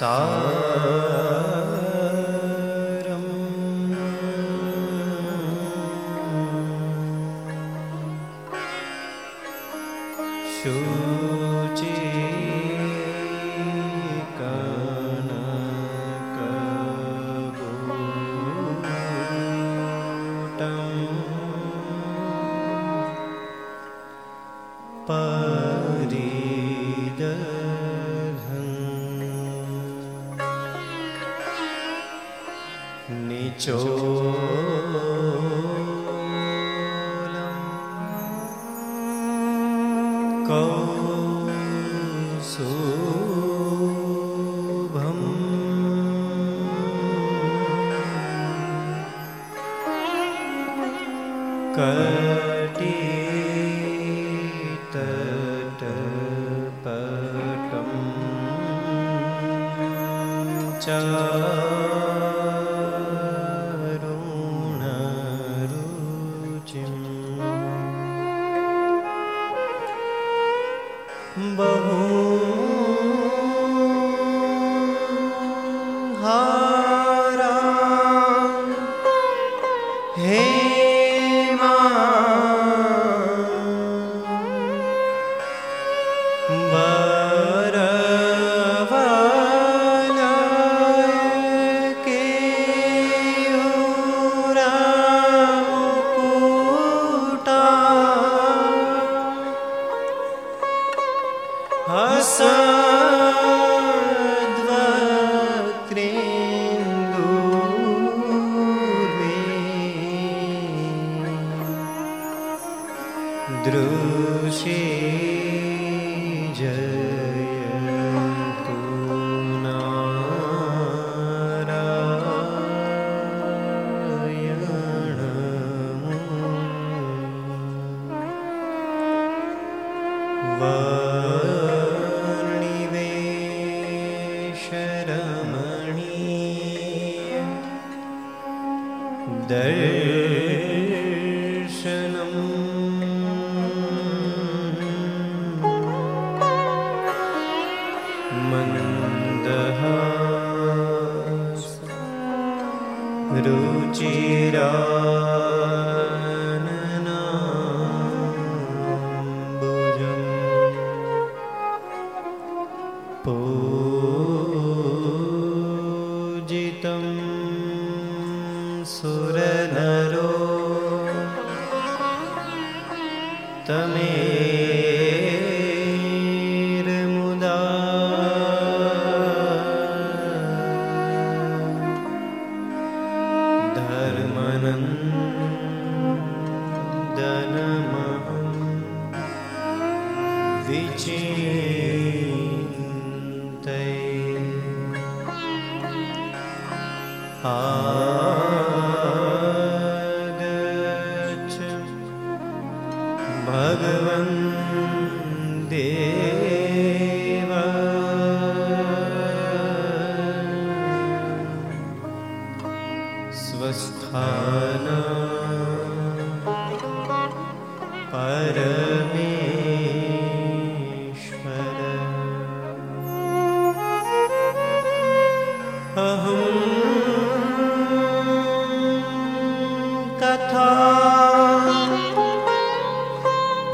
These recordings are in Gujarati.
सा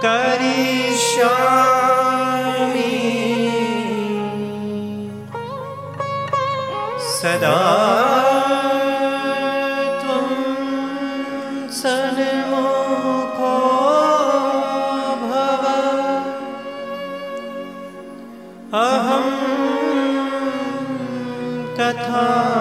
करिष्यामि सदा त्वं सन्मुखो भव तथा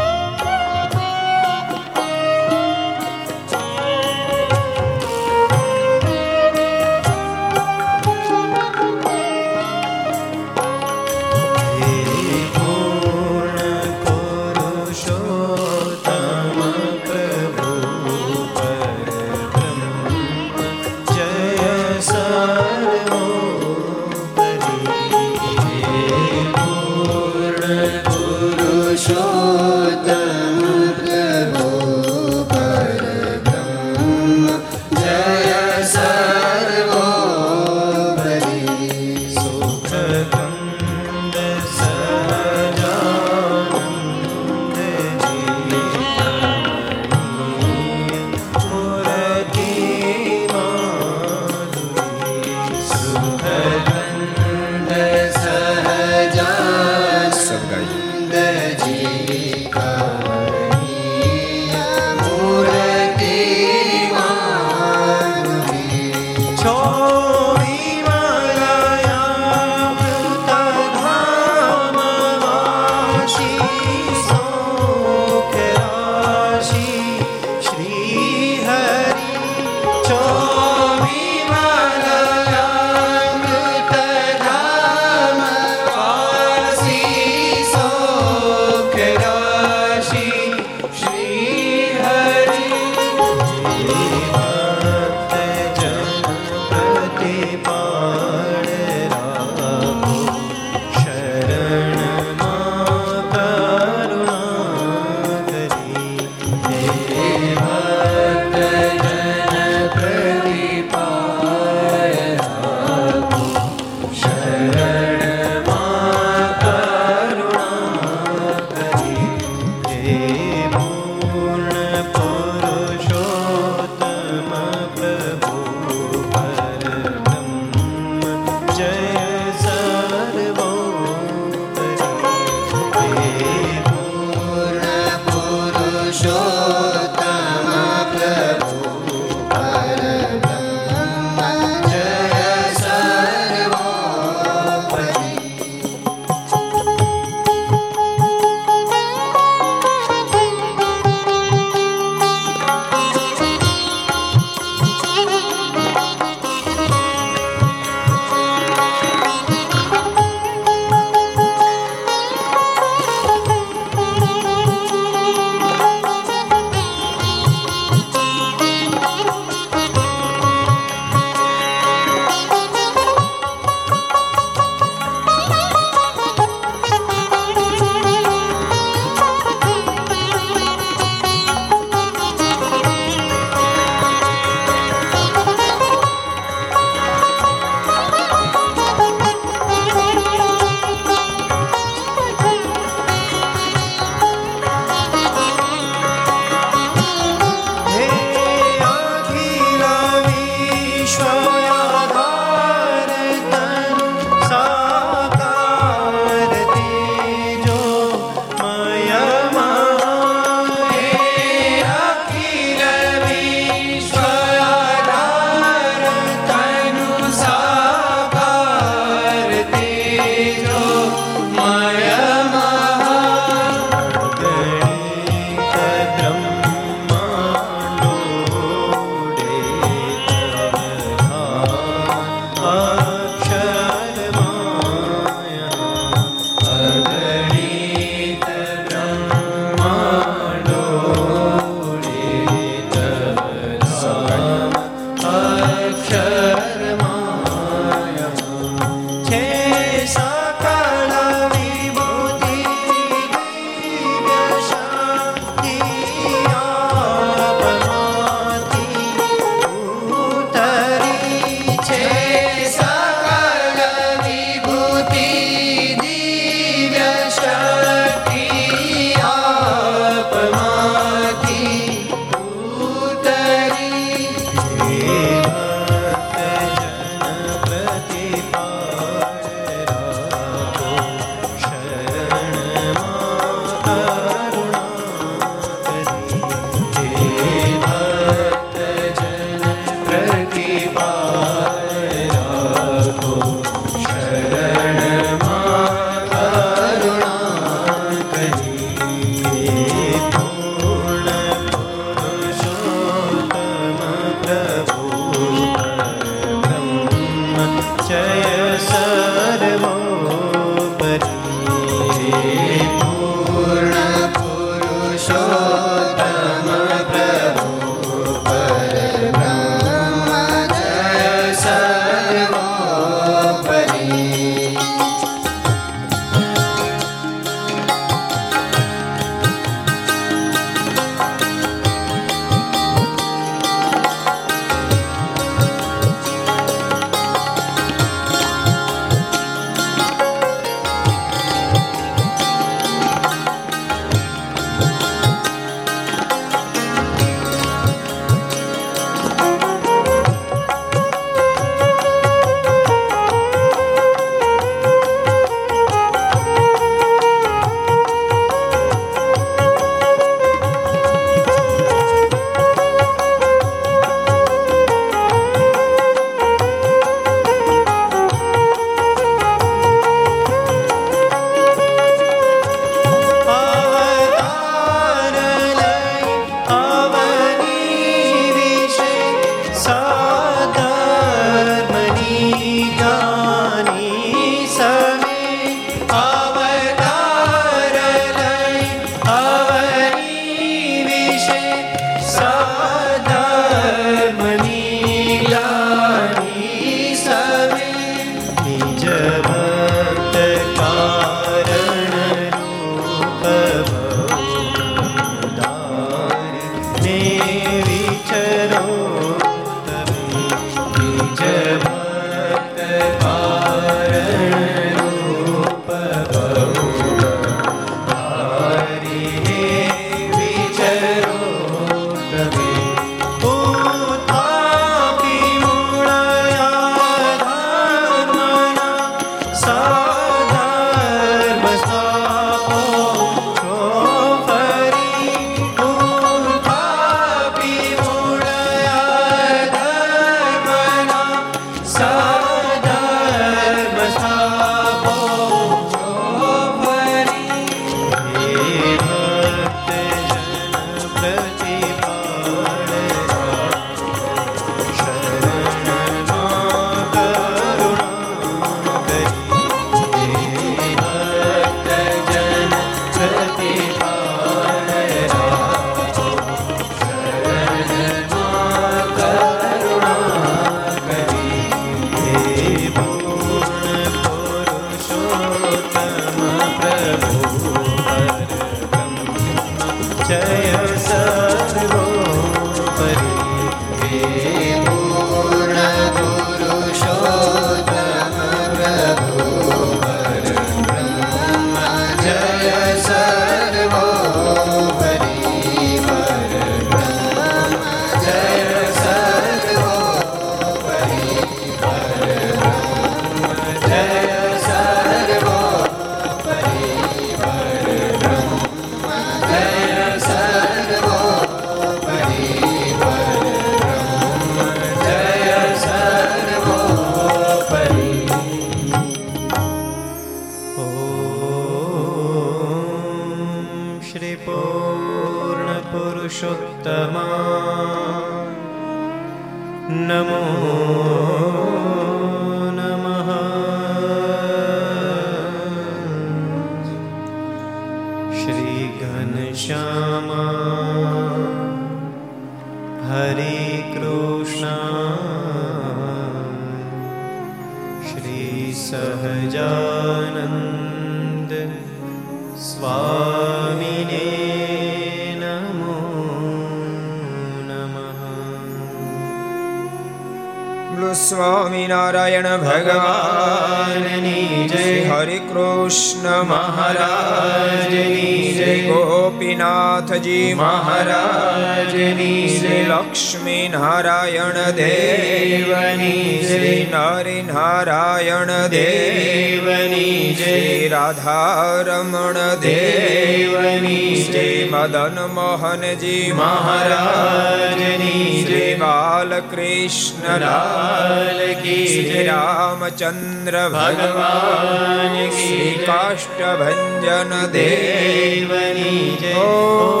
હનુમાનજી મહારાજની શ્રી બાલકૃષ્ણ લાલ કી શ્રી રામચંદ્ર ભગવાન શ્રી કાષ્ટભન દેવની જય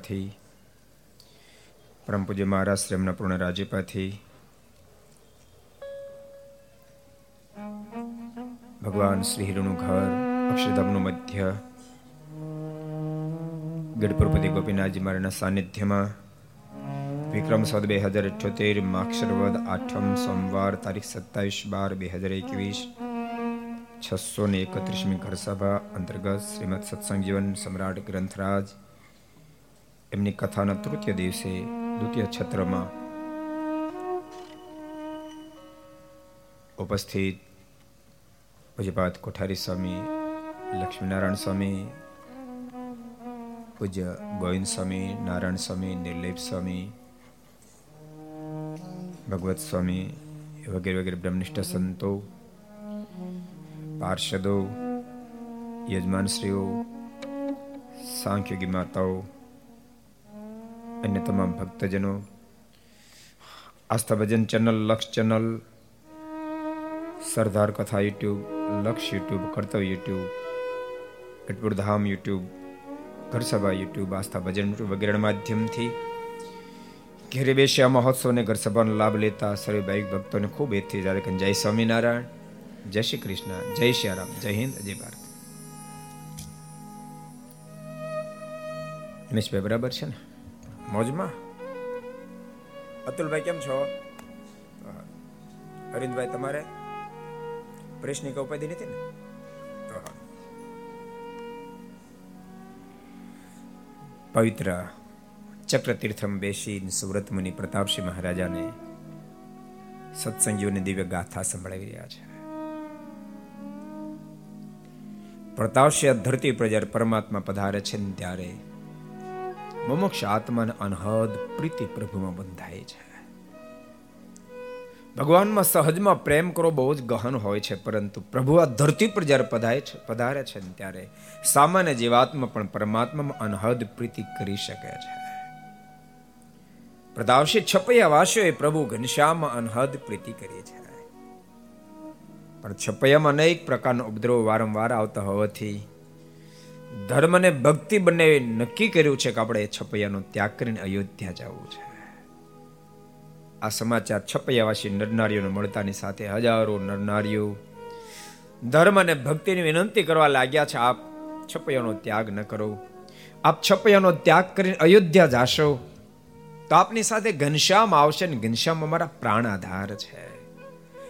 પૂર્ણ કૃપાથી પરમ પૂજ્ય મહારાજ શ્રી એમના પૂર્ણ રાજ્યપાથી ભગવાન શ્રી હિરણું ઘર અક્ષરધામનું મધ્ય ગઢપુરપતિ ગોપીનાથજી મારાના સાનિધ્યમાં વિક્રમ સદ બે હજાર અઠ્યોતેર માક્ષરવદ આઠમ સોમવાર તારીખ સત્તાવીસ બાર બે હજાર એકવીસ છસો ને એકત્રીસમી ઘરસભા અંતર્ગત શ્રીમદ સત્સંગ જીવન સમ્રાટ ગ્રંથરાજ એમની કથાના તૃતીય દિવસે દ્વિતીય છત્રમાં ઉપસ્થિત પૂજ્યપાદ કોઠારી સ્વામી, લક્ષ્મીનારાયણ સ્વામી, પૂજ્ય ગોવિંદ સ્વામી, નારાયણ સ્વામી, નિર્લેપ સ્વામી, ભગવત સ્વામી વગેરે વગેરે બ્રહ્મનિષ્ઠ સંતો, પાર્ષદો, યજમાનશ્રીઓ, સાંખ્યોગી માતાઓ અન્ય તમામ ભક્તજનો આસ્થા ભજન ચેનલ, લક્ષ ચેનલ, સરદાર કથા YouTube, Laksh YouTube, Kartavya YouTube Gadhpur Dham YouTube, Gharsabha YouTube Aastha Bhajan વગેરેના માધ્યમથી ઘેરે બેસી આ મહોત્સવને ઘરસભાનો લાભ લેતા સર્વે ભાઈ ભક્તોને ખૂબ એથી જ્યારે કે જય સ્વામિનારાયણ, જય શ્રી કૃષ્ણ, જય શ્રી રામ, જય હિન્દ, જય ભારત. રમેશભાઈ બરાબર છે ને? મોજમાં અતુલભાઈ, કેમ છો? અરવિંદભાઈ તમારે? પ્રશ્નિક ઉપાધિ નથી ને? તો. પવિત્ર ચક્રતીર્થમ બેસી સુરત મુનિ પ્રતાપસિંહ મહારાજાને સત્સંગીઓની દિવ્ય ગાથા સંભળાવી રહ્યા છે. પ્રતાપસિંહ ધરતી પ્રજા પરમાત્મા પધારે છે ત્યારે મોક્ષ આત્માને અનહદ પ્રીતિ પ્રભુમાં બંધાય છે. ભગવાનમાં સહજમાં પ્રેમ કરો બહુ જ ગહન હોય છે, પરંતુ પ્રભુ આ ધરતી પર જ્યારે પધાય છે, પધારે છે ને ત્યારે સામાન્ય જીવાત્મા પણ પરમાત્મામાં અનહદ પ્રીતિ કરી શકે છે. પ્રતાપશી છપૈયા વાસીઓએ પ્રભુ ઘનશ્યામમાં અનહદ પ્રીતિ કરી છે. પણ છપૈયામાં અનેક પ્રકારનો ઉપદ્રવ વારંવાર આવતા હોવાથી ધર્મ અને ભક્તિ બંને નક્કી કર્યું છે કે આપણે છપૈયાનો ત્યાગ કરીને અયોધ્યા જવું છે. આ સમાચાર છપૈયાવાસી નરનારીઓને મળતાની સાથે હજારો નરનારીઓ ધર્મ અને ભક્તિની વિનંતી કરવા લાગ્યા છે, આપ છપૈયાનો ત્યાગ ન કરો. આપ છપૈયાનો ત્યાગ કરીને અયોધ્યા જાશો. તો આપની સાથે ઘનશ્યામ આવશે ને ઘનશ્યામ અમારા પ્રાણ આધાર છે.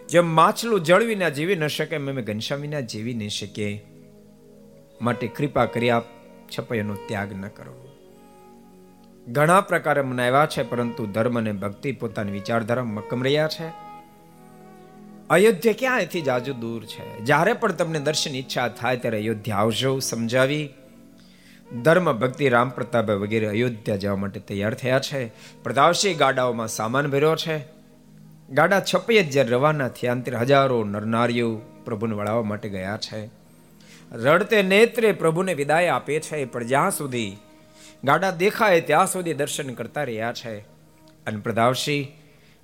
જેમ માછલું જળ વિના જીવી ન શકે, એમ અમે ઘનશ્યામ વિના જીવી નહીં શકીએ. માટે કૃપા કરી આપ છપૈયાનો ત્યાગ ન કરો. ઘણા પ્રકારે મનાવ્યા છે, પરંતુ ધર્મ અને ભક્તિ પોતાની વિચારધારા મક્કમ રહ્યા છે. અયોધ્યા ક્યાં એથી જાજુ દૂર છે? જ્યારે પણ તમને દર્શન ઈચ્છા થાય, ત્યારે અયોધ્યા આવજો, સમજાવી. ધર્મ, ભક્તિ, રામ પ્રતાપ વગેરે અયોધ્યા જવા માટે તૈયાર થયા છે. પ્રતાપસિંહ ગાડાઓમાં સામાન ભર્યો છે. ગાડા છપૈયા જ્યારે રવાના થયા અંતર હજારો નરનારીઓ પ્રભુને વળાવવા માટે ગયા છે. રડતે નેત્રે પ્રભુને વિદાય આપે છે, પણ જ્યાં સુધી ગાડા દેખાય ત્યાં સુધી દર્શન કરતા રહ્યા છે. અને પ્રદાવશી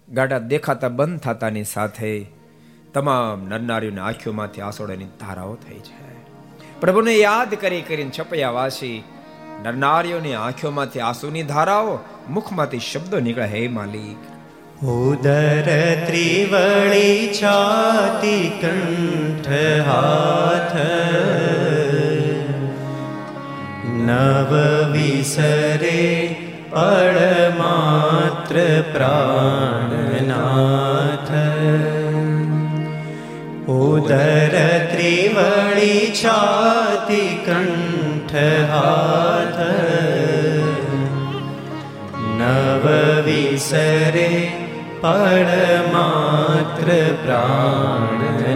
ગાડા દેખાતા બંધ થતાની સાથે તમામ નરનારીઓની આંખોમાંથી આસોડાની ધારાઓ થઈ છે. પ્રભુને યાદ કરી કરીને છપૈયાવાસી, નરનારીઓની આંખોમાંથી આંસુની ધારાઓ, મુખમાંથી શબ્દો નીકળે, હે માલિક. ઉદર ત્રિવળી છાતી કંઠ હાથ. નવ વિસરે પળ માત્ર પ્રાણનાથ. ઉદર ત્રિવળી છાતી કંઠ હાથ. નવ વિસરે પળ માત્ર પ્રાણનાથ.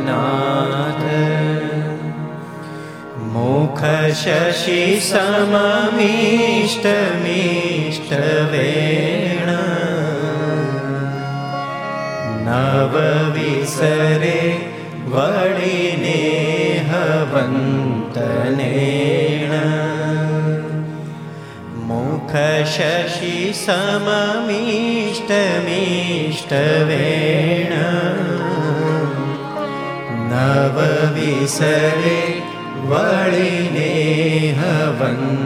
મુખ શશી સમમિષ્ટ મિષ્ટ વેણ નવ વિસરે વળીને હવંતનેણ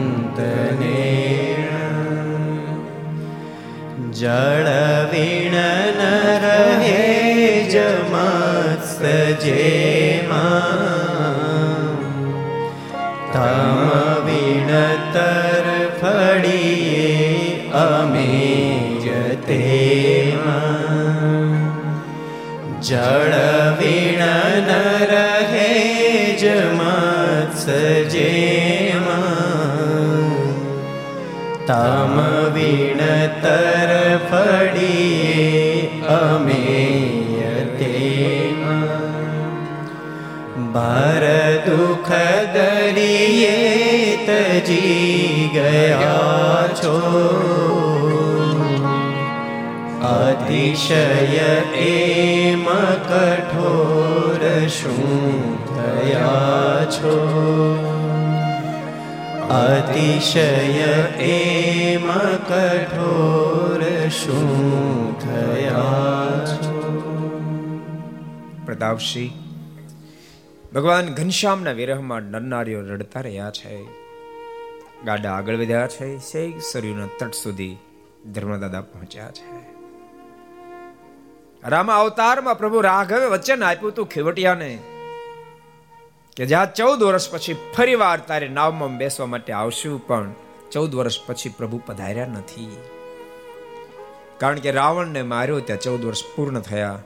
મુખ શશી સમમિષ્ટ મિષ્ટ અમે જતેમાં જળ વીણ ન રહે જમત્સ જેમાં તમ વીણતર ફળીએ અમે ભાર દુઃખ દરિયે તજી ગયા છો અતિશય એમ કઠોર શું થયા છો અતિશય એમ કઠોર શું થયા છો પ્રતાપસિંહ ભગવાન ઘનશ્યામના વિરહમાં નરનારીઓ રડતા રહ્યા છે. ગાડા આગળ વધ્યા છે. શેખ સરયુના તટ સુધી ધર્મદાદા પહોંચ્યા છે. રામ અવતારમાં પ્રભુ રાઘવે વચન આપ્યું હતું ખેવટિયાને કે જ્યાં ચૌદ વર્ષ પછી ફરી વાર તારે નાવમાં બેસવા માટે આવશું, પણ ચૌદ વર્ષ પછી પ્રભુ પધાર્યા નથી. કારણ કે રાવણને માર્યો ત્યાં ચૌદ વર્ષ પૂર્ણ થયા.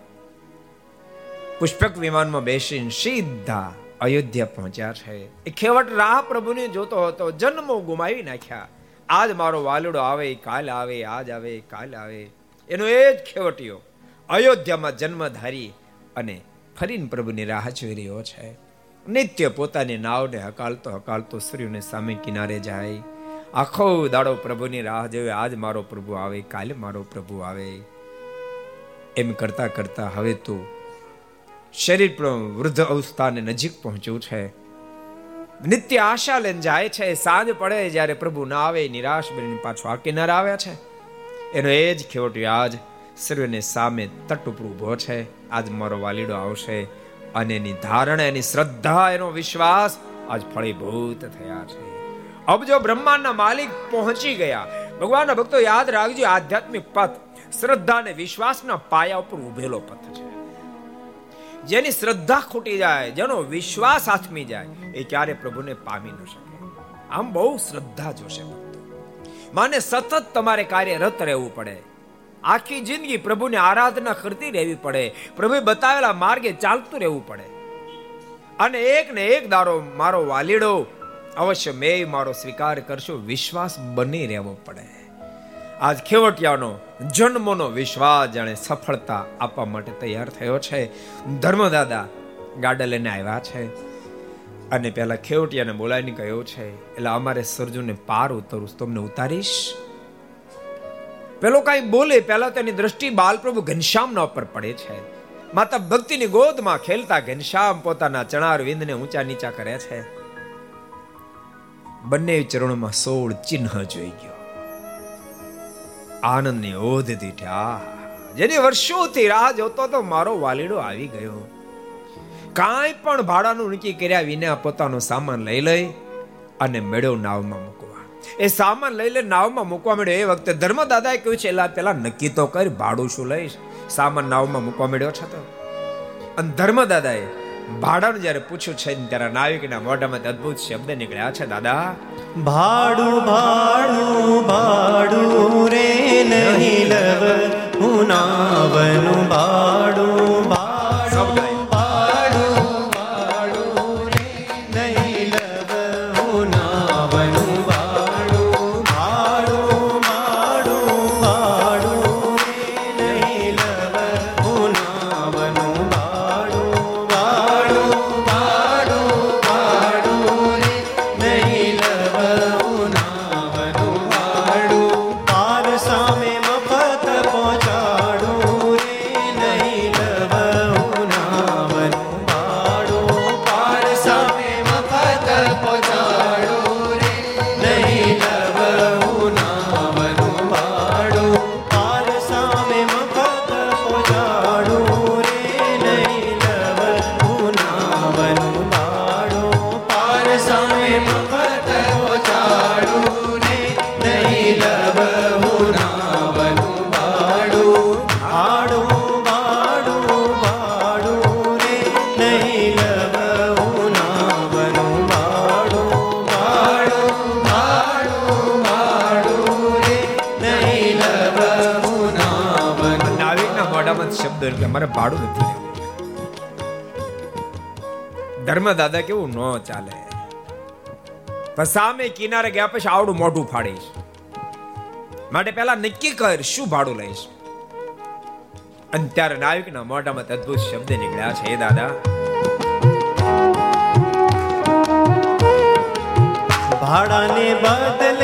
પુષ્પક વિમાનમાં બેસીને સીધા અયોધ્યા પહોંચ્યા છે. એ ખેવટ રાહ પ્રભુને જોતો હતો, જન્મો ગુમાવી નાખ્યા. આજ મારો વાલડો આવે, કાલ આવે, આજ આવે, કાલ આવે. એનો એ જ ખેવટીયો અયોધ્યામાં જન્મ ધારી અને ફરીને પ્રભુની રાહ જોઈ રહ્યો છે. નિત્ય પોતાની નાવને હકાલતો હકાલતો સૂર્યને સામે કિનારે જાય. આખો દાડો પ્રભુની રાહ જોવે, આજ મારો પ્રભુ આવે, કાલે મારો પ્રભુ આવે. એમ કરતા કરતા હવે તો શરીર પણ વૃદ્ધ અવસ્થાને નજીક પહોંચ્યું છે. નિત્ય આશા લઈને જાય છે, સાંજ પડે જ્યારે પ્રભુ ના આવે, નિરાશ બનીને પાછો આ કિનારે આવ્યા છે. એનો એ જ ખેવટ્યો આજ સર્વને સામે તટ ઉપર ઊભો છે. આજ મારો વાલીડો આવશે અને એની ધારણા, એની શ્રદ્ધા, એનો વિશ્વાસ આજ ફળીભૂત થયા છે. અબજો બ્રહ્માંડના માલિક પહોંચી ગયા. ભગવાનના ભક્તો યાદ રાખજો, આધ્યાત્મિક પથ શ્રદ્ધા અને વિશ્વાસના પાયા ઉપર ઉભેલો પથ છે. જેની શ્રદ્ધા ખૂટી જાય, જેનો વિશ્વાસ આથમી જાય, એ ક્યારે પ્રભુને પામી ન શકે? આમ બહુ શ્રદ્ધા જોશે ભક્તો. માને સતત તમારે કાર્યરત રહેવું પડે. આખી જિંદગી પ્રભુને આરાધના કરતી રહેવી પડે. પ્રભુએ બતાવેલા માર્ગે ચાલતું રહેવું પડે. અને એક ને એક દારો મારો વાલીડો, અવશ્ય મેં મારો સ્વીકાર કરશો, વિશ્વાસ બની રહેવો પડે. આજ ખેવટિયાનો જન્મનો વિશ્વાસ જાણે સફળતા આપવા માટે તૈયાર થયો છે. ધર્મદાદા ગાડા લઈને આવ્યા છે. અને પેલા ખેવટિયાને બોલાવીને કહ્યું છે એટલે અમારે સર્જુને પાર ઉતરું તમને ઉતારીશ? પેલો કઈ બોલે, પહેલાં તેની દ્રષ્ટિ બાલપ્રભુ ઘનશ્યામના ઉપર પડે છે. માતા ભક્તિની ગોદમાં ખેલતા ઘનશ્યામ પોતાના ચણાર વિંદને ઊંચા નીચા કરે છે. બંને ચરણોમાં સોળ ચિહ્ન જોઈ ગયો. આનંદની ઓધ દીઠા જેની વર્ષોથી રાહ જોતો તો મારો વાલીડો આવી ગયો. કાંઈ પણ ભાડાનું નક્કી કર્યા વિના પોતાનો સામાન લઈ લઈ અને મેળો નાવમાં મૂકવા એ સામાન લઈ લે નાવમાં મૂકવા મળ્યો. એ વખતે ધર્મદાદાએ કહ્યું છે, એલા, પેલા નક્કી તો કર, ભાડું શું લઈશ? સામાન નાવમાં મૂકવા મળ્યો છે તો. અને ધર્મદાદાએ ભાડાનું જ્યારે પૂછ્યું છે ત્યારે નાવિકના મોઢામાં અદ્ભુત શબ્દ નીકળ્યા છે, દાદા, ભાડું ભાડું ભાડું રે નહીં લવ, હું નાવનું ભાડું ભાડું ભાડું નથી લેવું. ધર્મદાદા કેવું ન ચાલે. સામે કિનારે ગયા પછી આવડું મોઢું ફાડીશ. માટે પહેલા નક્કી કર શું ભાડું લઈશ. અને ત્યારે નાવિકના મોઢામાં અદ્ભુત શબ્દ નીકળ્યા છે દાદા. ભાડાને બદલે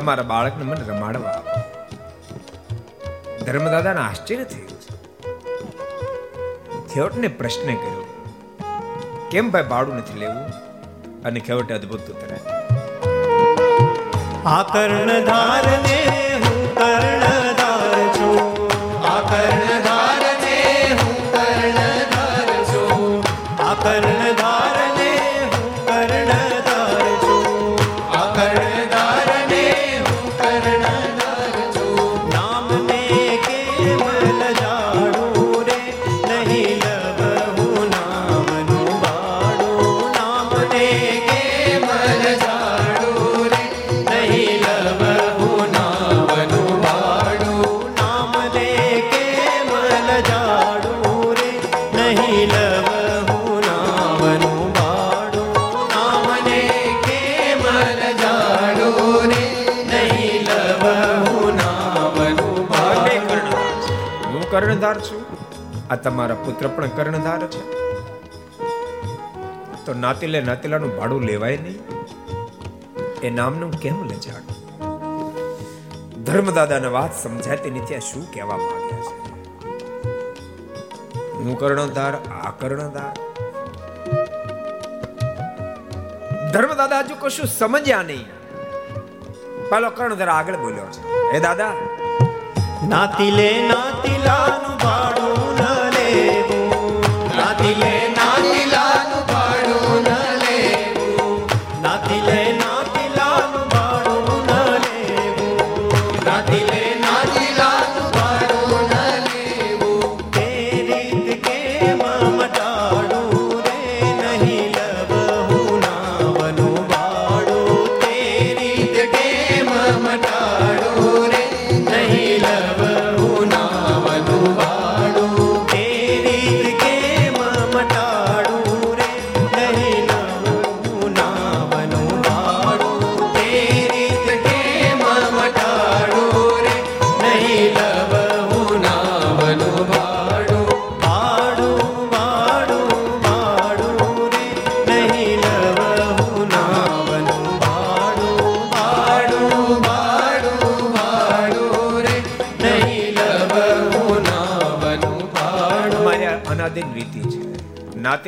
તમારા બાળકને મને રમાડવા આપો ધર્મદાદાને આશ્ચર્ય થયું. ખેવટને પ્રશ્ન કર્યો, કેમ ભાઈ બાળું નથી લેવું? અને ખેવટે અદભુત ઉત્તર આપ્યું. આ કર્ણધારને હું કર્ણધાર કર્ણધાર છું. આ તમારા પુત્ર પણ કર્ણધાર છે. તો નાતીલે નાતીલાનું ભાડું લેવાય નહીં? એ નામનું કેમ લજાડું ધર્મદાદાને વાત સમજાતી નથી આ શું કહેવા માંગ્યા છે? હું કર્ણધાર, આ કર્ણધાર? ધર્મદાદા હજુ કશું સમજ્યા નહીં. પેલો કર્ણધાર આગળ બોલ્યો છે. હે દાદા. નાતીલે નાતીલાનું ભાડું ન લેવું. નાતીલે નાતીલાનું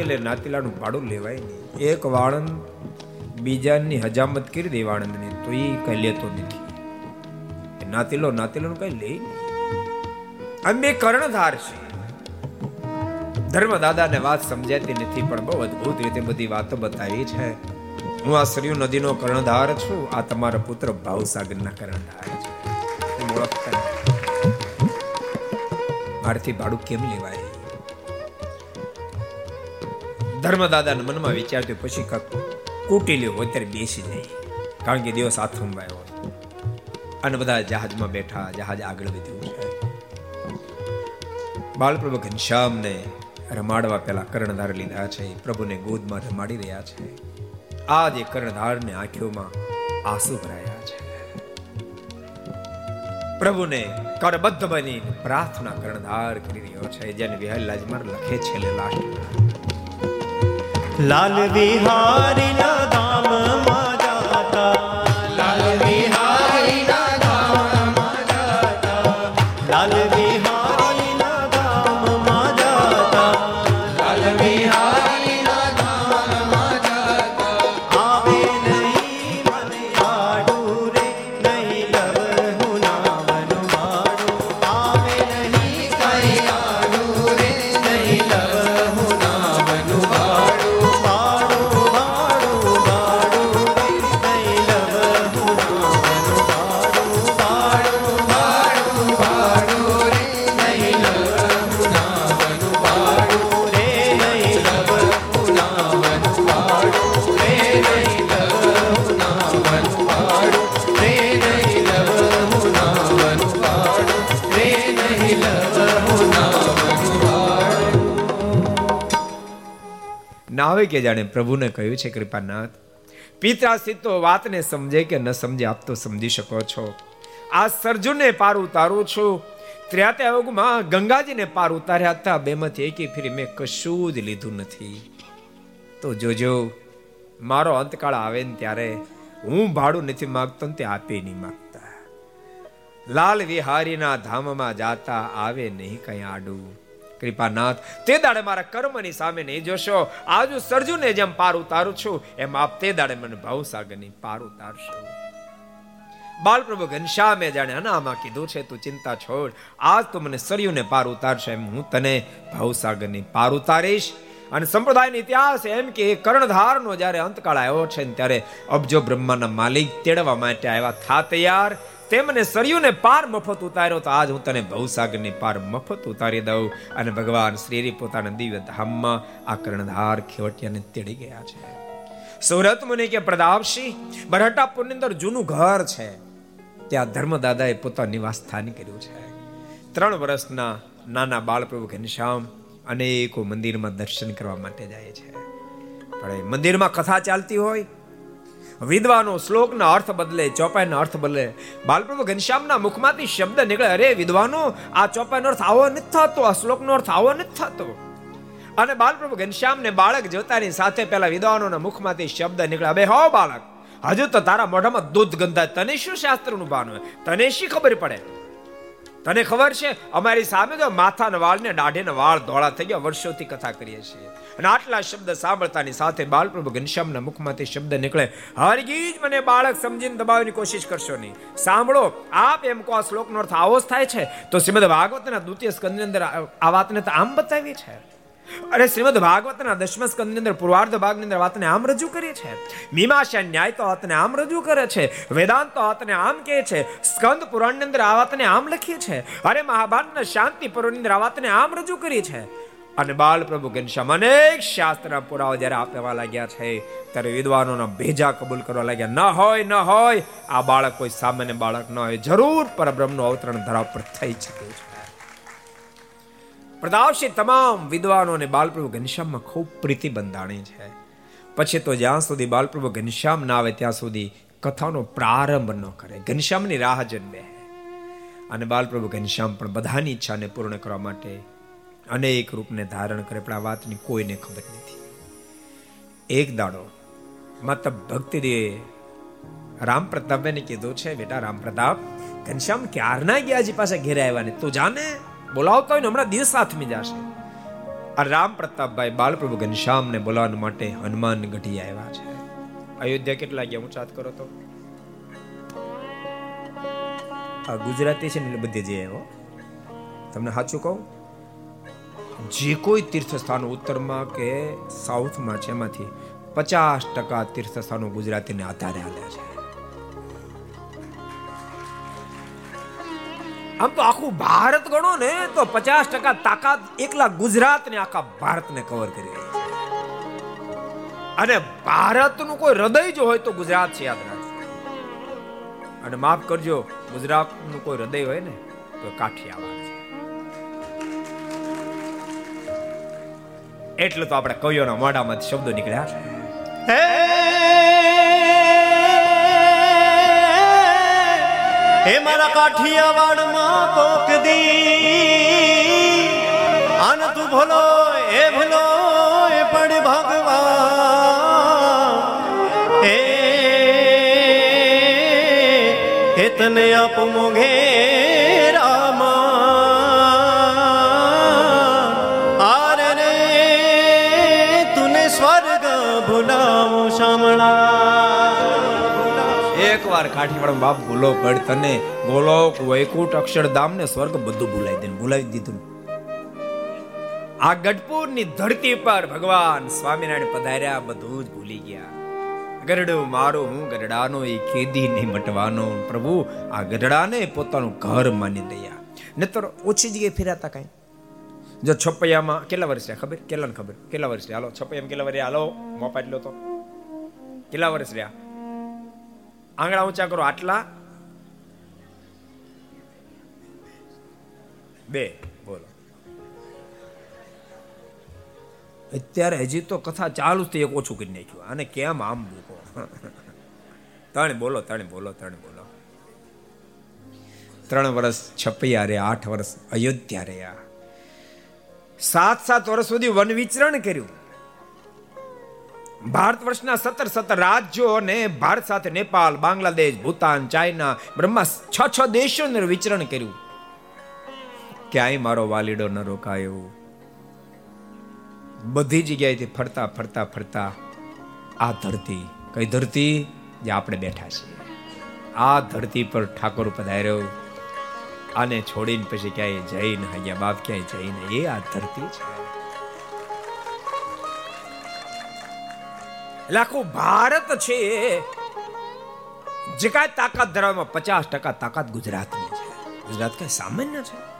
નાતીલે નાતીલાનું ભાડું લેવાય નહીં. એક વાળંદ બીજાની હજામત કરી દે વાળંદની તો એ કઈ લેતો નથી. નાતીલો નાતીલાનું કઈ લે અમે કર્ણધાર છે. ધર્મદાદાને વાત સમજાતી નથી, પણ બહુ અદભુત રીતે બધી વાતો બતાવી છે. હું આ સરયુ નદીનો કર્ણધાર છું, આ તમારા પુત્ર ભાવસાગરના કર્ણધાર છે. ઓળખતા ભાડું કેમ લેવાય? ધર્મદાદાના મનમાં વિચારતું પછી કાંક કૂટી લેવું અત્યારે બેસી જાય. કારણ કે દિવસ હાથ થંભાયો અને બધા જહાજમાં બેઠા, જહાજ આગળ વધ્યું બાલપ્રભુ ઘનશ્યામને રમાડવા પહેલા કર્ણધાર લીધા છે. પ્રભુને ગોદમાં રમાડી રહ્યા છે. આજે એ કર્ણધારની આંખોમાં આંસુ ભરાયા છે. પ્રભુને કરબદ્ધ બની પ્રાર્થના કર્ણધાર કરી રહ્યો છે. જેને વિહલ લાજમાર લખે છે લાસ્ટ लाल विहारी लविहार કે જાણે પ્રભુને કહ્યું છે, કૃપાનાથ. પિત્રાસી તો વાતને સમજે કે ન સમજે, આપ તો સમજી શકો છો. આ સર્જુને પાર ઉતારું છું. ત્ર્યાતે અવગમાં ગંગાજીને પાર ઉતાર્યા હતા. બેમાંથી એકી ફેરી મેં કશું જ લીધું નથી. તો જોજો, મારો અંતકાળ આવે ને ત્યારે હું ભાડું નથી માગતો ને તે આપે નહીં માગતા. લાલ વિહારીના ધામમાં જાતા આવે નહીં કઈ આડું. કૃપાનાથ. તે દાડે મારા કર્મની સામે નહીં જોશો. આજુ સર્જુને જેમ પાર ઉતારું છું, એમ આપ તે દાડે મને ભાવસાગરની પાર ઉતારશો. બાલપ્રભુ ઘનશ્યામે જાણે અનામાં કીધું છે, તું ચિંતા છોડ. આજ તું મને સરયુને પાર ઉતારશે, એમ હું તને ભાવસાગરની પાર ઉતારીશ. અને સંપ્રદાયનો ઇતિહાસ એમ કે કર્ણધારનો જ્યારે અંતકાળ આવ્યો છે ત્યારે અબજો બ્રહ્માના માલિક તેડવા માટે આવ્યા થા તૈયાર. તે મને સરયુને પાર મફત ઉતાર્યો તો આજ હું તને ભવસાગરની પાર મફત ઉતારી દઉં અને ભગવાન શ્રીરી પોતાના દિવ્ય ધામમાં આ કર્ણધાર ખેવટિયાને તેડી ગયા છે. સુરત મુનિ કે પ્રતાપસિંહ બરહટાપુરની અંદર જૂનું ઘર છે. ત્યાં ધર્મદાદાએ પોતાનું નિવાસ સ્થાન કર્યું છે. ત્રણ વર્ષના નાના બાળપ્રભુ ઘનશ્યામ અનેકો મંદિરમાં દર્શન કરવા માટે જાય છે. પણ મંદિરમાં કથા ચાલતી હોય વિદ્વાનો શ્લોકના અર્થ બદલે, ચોપાઈનો અર્થ બદલે. બાલપ્રભુ ઘનશ્યામના મુખમાંથી શબ્દ નીકળે. અરે વિદ્વાનો, આ ચોપાઈનો અર્થ આવો નથી થતો, આ શ્લોકનો અર્થ આવો નથી થતો. અને બાલપ્રભુ ઘનશ્યામને બાળક જોતાની સાથે પેલા વિદ્વાનોના મુખમાંથી શબ્દ નીકળે. હવે હો બાળક, હજુ તો તારા મોઢામાં દૂધ ગંધાય. તને શું શાસ્ત્રનું ભાન હોય? તને શી ખબર પડે? તને ખબર છે, અમારી સામે તો માથાના વાળ ને દાઢીના વાળ ધોળા થઈ ગયા. વર્ષોથી કથા કરીએ છીએ. અને આટલા શબ્દ સાંભળતાની સાથે બાલપ્રભુ ઘનશ્યામના મુખમાંથી શબ્દ નીકળે. હરગીજ મને બાળક સમજીને દબાવવાની કોશિશ કરશો નહીં. સાંભળો, આપ એમ કહો આ શ્લોકનો અર્થ આવો જ થાય છે. તો શ્રીમદ ભાગવતના દ્વિતીય સ્કંદની અંદર આ વાતને તો આમ બતાવી છે. અરે શ્રીમદ ભાગવતના દશમ સ્કંદની અંદર પૂર્વાર્ધ ભાગની અંદર વાતને આમ રજૂ કરી છે. મીમાંસા ન્યાય તો વાતને આમ રજૂ કરે છે. વેદાંત તો વાતને આમ કહે છે. સ્કંદ પુરાણની અંદર આ વાતને આમ લખી છે. અરે મહાભારતના શાંતિ પર્વની અંદર આ વાતને આમ રજૂ કરી છે. અને બાલ પ્રભુ ઘનશ્યામ અનેક શાસ્ત્રના પુરાવા જ્યારે આપવા લાગ્યા છે, ત્યારે વિદ્વાનોના ભેજા કબૂલ કરવા લાગ્યા, ન હોય ન હોય, આ બાળક કોઈ સામાન્ય બાળક ન હોય, જરૂર પરબ્રહ્મનું અવતરણ ધરાવ પર થઈ શકે છે. પ્રતાપસિંહ તમામ વિદ્વાનો અને બાલપ્રભુ ઘનશ્યામમાં ખૂબ પ્રીતિ બંધાણી છે. પછી તો જ્યાં સુધી બાલપ્રભુ ઘનશ્યામ ના આવે, ત્યાં સુધી કથાનો પ્રારંભ ન કરે, ઘનશ્યામની રાહ જન્મે અને બાલપ્રભુ ઘનશ્યામ પણ બધાની ઈચ્છાને પૂર્ણ કરવા માટે અનેક રૂપને ધારણ કરે, પણ આ વાતની કોઈને ખબર નથી. એક દાડો માતા ભક્તિ રામ પ્રતાપને કીધું છે, બેટા રામ પ્રતાપ ઘનશ્યામ ક્યારના ગયા હજી પાસે ઘેરે આવ્યા ને તું જાને, બોલાવતા હોય ને હમણાં દિવસ હાથમી જશે. આ રામ પ્રતાપભાઈ બાલપ્રભુ ઘનશ્યામને બોલાવવા માટે હનુમાન ગઢી આવ્યા છે. અયોધ્યા કેટલા ગયા? ઊંચાત કરો તો? આ ગુજરાતી છે ને બધી જે આવ્યો તમને સાચું કહું? જે કોઈ તીર્થ સ્થાનો ઉત્તરમાં કે સાઉથમાં છે એમાંથી પચાસ ટકા તીર્થસ્થાનો ગુજરાતીને આધારે આવ્યા છે. આમ તો આખું ભારત ગણો ને, તો પચાસ ટકા તાકાત એકલા ગુજરાત ને આખા ભારત ને કવર કરી રહી છે. અને ભારતનું કોઈ હૃદય જો હોય તો ગુજરાત છે, યાદ રાખજો. અને માફ કરજો, ગુજરાતનું કોઈ હૃદય હોય ને, તો કાઠિયાવાડ. એટલે તો આપણે કવિઓના મોઢામાંથી શબ્દો નીકળ્યા? હે! મારા કાઠિયાવાડમાં કોક દી. આન તું ભલો, એ ભલો, એ પણ ભગવાન. હે તને આપ મોઘે એકવાર કાઠીવાડ બાપ ભૂલો પડ તને ગોલોક વૈકુંઠ અક્ષરધામ ને સ્વર્ગ બધું ભૂલાઈ દે ભૂલાવી દીધું આ ગઢપુરની ધરતી પર ભગવાન સ્વામિનારાયણ પધાર્યા, બધું જ ભૂલી ગયા. ગરડું મારું, હું ગરડાનો, એ કેદી નહીં મટવાનો. પ્રભુ, આ ગરડાને પોતાનું ઘર માની દયા. નતર ઓછી જગ્યાએ ફેરાતા કઈ? જો છપૈયામાં કેટલા વર્ષ રહ્યા? ખબર? કેટલાને ખબર? કેટલા વર્ષ રહ્યા? હાલો, છપૈયામાં કેટલા વર્ષ રહ્યા? હાલો મોપા એટલો તો. કેટલા વર્ષ રહ્યા? આંગળા ઊંચા કરો આટલા. બે, બોલો. અત્યારે હજી તો કથા ચાલુ થઈ, એક ઓછું કરી નાખ્યું. અને કેમ આમ ભૂકો તણે બોલો તણે બોલો તણે બોલો. ત્રણ વર્ષ છપૈયા રહ્યા, આઠ વર્ષ અયોધ્યા રહ્યા. સાત સાત વર્ષ સુધી વન વિચરણ કર્યું. ભારત વર્ષના સત્તર સત્તર રાજ્યો અને ભારત સાથે નેપાલ બાંગ્લાદેશ, ભૂતાન, ચાઇના બ્રહ્મા છ છ દેશોને વિચરણ કર્યું. ક્યાંય મારો વાલીડો ન રોકાયો? બધી જગ્યાએથી ફરતા ફરતા ફરતા આ ધરતી, કઈ ધરતી? જે આપણે બેઠા છીએ. આ ધરતી પર ઠાકોર પધાર્યો. આને છોડીને પછી ક્યાંય જઈને અહીંયા બાપ, ક્યાંય જઈને એ આ ધરતી છે. આખું ભારત છે. જે કાંઈ તાકાત ધરાવવામાં પચાસ ટકા તાકાત ગુજરાતની છે. ગુજરાત કઈ સામાન્ય છે?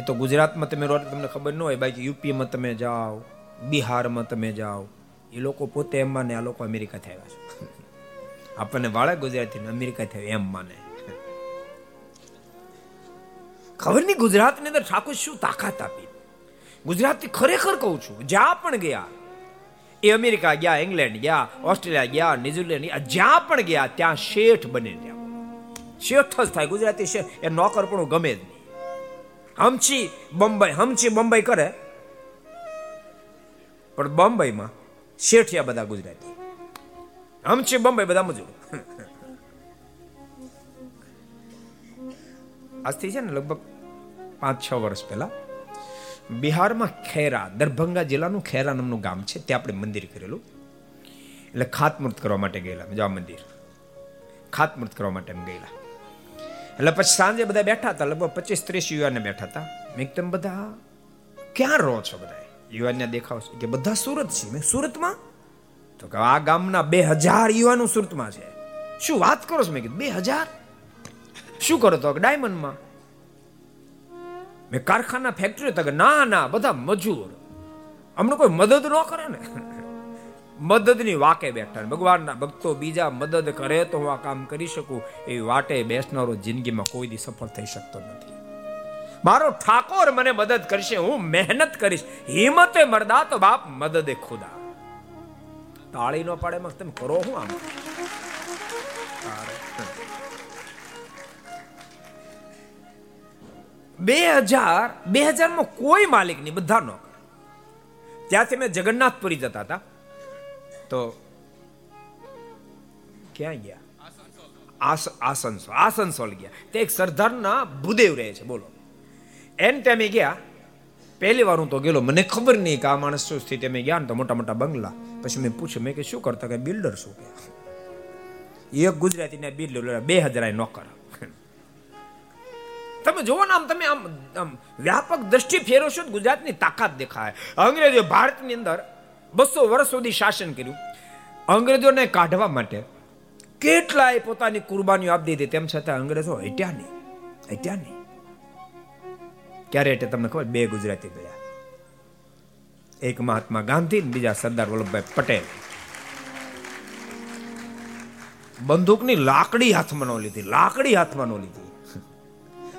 એ તો ગુજરાતમાં તમે રહો તમને ખબર ન હોય, બાકી યુપીમાં તમે જાઓ, બિહારમાં તમે જાઓ, એ લોકો પોતે એમ માને, આ લોકો અમેરિકા થયા છે. આપણને વાળા ગુજરાતી અમેરિકા થયા એમ માને. ખબર નહીં ગુજરાતની અંદર ઠાકોર શું તાકાત આપી. ગુજરાતી ખરેખર કહું છું, જ્યાં પણ ગયા એ અમેરિકા ગયા, ઇંગ્લેન્ડ ગયા, ઓસ્ટ્રેલિયા ગયા, ન્યુઝીલેન્ડ જ્યાં પણ ગયા, ત્યાં શેઠ બને ગયા શેઠ જ થાય. ગુજરાતી શેઠ, એ નોકર પણ ગમે જ નહીં. હમચી બમ્બઈ, હમચી બોમ્બઈ કરે. પણ બોમ્બઈમાં શેઠિયા બધા ગુજરાતી. હમચી બમ્બઈ બધા મજૂર. આજથી છે ને લગભગ પાંચ છ વર્ષ પહેલા બિહારમાં ખેરા, દરભંગા જિલ્લાનું ખેરા નામનું ગામ છે. ત્યાં આપણે મંદિર કરેલું. એટલે ખાતમુહૂર્ત કરવા માટે ગયેલા જવા મંદિર. ખાતમુહૂર્ત કરવા માટે એમ ગયેલા. એટલે પછી સાંજે બધા બેઠા હતા. લગભગ પચીસ ત્રીસ યુવાને બેઠા હતા. મેં તમે બધા ક્યાં રહો છો બધા યુવાનને દેખાવ કે બધા સુરત છે. મેં સુરતમાં? તો કે, આ ગામના બે હજાર યુવાનો સુરતમાં છે. શું વાત કરો છો? મેં કીધું, બે હજાર? શું કરો તો ડાયમંડમાં? મેં કારખાના ફેક્ટરી તક ના ના, બધા મજૂર. અમને કોઈ મદદ ન કરે ને. મદદની વાકે બેઠા ભગવાનના ભક્તો બીજા મદદ કરે તો હું આ કામ કરી શકું. એ વાટે બેસનારો જિંદગીમાં કોઈ દી સફળ થઈ શકતો નથી. મારો ઠાકોર મને મદદ કરશે, હું મહેનત કરીશ. હિંમતે મરદા તો બાપ મદદે ખુદા. તાળી નો પાડે તમે કરો હું આમ. બે હજાર, બે હજારમાં કોઈ માલિક નહીં, બધા નોકર ત્યાંથી મેં જગન્નાથપુરી જતા હતા. તો ક્યાં ગયા? આસનસોલ આસનસોલ ગયા. તે એક સરદારના ભૂદેવ રહે છે, બોલો. એન ત્યાં ગયા, પહેલી વાર હું તો ગયેલો, મને ખબર નહીં કે આ માણસ શું સ્થિતિ, અમે ગયા ને તો મોટા મોટા બંગલા. પછી મેં પૂછ્યું, મેં કે શું કરતા કે બિલ્ડર શું કે? એક ગુજરાતીને બિલ્ડર બે હજાર નોકર. તમે જુઓ ને આમ તમે આમ વ્યાપક દ્રષ્ટિ ફેરવશો ગુજરાતની તાકાત દેખાય. અંગ્રેજો ભારતની અંદર બસો વર્ષ સુધી શાસન કર્યું. અંગ્રેજોને કાઢવા માટે કેટલાય પોતાની કુરબાનીઓ આપી દીધી. તેમ છતાં અંગ્રેજો હટ્યા નહીં હટ્યા નહીં. ક્યારે એટલે તમને ખબર? બે ગુજરાતી ગયા. એક મહાત્મા ગાંધી બીજા સરદાર વલ્લભભાઈ પટેલ. બંદૂકની લાકડી હાથમાં ન લીધી, લાકડી હાથમાં ન લીધી.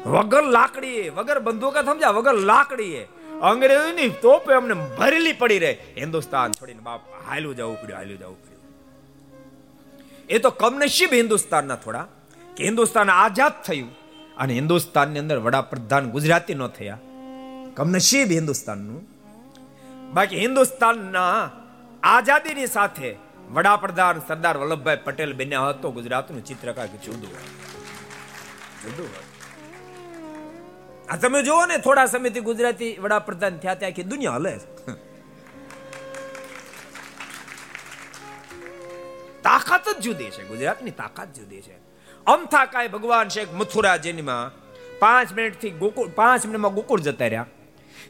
વગર લાકડી વગર બંદૂકા સમજ્યા? વગર લાકડી અંગ્રેજોની તોપે અમને ભરેલી પડી રહે. હિન્દુસ્તાન છોડીને બાપ હાલ્યું જવું પડ્યું, હાલ્યું જવું પડ્યું. એ તો કમનસીબ હિન્દુસ્તાનના થોડા, કે હિન્દુસ્તાન આઝાદ થયું અને હિન્દુસ્તાનની અંદર વડાપ્રધાન ગુજરાતી ન થયા. કમનસીબ હિન્દુસ્તાનનું. બાકી હિન્દુસ્તાનના આઝાદીની સાથે વડાપ્રધાન સરદાર વલ્લભભાઈ પટેલ બન્યા હતો ગુજરાતનું ચિત્રકાર જુદું જુદું જુદું આ તમે જુઓ ને, થોડા સમયથી ગુજરાતી વડાપ્રધાન થયા ત્યાં આખી દુનિયા હલે તાકાત જ જુદી છે, ગુજરાતની તાકાત જુદી છે. અમથા કાય ભગવાન શેખ મથુરા જેનીમાં. પાંચ મિનિટથી ગોકુળ, પાંચ મિનિટમાં ગોકુળ જતા રહ્યા.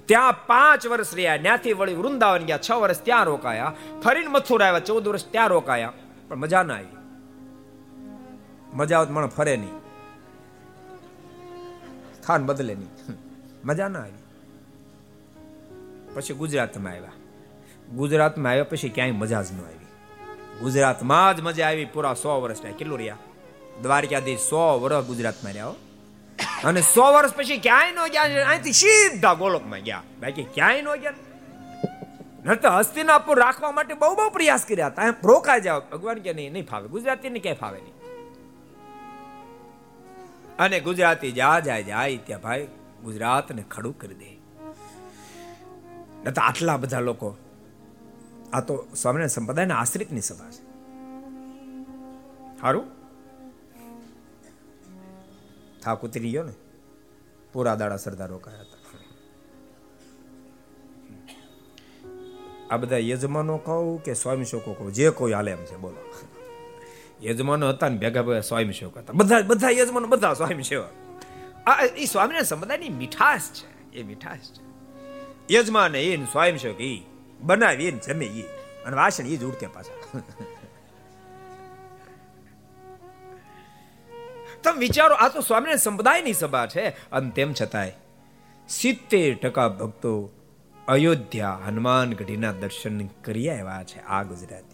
ત્યાં પાંચ વર્ષ રહ્યા, ત્યાંથી વળી વૃંદાવન ગયા, છ વર્ષ ત્યાં રોકાયા. ફરીને મથુરા આવ્યા, ચૌદ વર્ષ ત્યાં રોકાયા. પણ મજા ના આવી. મજા આવત મને ફરે નહીં. સ્થાન બદલે નહીં. મજા ના આવી. પછી ગુજરાતમાં આવ્યા. ગુજરાતમાં આવ્યા પછી ક્યાંય મજા જ ન આવી. ગુજરાતમાં જ મજા આવી પૂરા સો વર્ષ રહ્યા કેટલું રહ્યા? દ્વારકાધીશ સો વર્ષ ગુજરાતમાં રહ્યા અને સો વર્ષ પછી ક્યાંય ન ગયા, અહીંથી સીધા ગોલોકમાં ગયા. બાકી ક્યાંય ન ગયા. નહીતર હસ્તિનાપુર રાખવા માટે બહુ બહુ પ્રયાસ કર્યા હતા. રોકાઈ જાવ ભગવાન કે નહીં નહીં ફાવે. ગુજરાતીને ક્યાંય ફાવે નહીં. અને ગુજરાતી જા જાય જાય ત્યાં ભાઈ, ગુજરાતને ખડું કરી દે. તો આટલા બધા લોકો, આ તો સ્વામિનારાયણ સંપ્રદાયના આશ્રિતની સભા છે. સારું થાક ઉતરી ગયો ને, પૂરા દાડા સરદાર રોકાયા હતા. આ બધા યજમાનો કહું કે સ્વામી શોકો કહું, જે કોઈ હાલે એમ છે, બોલો. યજમાનો હતા ને ભેગા ભેગા સ્વામી સેવક હતા. બધા બધા યજમાનો, બધા સ્વામી સેવક. આ એ સ્વામીના સંપ્રદાયની મીઠાશ છે, એ મીઠાશ છે. યજમાન એ સ્વયં સેવક એ બનાવી એને જમે એ અને વાસણ એ જ પાછા. તમે વિચારો, આ તો સ્વામિનારાયણ સંપ્રદાયની સભા છે. અને તેમ છતાંય સિત્તેર ટકા ભક્તો અયોધ્યા હનુમાનગઢીના દર્શન કરી આવ્યા છે આ ગુજરાતી.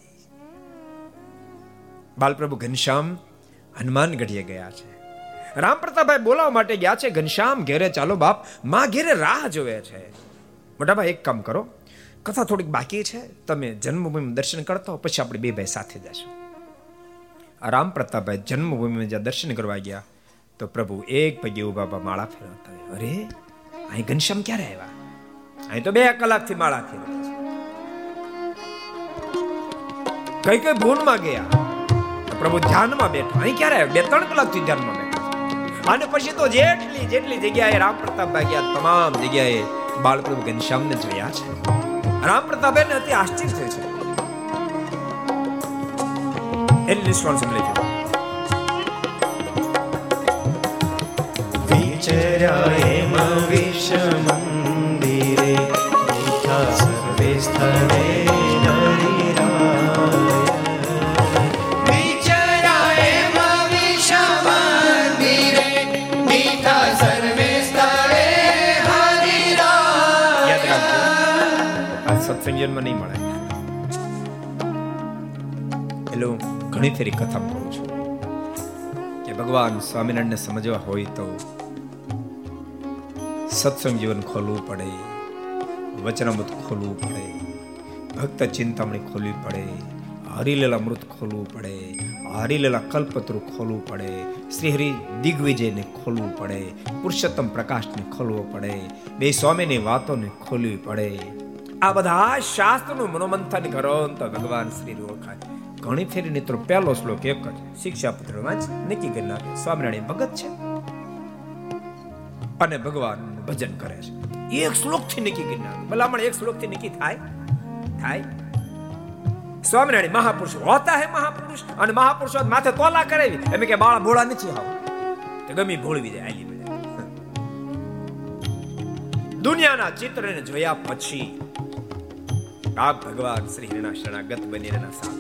બાલપ્રભુ ઘનશ્યામ હનુમાન ગઢીએ ગયા છે. રામ પ્રતાપભાઈ બોલાવવા માટે ગયા છે. ઘનશ્યામ, ઘેરે ચાલો બાપ, માં ઘેરે રાહ જોવે છે. મોટાભાઈ એક કામ કરો. કથા થોડીક બાકી છે. તમે જન્મભૂમિ દર્શન કરતા હો, પછી આપણે બે ભાઈ સાથે જશું. રામ પ્રતાપભાઈ જન્મભૂમિમાં જ્યાં દર્શન કરવા ગયા, તો પ્રભુ એક પગે ઊભા માળા ફેરવતા અરે, અહીં ઘનશ્યામ ક્યારે આવ્યા? અહીં તો બે કલાકથી માળા ફેરવતા કઈ કઈ ભૂનમાં ગયા? પ્રભુ ધ્યાનમાં બેઠા. અહીં ક્યારે બે, ત્રણ કલાકથી ધ્યાનમાં બેઠા. અને પછી તો જેટલી જેટલી જગ્યાએ રામ પ્રતાપ ગયા તમામ જગ્યાએ બાળપ્રભુ ઘનશ્યામને જોયા છે. રામ પ્રતાપભાઈને અતિ આશ્ચર્ય થયું છે. એની રિસ્પોન્સિબિલિટી વિચર્યા એમ વિષ મંદિરે સર્વે સ્થળે સત્સંગમાં નહીં મળે. એટલે હું ઘણી ફેરી કથા કહું છું. કે ભગવાન સ્વામિનારાયણને સમજવા હોય તો સત્સંગ જીવન ખોલવું પડે, વચનામૃત ખોલવું પડે, ભક્ત ચિંતામણી ખોલવી પડે, હરિલેલા મૃત ખોલવું પડે, હરિલેલા કલ્પતરુ ખોલવું પડે શ્રી હરિ દિગ્વિજયને ખોલવું પડે, પુરુષોત્તમ પ્રકાશને ખોલવું પડે, બે સ્વામીની વાતોને ખોલવી પડે. આ બધા શાસ્ત્રનું મનોમંથન કરો તો ભગવાન શ્રી ઓળખાય. ઘણી ફેરી મિત્રો, પહેલો શ્લોક એક જ. શિક્ષાપત્ર વાંચ નક્કી કરી નાખે સ્વામિનારાયણ ભગત છે. અને ભગવાનનું ભજન કરે છે. એક શ્લોકથી નક્કી કરી નાખે ભલામણ એક શ્લોકથી નક્કી થાય? થાય. સ્વામિનારાયણ મહાપુરુષ હોતા હે મહાપુરુષ, અને મહાપુરુષો માથે તોલા કરાવી એમ કે બાળા ભોળા નથી આવ તો ગમી ભોળવી જાય, આલી દુનિયાના ચિત્રને જોયા પછી આ ભગવાન શ્રી હરિના શરણાગત બની રહેના સાથ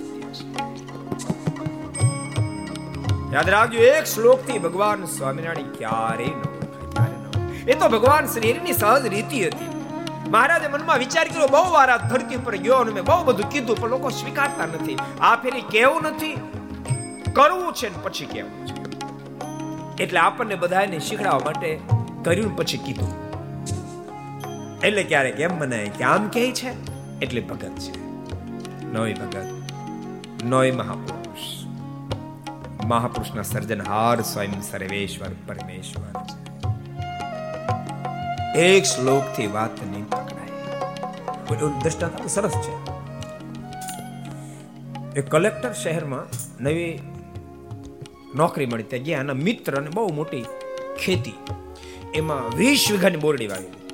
યાદ રાખજો, એક શ્લોકથી ભગવાન સ્વામિનારાયણ ક્યારે ન. એ તો ભગવાન શ્રી હરિની સહજ રીતિ હતી. મહારાજે મનમાં વિચાર કર્યો, બહુ વાર આ ધરતી ઉપર ગયો અને મેં બહુ બધું કીધું, પણ લોકો સ્વીકારતા નથી. આ ફેરી કેવું નથી? કરવું છે ને પછી કેવું છે? એટલે આપણને બધાને શીખડાવવા માટે કર્યું પછી કીધું. એટલે ક્યારેક એમ બનાય કે આમ કે છે? એટલે ભગત છે. નોય ભગત, નોય મહાપુરુષ. મહાપુરુષના સર્જનહાર સ્વયં સર્વેશ્વર પરમેશ્વર એક શ્લોકથી વાત નહીં પકડાય. દ્રષ્ટાંત સરસ છે. એ કલેક્ટર શહેરમાં નવી નોકરી મળી ત્યાં ગયા મિત્ર અને બહુ મોટી ખેતી. એમાં વીસ વીઘાની બોરડી વાવી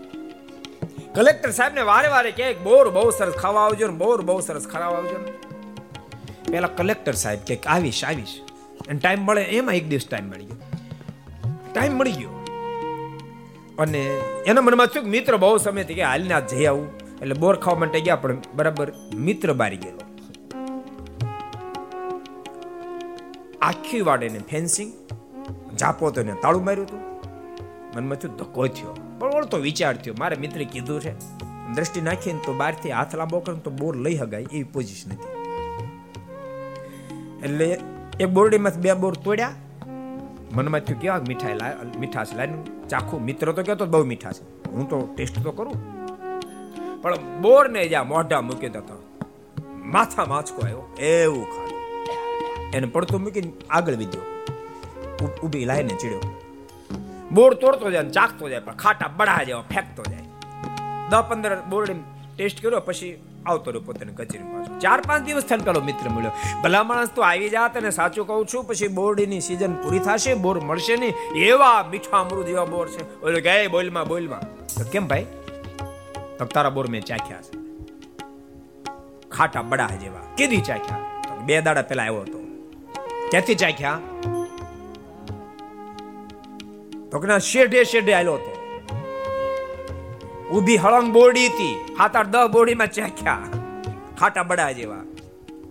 કલેક્ટર સાહેબને વારે વારે કહે બોર બહુ સરસ ખાવા આવજો ને, બોર બહુ સરસ ખાવા આવજો ને. પેલા કલેક્ટર સાહેબ કે આવીશ આવીશ. અને ટાઈમ મળે, એમાં એક દિવસ ટાઈમ મળી ગયો. ટાઈમ મળી ગયો. અને એના મનમાં થયું કે મિત્ર બહુ સમયથી કે હાલને આ જઈ આવું. એટલે બોર ખાવા માટે ગયા, પણ બરાબર મિત્ર બારી ગયેલો. આખી વાડે ને ફેન્સિંગ જાપો તો એને તાળું માર્યું હતું. મનમાં થયું ધક્કો થયો. પણ ઓળતો વિચાર થયો. મારે મિત્રે કીધું છે દ્રષ્ટિ નાખીને તો બહારથી હાથ લાંબો કરે તો બોર લઈ હગાય, એવી પોઝિશન હતી. એટલે એક બોરડીમાંથી બે બોર તોડ્યા. મનમાં થયું કેવા મીઠાઈ લાય મીઠાશ લાવીને ચાખું. મિત્ર તો કહેતો, બહુ મીઠા છે. હું તો ટેસ્ટ તો કરું. પણ બોર ને જ્યાં મોઢા મૂકી દેતો માથા માછકો આવ્યો. એવું ખાધું. એને પડતું મૂકીને આગળ વિધ્યો. ઊભી લાઈને ચીડ્યો. બોર તોડતો જાય ચાખતો જાય, પણ ખાટા બડા જેવા ફેંકતો જાય. દસ પંદર બોરડી ટેસ્ટ કર્યો, પછી આવતો રહ્યો પોતાની કચેરી પાછો. ચાર પાંચ દિવસ થઈને પેલો મિત્ર મળ્યો. ભલા માણસ તો આવી જાત અને સાચું કહું છું, પછી બોરડીની સીઝન પૂરી થશે, બોર મળશે નહીં, એવા મીઠા અમૃત એવા બોર છે. ઓલો કે બોલમાં બોલમાં. તો કેમ ભાઈ? તો તારા બોર મેં ચાખ્યા છે. ખાટા બડા જેવા. કીધી ચાખ્યા? બે દાડા પેલા આવ્યો હતો. ક્યાંથી ચાખ્યા? કે શેઢે શેઢે આવેલો હતો. ઊભી હળંગ બોડી હતી. સાત આઠ દસ બોરડીમાં ચાખ્યા. ખાટા બડા જેવા.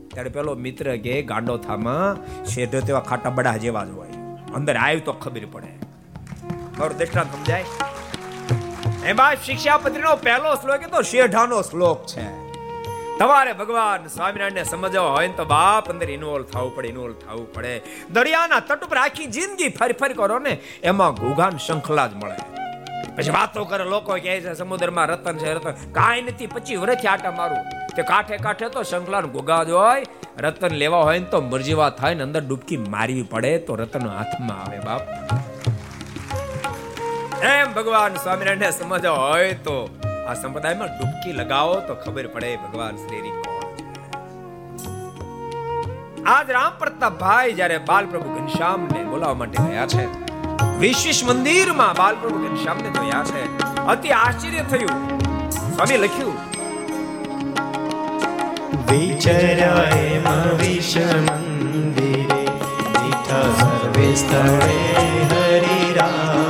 ત્યારે પેલો મિત્ર કે ગાંડો થામાં શેઢો તેવા ખાટા બડા જેવા જ હોય. અંદર આવ્યું તો ખબર પડે. મારું દ્રષ્ટાંત સમજાય? એમાં શિક્ષાપત્રીનો પહેલો શ્લોક એ તો શેઢાનો શ્લોક છે. તમારે ભગવાન સ્વામિનારાયણને સમજવા હોય તો બાપ અંદર ઇન્વોલ્વ થવું પડે ઇન્વોલ્વ થવું પડે. દરિયાના તટ ઉપર આખી જિંદગી ફરી ફરી કરો ને, એમાં ઘોઘાન શંખલા જ મળે. પછી વાતો કરે, લોકો કહે છે, સમુદ્રમાં રતન છે, રતન. કાંઈ નથી, પછી વર્ષથી આટા મારું. કે કાંઠે કાંઠે તો શંખલા ગુગા જ હોય. રતન લેવા હોય ને તો મરજીવા થાય ને અંદર ડૂબકી મારવી પડે, તો રતન હાથમાં આવે બાપ. એમ ભગવાન સ્વામિનારાયણ સમજવા હોય તો આ સંપ્રદાયમાં ડૂબકી લગાવો તો ખબર પડે ભગવાન શ્રી આજ રામ પ્રતાપ ભાઈ જ્યારે બાલ પ્રભુ ઘનશ્યામ ને બોલાવવા માટે ગયા છે, વિશેષ મંદિરમાં બાલ પ્રભુ ઘનશ્યામ ને જોયા છે. અતિ આશ્ચર્ય થયું. સ્વામી લખ્યું, વિચરાય મવિષ મંદિરે દીઠા સર્વે સ્થળે હરિરાય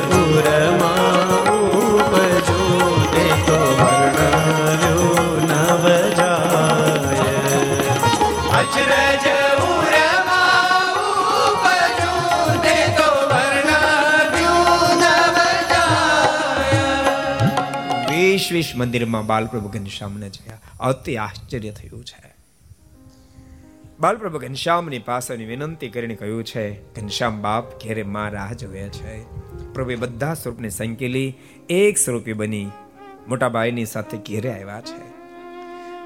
વીસ મંદિરમાં બાલપ્રભુ ઘનશ્યામને જોયા અતિ આશ્ચર્ય થયું છે. બાલપ્રભુ ઘનશ્યામની પાસેની વિનંતી કરીને કહ્યું છે ઘનશ્યામ બાપ ઘેરે માં રાહ જોવે છે. પ્રભુએ બધા સ્વરૂપને સંકેલી એક સ્વરૂપી બની મોટાભાઈની સાથે ઘેરે આવ્યા છે.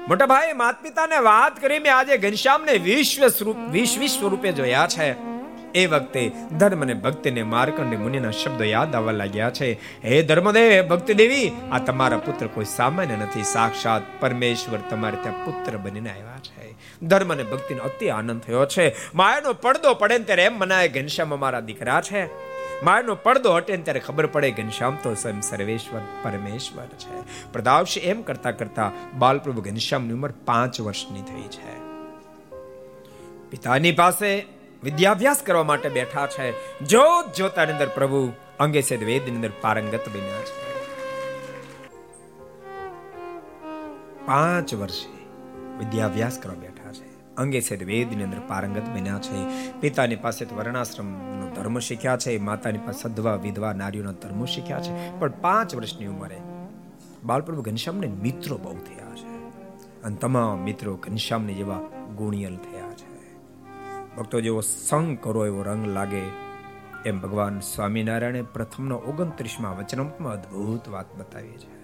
મોટાભાઈ માતા પિતાને વાત કરી, મેં આજે ઘનશ્યામને વિશ્વ સ્વરૂપ વિશ્વ સ્વરૂપે જોયા છે. એ વખતે ધર્મ અને ભક્તિને માર્કંડે મુનિના શબ્દ યાદ આવવા લાગ્યા છે. હે ધર્મદેવ ભક્તિ દેવી આ તમારા પુત્ર કોઈ સામાન્ય નથી. સાક્ષાત પરમેશ્વર તમારે ત્યાં પુત્ર બનીને આવ્યા છે. ધર્મ અને ભક્તિનો અતિ આનંદ થયો છે. માયાનો પડદો પડે ને ત્યારે એમ મનાય ઘનશ્યામ અમારા દીકરા છે. માયાનો પડદો હટે ત્યારે ખબર પડે, ઘનશ્યામ તો સ્વયં સર્વેશ્વર, પરમેશ્વર છે. પ્રદાવશી એમ કરતા કરતા બાલપ્રભુ ઘનશ્યામની ઉંમર પાંચ વર્ષની થઈ છે. પિતાની પાસે વિદ્યાભ્યાસ કરવા માટે બેઠા છે. જોત જોતાની અંદર પ્રભુ અંગે છે વેદની અંદર પારંગત બન્યા છે. પાંચ વર્ષે વિદ્યાભ્યાસ કરવા બેઠા છે. અંગે છે વેદની અંદર પારંગત બન્યા છે. પિતાની પાસે વર્ણાશ્રમનો ધર્મ શીખ્યા છે. માતાની પાસે સદવા વિધવા, નારીઓના ધર્મ શીખ્યા છે. પણ પાંચ વર્ષની ઉંમરે બાલપ્રભુ ઘનશ્યામને મિત્રો બહુ થયા છે. અને તમામ મિત્રો ઘનશ્યામને જેવા ગુણિયલ થયા ભક્તો જેવો સંગ કરો એવો રંગ લાગે. એમ ભગવાન સ્વામિનારાયણે પ્રથમનો ઓગણત્રીસમાં વચનામૃતમાં અદ્ભુત વાત બતાવી છે.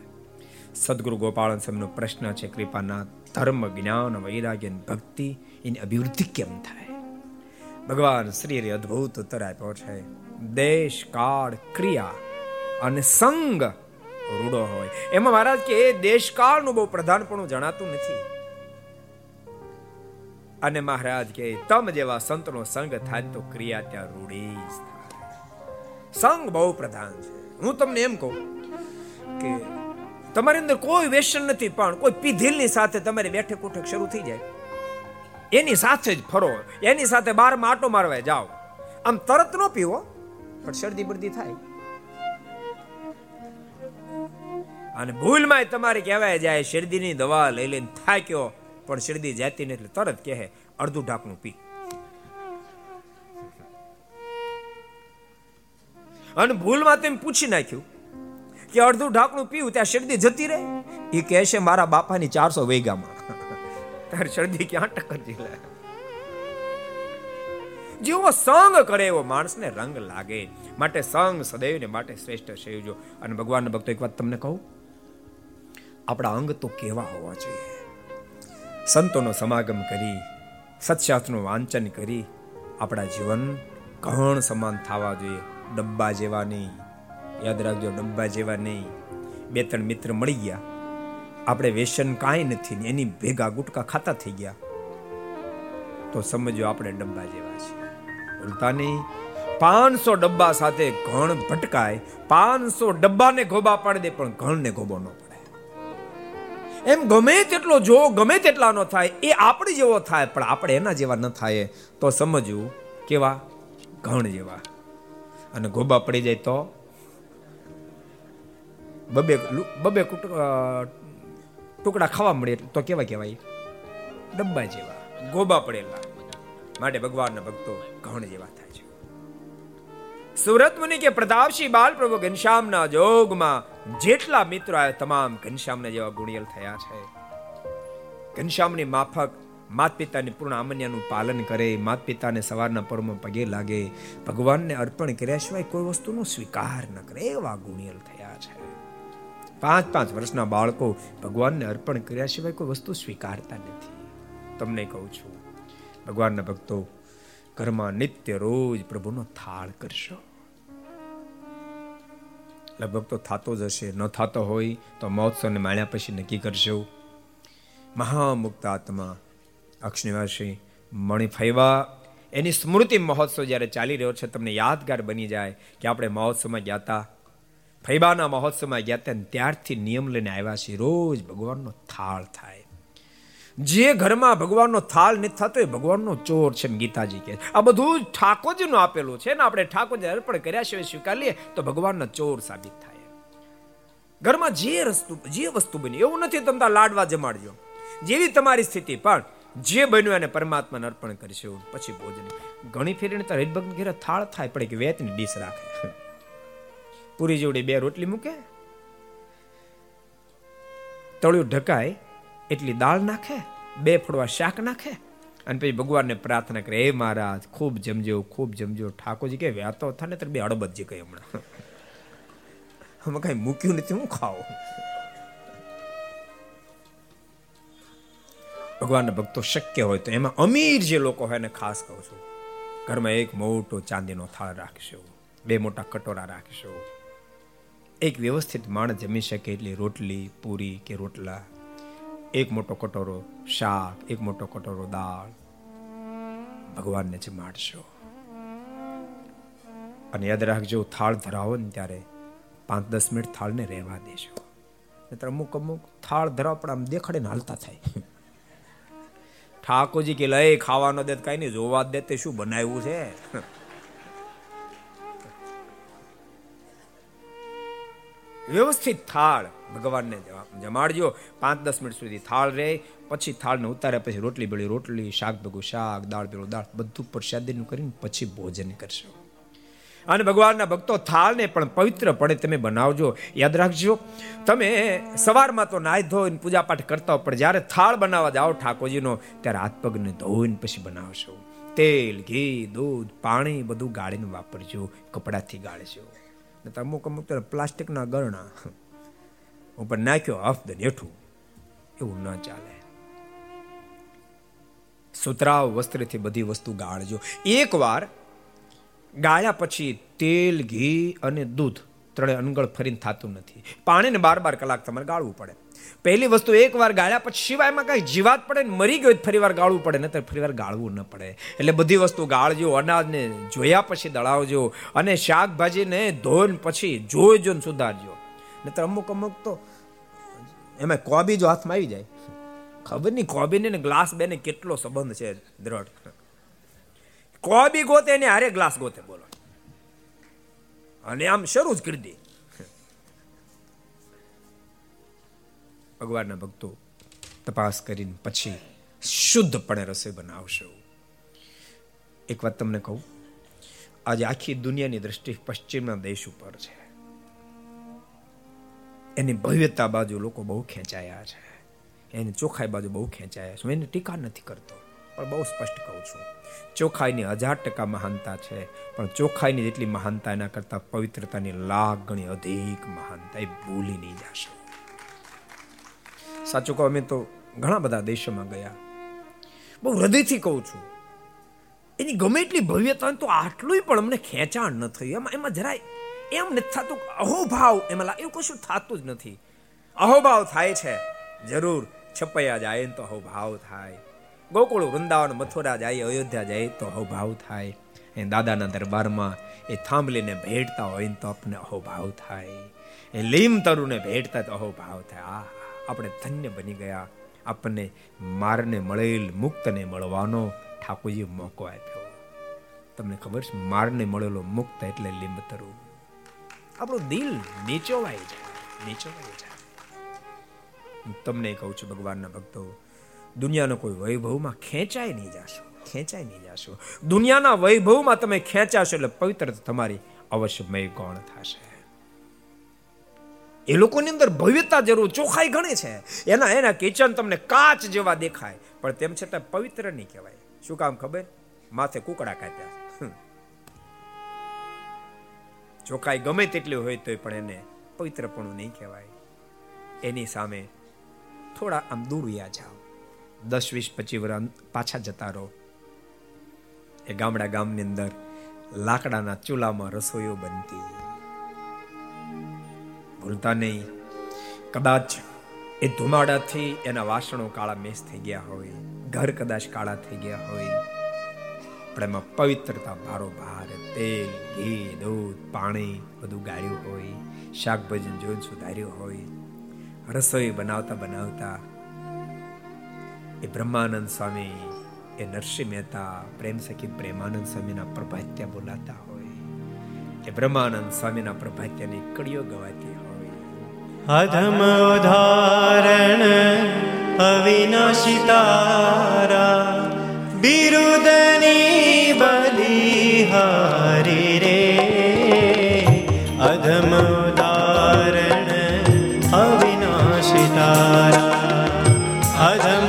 સદગુરુ ગોપાળન સ્વામીનો પ્રશ્ન છે, કૃપાના ધર્મ, જ્ઞાન, વૈરાગ્ય ભક્તિ એની અભિવૃદ્ધિ કેમ થાય? ભગવાન શ્રીએ અદ્ભુત ઉત્તર આપ્યો છે, દેશ, કાળ, ક્રિયા અને સંગ રૂડો હોય. એમાં મહારાજ કે એ દેશકાળનું બહુ પ્રધાનપણું જણાતું નથી. અને મહારાજ કે, તમ જેવા સંતનો સંગ થાય તો ક્રિયા ત્યાં રૂઢી જ થાય. સંગ બહુ પ્રધાન છે. હું તમને એમ કહું કે, તમારી અંદર કોઈ વ્યસન નથી, પણ કોઈ પીધેલની સાથે તમારે બેઠક ઉઠક શરૂ થઈ જાય. એની સાથે જ ફરો. એની સાથે બાર માટો મારવા જાઓ. આમ તરત ન પીવો, પણ શરદી બરદી થાય. અને ભૂલમાં તમારે કહેવાય જાય, શરદીની દવા લઈ લઈને થાક્યો પણ શરદી જાતી ને એટલે તરત કહે, અડધું ઢાંકણું પી. અને ભૂલમાં તેમ પૂછી નાખ્યું કે અડધું ઢાંકણું પીવું, ત્યાં શરદી જતી રહે? એ કહે મારા બાપાની ચારસો વેગામાં. તાર શરદી ક્યાં ટક્કર લે? જેવો સંગ કરે એવો માણસને રંગ લાગે. માટે સંગ સદૈવને માટે શ્રેષ્ઠ સેવજો અને ભગવાનના ભક્તો એક વાત તમને કહું? આપણા અંગ તો કેવા હોવા જોઈએ. સંતોનો સમાગમ કરી, સત્શાસ્ત્રનું વાંચન કરી, આપણા જીવન ઘણ સમાન થવા જોઈએ. ડબ્બા જેવા નહીં. યાદ રાખજો, ડબ્બા જેવા નહીં. બે ત્રણ મિત્ર મળી ગયા. આપણે વેસન કાંઈ નથી ને એની ભેગા ગુટકા ખાતા થઈ ગયા. તો સમજો આપણે ડબ્બા જેવા છે ભૂલતા નહીં. પાંચસો ડબ્બા સાથે ઘણ ભટકાય. પાંચસો ડબ્બાને ગોબા પાડી દે, પણ ઘણને ગોબો ન એમ ગમે તેટલો જો ગમે તેટલાનો થાય, એ આપણી જેવો થાય, પણ આપણે એના જેવા ન થાય તો સમજવું કેવા? ઘણ જેવા. અને ગોબા પડી જાય તો? બબે બબે ટુકડા ખાવા મળે તો કેવા કહેવાય? ડબ્બા જેવા. ગોબા પડેલા. માટે ભગવાનના ભક્તો ઘણ જેવા થાય. સુરત મુનિ કે પ્રતાપસિંહ બાલ પ્રભુ ઘનશ્યામના જોગમાં જેટલા મિત્રો આવ્યા તમામ ઘનશ્યામના જેવા ગુણિયલ થયા છે. ઘનશ્યામની માફક માત પિતાની પૂર્ણ આમન્યાનું પાલન કરે માત પિતાને સવારના પરમાં પગે લાગે, ભગવાનને અર્પણ કર્યા સિવાય કોઈ વસ્તુનો સ્વીકાર ન કરે એવા ગુણિયલ થયા છે. પાંચ પાંચ વર્ષના બાળકો ભગવાનને અર્પણ કર્યા સિવાય કોઈ વસ્તુ સ્વીકારતા નથી. તમને કહું છું, ભગવાનના ભક્તો ઘરમાં નિત્ય રોજ પ્રભુનો થાળ કરશો. લગભગ તો થતો જ હશે, ન થતો હોય તો મહોત્સવને માણ્યા પછી નક્કી કરશો. મહામુક્ત આત્મા, અક્ષનિવાસી મણિફૈવા એની સ્મૃતિ મહોત્સવ જ્યારે ચાલી રહ્યો છે, તમને યાદગાર બની જાય કે આપણે મહોત્સવમાં ગયા હતા. ફૈબાના મહોત્સવમાં ગયા હતા ત્યારથી નિયમ લઈને આવ્યા છીએ, રોજ ભગવાનનો થાળ થાય. જે ઘરમાં ભગવાનનો થાળ નથી થતો, એ ભગવાનનો ચોર છે ગીતાજી કે આ બધું ઠાકોરજીનું આપેલું છે ને આપણે ઠાકોરજી અર્પણ કર્યા સિવાય સ્વીકાર લઈએ તો ભગવાનનો ચોર સાબિત થાય. ઘરમાં જે વસ્તુ જે વસ્તુ બની, એવું નથી તમે લાડવા જમાડજો. જેવી તમારી સ્થિતિ, પણ જે બન્યું એને પરમાત્માને અર્પણ કરશું પછી ભોજન. ઘણી ફેરીને તો હરિભક્ત ઘેરે થાળ થાય પડે કે વેતની ડીશ રાખે. પૂરી જોડી બે રોટલી મૂકે. તળિયું ઢકાય એટલી દાળ નાખે, બે ફોડવા શાક નાખે અને પછી ભગવાનને પ્રાર્થના કરે, હે મહારાજ, ખૂબ જમજો ખૂબ જમજો. ઠાકોરજી કે વ્યાતો થાય ને તો બે અડબતજી કહે હમણાં. અમે કઈ મૂક્યું નથી, હું ખાઉં. ભગવાનના ભક્તો શક્ય હોય તો એમાં અમીર જે લોકો હોય એને ખાસ કહું છું. ઘરમાં એક મોટો ચાંદીનો થાળ રાખશો, બે મોટા કટોરા રાખશો. એક વ્યવસ્થિત માણસ જમી શકે, એટલી રોટલી, પૂરી કે રોટલા. એક મોટો કટોરો શાક, એક મોટો કટોરો દાળ. ભગવાનને જમાડશો. અને યાદ રાખજો, થાળ ધરાવો ને ત્યારે પાંચ દસ મિનિટ થાળને રહેવા દેશો નહીતર અમુક અમુક થાળ ધરાવ, પણ આમ દેખાડે ને હાલતા થાય. ઠાકોરજી કે, લઈ, ખાવાનો દે કઈ નહીં, જોવા દે તે શું બનાવ્યું છે? વ્યવસ્થિત થાળ. ભગવાનને જમાડજો. પાંચ દસ મિનિટ સુધી થાળ રહે. પછી થાળને ઉતાર્યા પછી રોટલી ભેળી રોટલી, શાક ભેગું, શાક, દાળ ભેળું દાળ, બધું પ્રસાદીનું કરીને પછી ભોજન કરશો. અને ભગવાનના ભક્તો થાળને પણ પવિત્ર પડે તમે બનાવજો. યાદ રાખજો, તમે સવારમાં તો નાય ધોઈને પૂજાપાઠ કરતા પણ જ્યારે થાળ બનાવવા જાઓ ઠાકોરજીનો, ત્યારે હાથ પગને ધોઈને પછી બનાવશો. તેલ, ઘી, દૂધ, પાણી બધું ગાળીને વાપરજો, કપડાથી ગાળજો. અમુક અમુક પ્લાસ્ટિકના ગરણા. ઉપર નાખ્યો હફ દે હેઠું એવું ન ચાલે. સુતરાવ વસ્ત્રથી બધી વસ્તુ ગાળજો. એકવાર ગાળ્યા પછી તેલ, ઘી અને દૂધ ત્રણે અનગળ ફરીને થતું નથી. પાણીને બાર બાર કલાક તમારે ગાળવું પડે. પહેલી વસ્તુ એકવાર ગાળ્યા પછી સિવાયમાં કઈ જીવાત પડે ને મરી ગયો ફરી વાર ગાળવું પડે નહીં ફરી વાર ગાળવું ન પડે. એટલે બધી વસ્તુ ગાળજો, અનાજને જોયા પછી દળાવજો અને શાકભાજીને ધોઈને પછી જોઈજો ને સુધારજો. નહીતર અમુક અમુક તો એમાં કોબી જો હાથમાં આવી જાય. ખબર નહીં કોબીને ને ગ્લાસ બેને કેટલો સંબંધ છે દ્રઢ. કોબી ગોતે ને હારે ગ્લાસ ગોતે, બોલો. અને આમ શરૂ જ કરી દે. ભગવાનના ભક્તો, તપાસ કરીને પછી શુદ્ધપણે રસોઈ બનાવશો. એક વાત તમને કહું, આજે આખી દુનિયાની દ્રષ્ટિ પશ્ચિમના દેશ ઉપર છે. એની ભવ્યતા બાજુ લોકો બહુ ખેંચાયા છે. એની ચોખાઈ બાજુ બહુ ખેંચાયા છે. હું એની ટીકા નથી કરતો, પણ બહુ સ્પષ્ટ કહું છું. ચોખાઈની હજાર ટકા મહાનતા છે, પણ ચોખાઈની જેટલી મહાનતા એના કરતા પવિત્રતાની લાખ ગણી અધિક મહાનતા એ ભૂલી નહીં જશે. સાચું કહું, અમે તો ઘણા બધા દેશોમાં ગયા. બહુ હૃદયથી કહું છું. એની ગમે એટલી ભવ્યતા તો આટલું પણ અમને ખેંચાણ ન થયું એમાં એમાં જરાય એમ નથી થતું અહોભાવ એમાં એવું કશું થતું જ નથી. અહોભાવ થાય છે, જરૂર છપૈયા જાય તો અહોભાવ થાય. ગોકુળ, વૃંદાવન, મથુરા જાય, અયોધ્યા જાય તો અહોભાવ થાય. એ દાદાના દરબારમાં એ થાંભલીને ભેટતા હોય તો આપને અહોભાવ થાય. એ લીમ તરુને ભેટતા તો અહોભાવ થાય. આ, આપણે ધન્ય બની ગયા. આપણને મારને મળેલ, મુક્તને મળવાનો ઠાકોરજીએ મોકો આપ્યો. તમને ખબર છે, મારને મળેલો મુક્ત એટલે લીંબતરું આપણું દિલ નીચોવાઈ જાય નીચોવાઈ જાય. તમને કહું છું, ભગવાનના ભક્તો, દુનિયાનો કોઈ વૈભવમાં ખેંચાય નહીં જાશો ખેંચાય નહીં જાશો. દુનિયાના વૈભવમાં તમે ખેંચાશો એટલે પવિત્ર તમારી અવશ્યમય ગૌણ થશે. એ લોકોની અંદર ભવ્યતા જરૂર ચોખાઈ ઘણી છે. એના એના કિચન તમને કાચ જેવા દેખાય, પણ તેમ છતાં પવિત્ર નહીં કહેવાય. શું કામ ખબર? માથે કુકડા કાપ્યા ચોખાઈ ગમે તેટલી હોય તોય પણ એને પવિત્રપણું નહીં કહેવાય. એની સામે થોડા આમ દૂર વ્યા જાઓ. દસ વીસ પચીસ વર્ષ પાછા જતા રહો. એ ગામડા ગામની અંદર લાકડાના ચૂલામાં રસોઈઓ બનતી. ભૂલતા નહીં. કદાચ એ ધુમાડાથી એના વાસણો કાળા મેસ થઈ ગયા હોય. ઘર કદાચ કાળા થઈ ગયા હોય. પણ એમાં પવિત્રતા ભારો ભાર તેલ, ઘી, દૂધ, પાણી બધું ગાળ્યું હોય શાકભાજી જોન સુધાર્યું હોય, રસોઈ બનાવતા બનાવતા એ બ્રહ્માનંદ સ્વામી, એ નરસિંહ મહેતા, પ્રેમ સખી પ્રેમાનંદ સ્વામીના પ્રભાત્યા બોલાતા હોય. એ બ્રહ્માનંદ સ્વામીના પ્રભાત્યાની કડીઓ ગવાતી હોય. અધમ અવિનાશી બિરુદની બલિહારી રે અધમ ઉદારણ અવિનાશી તારા અધમ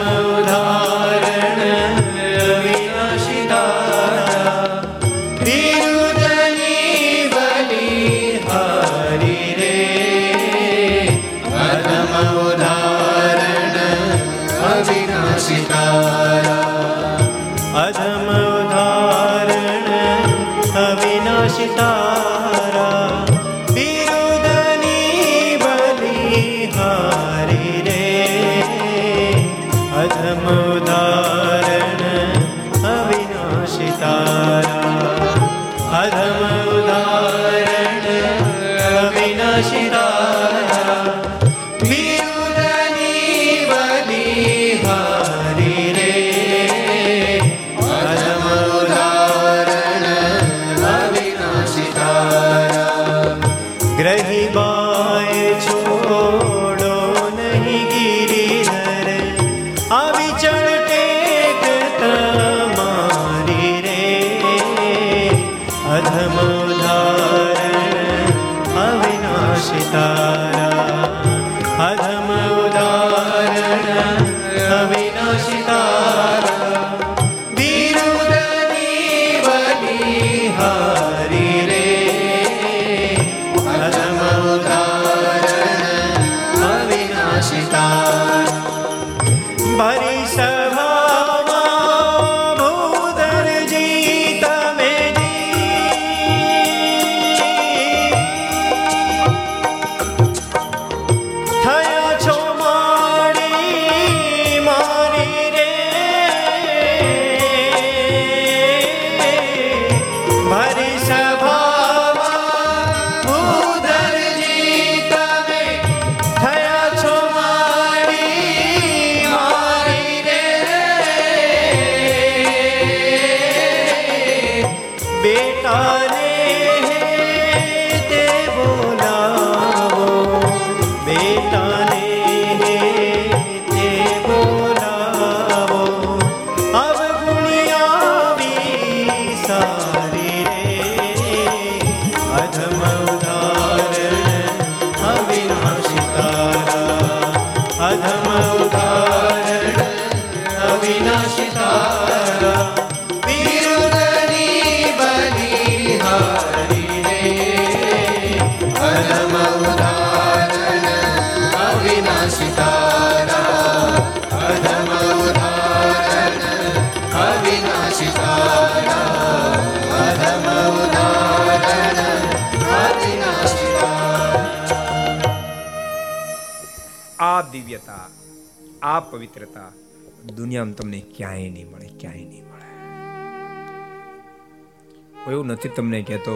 આ પવિત્રતા દુનિયામાં તમને ક્યાંય નહીં મળે, ક્યાંય નહીં મળે. એવું નથી તમને કહેતો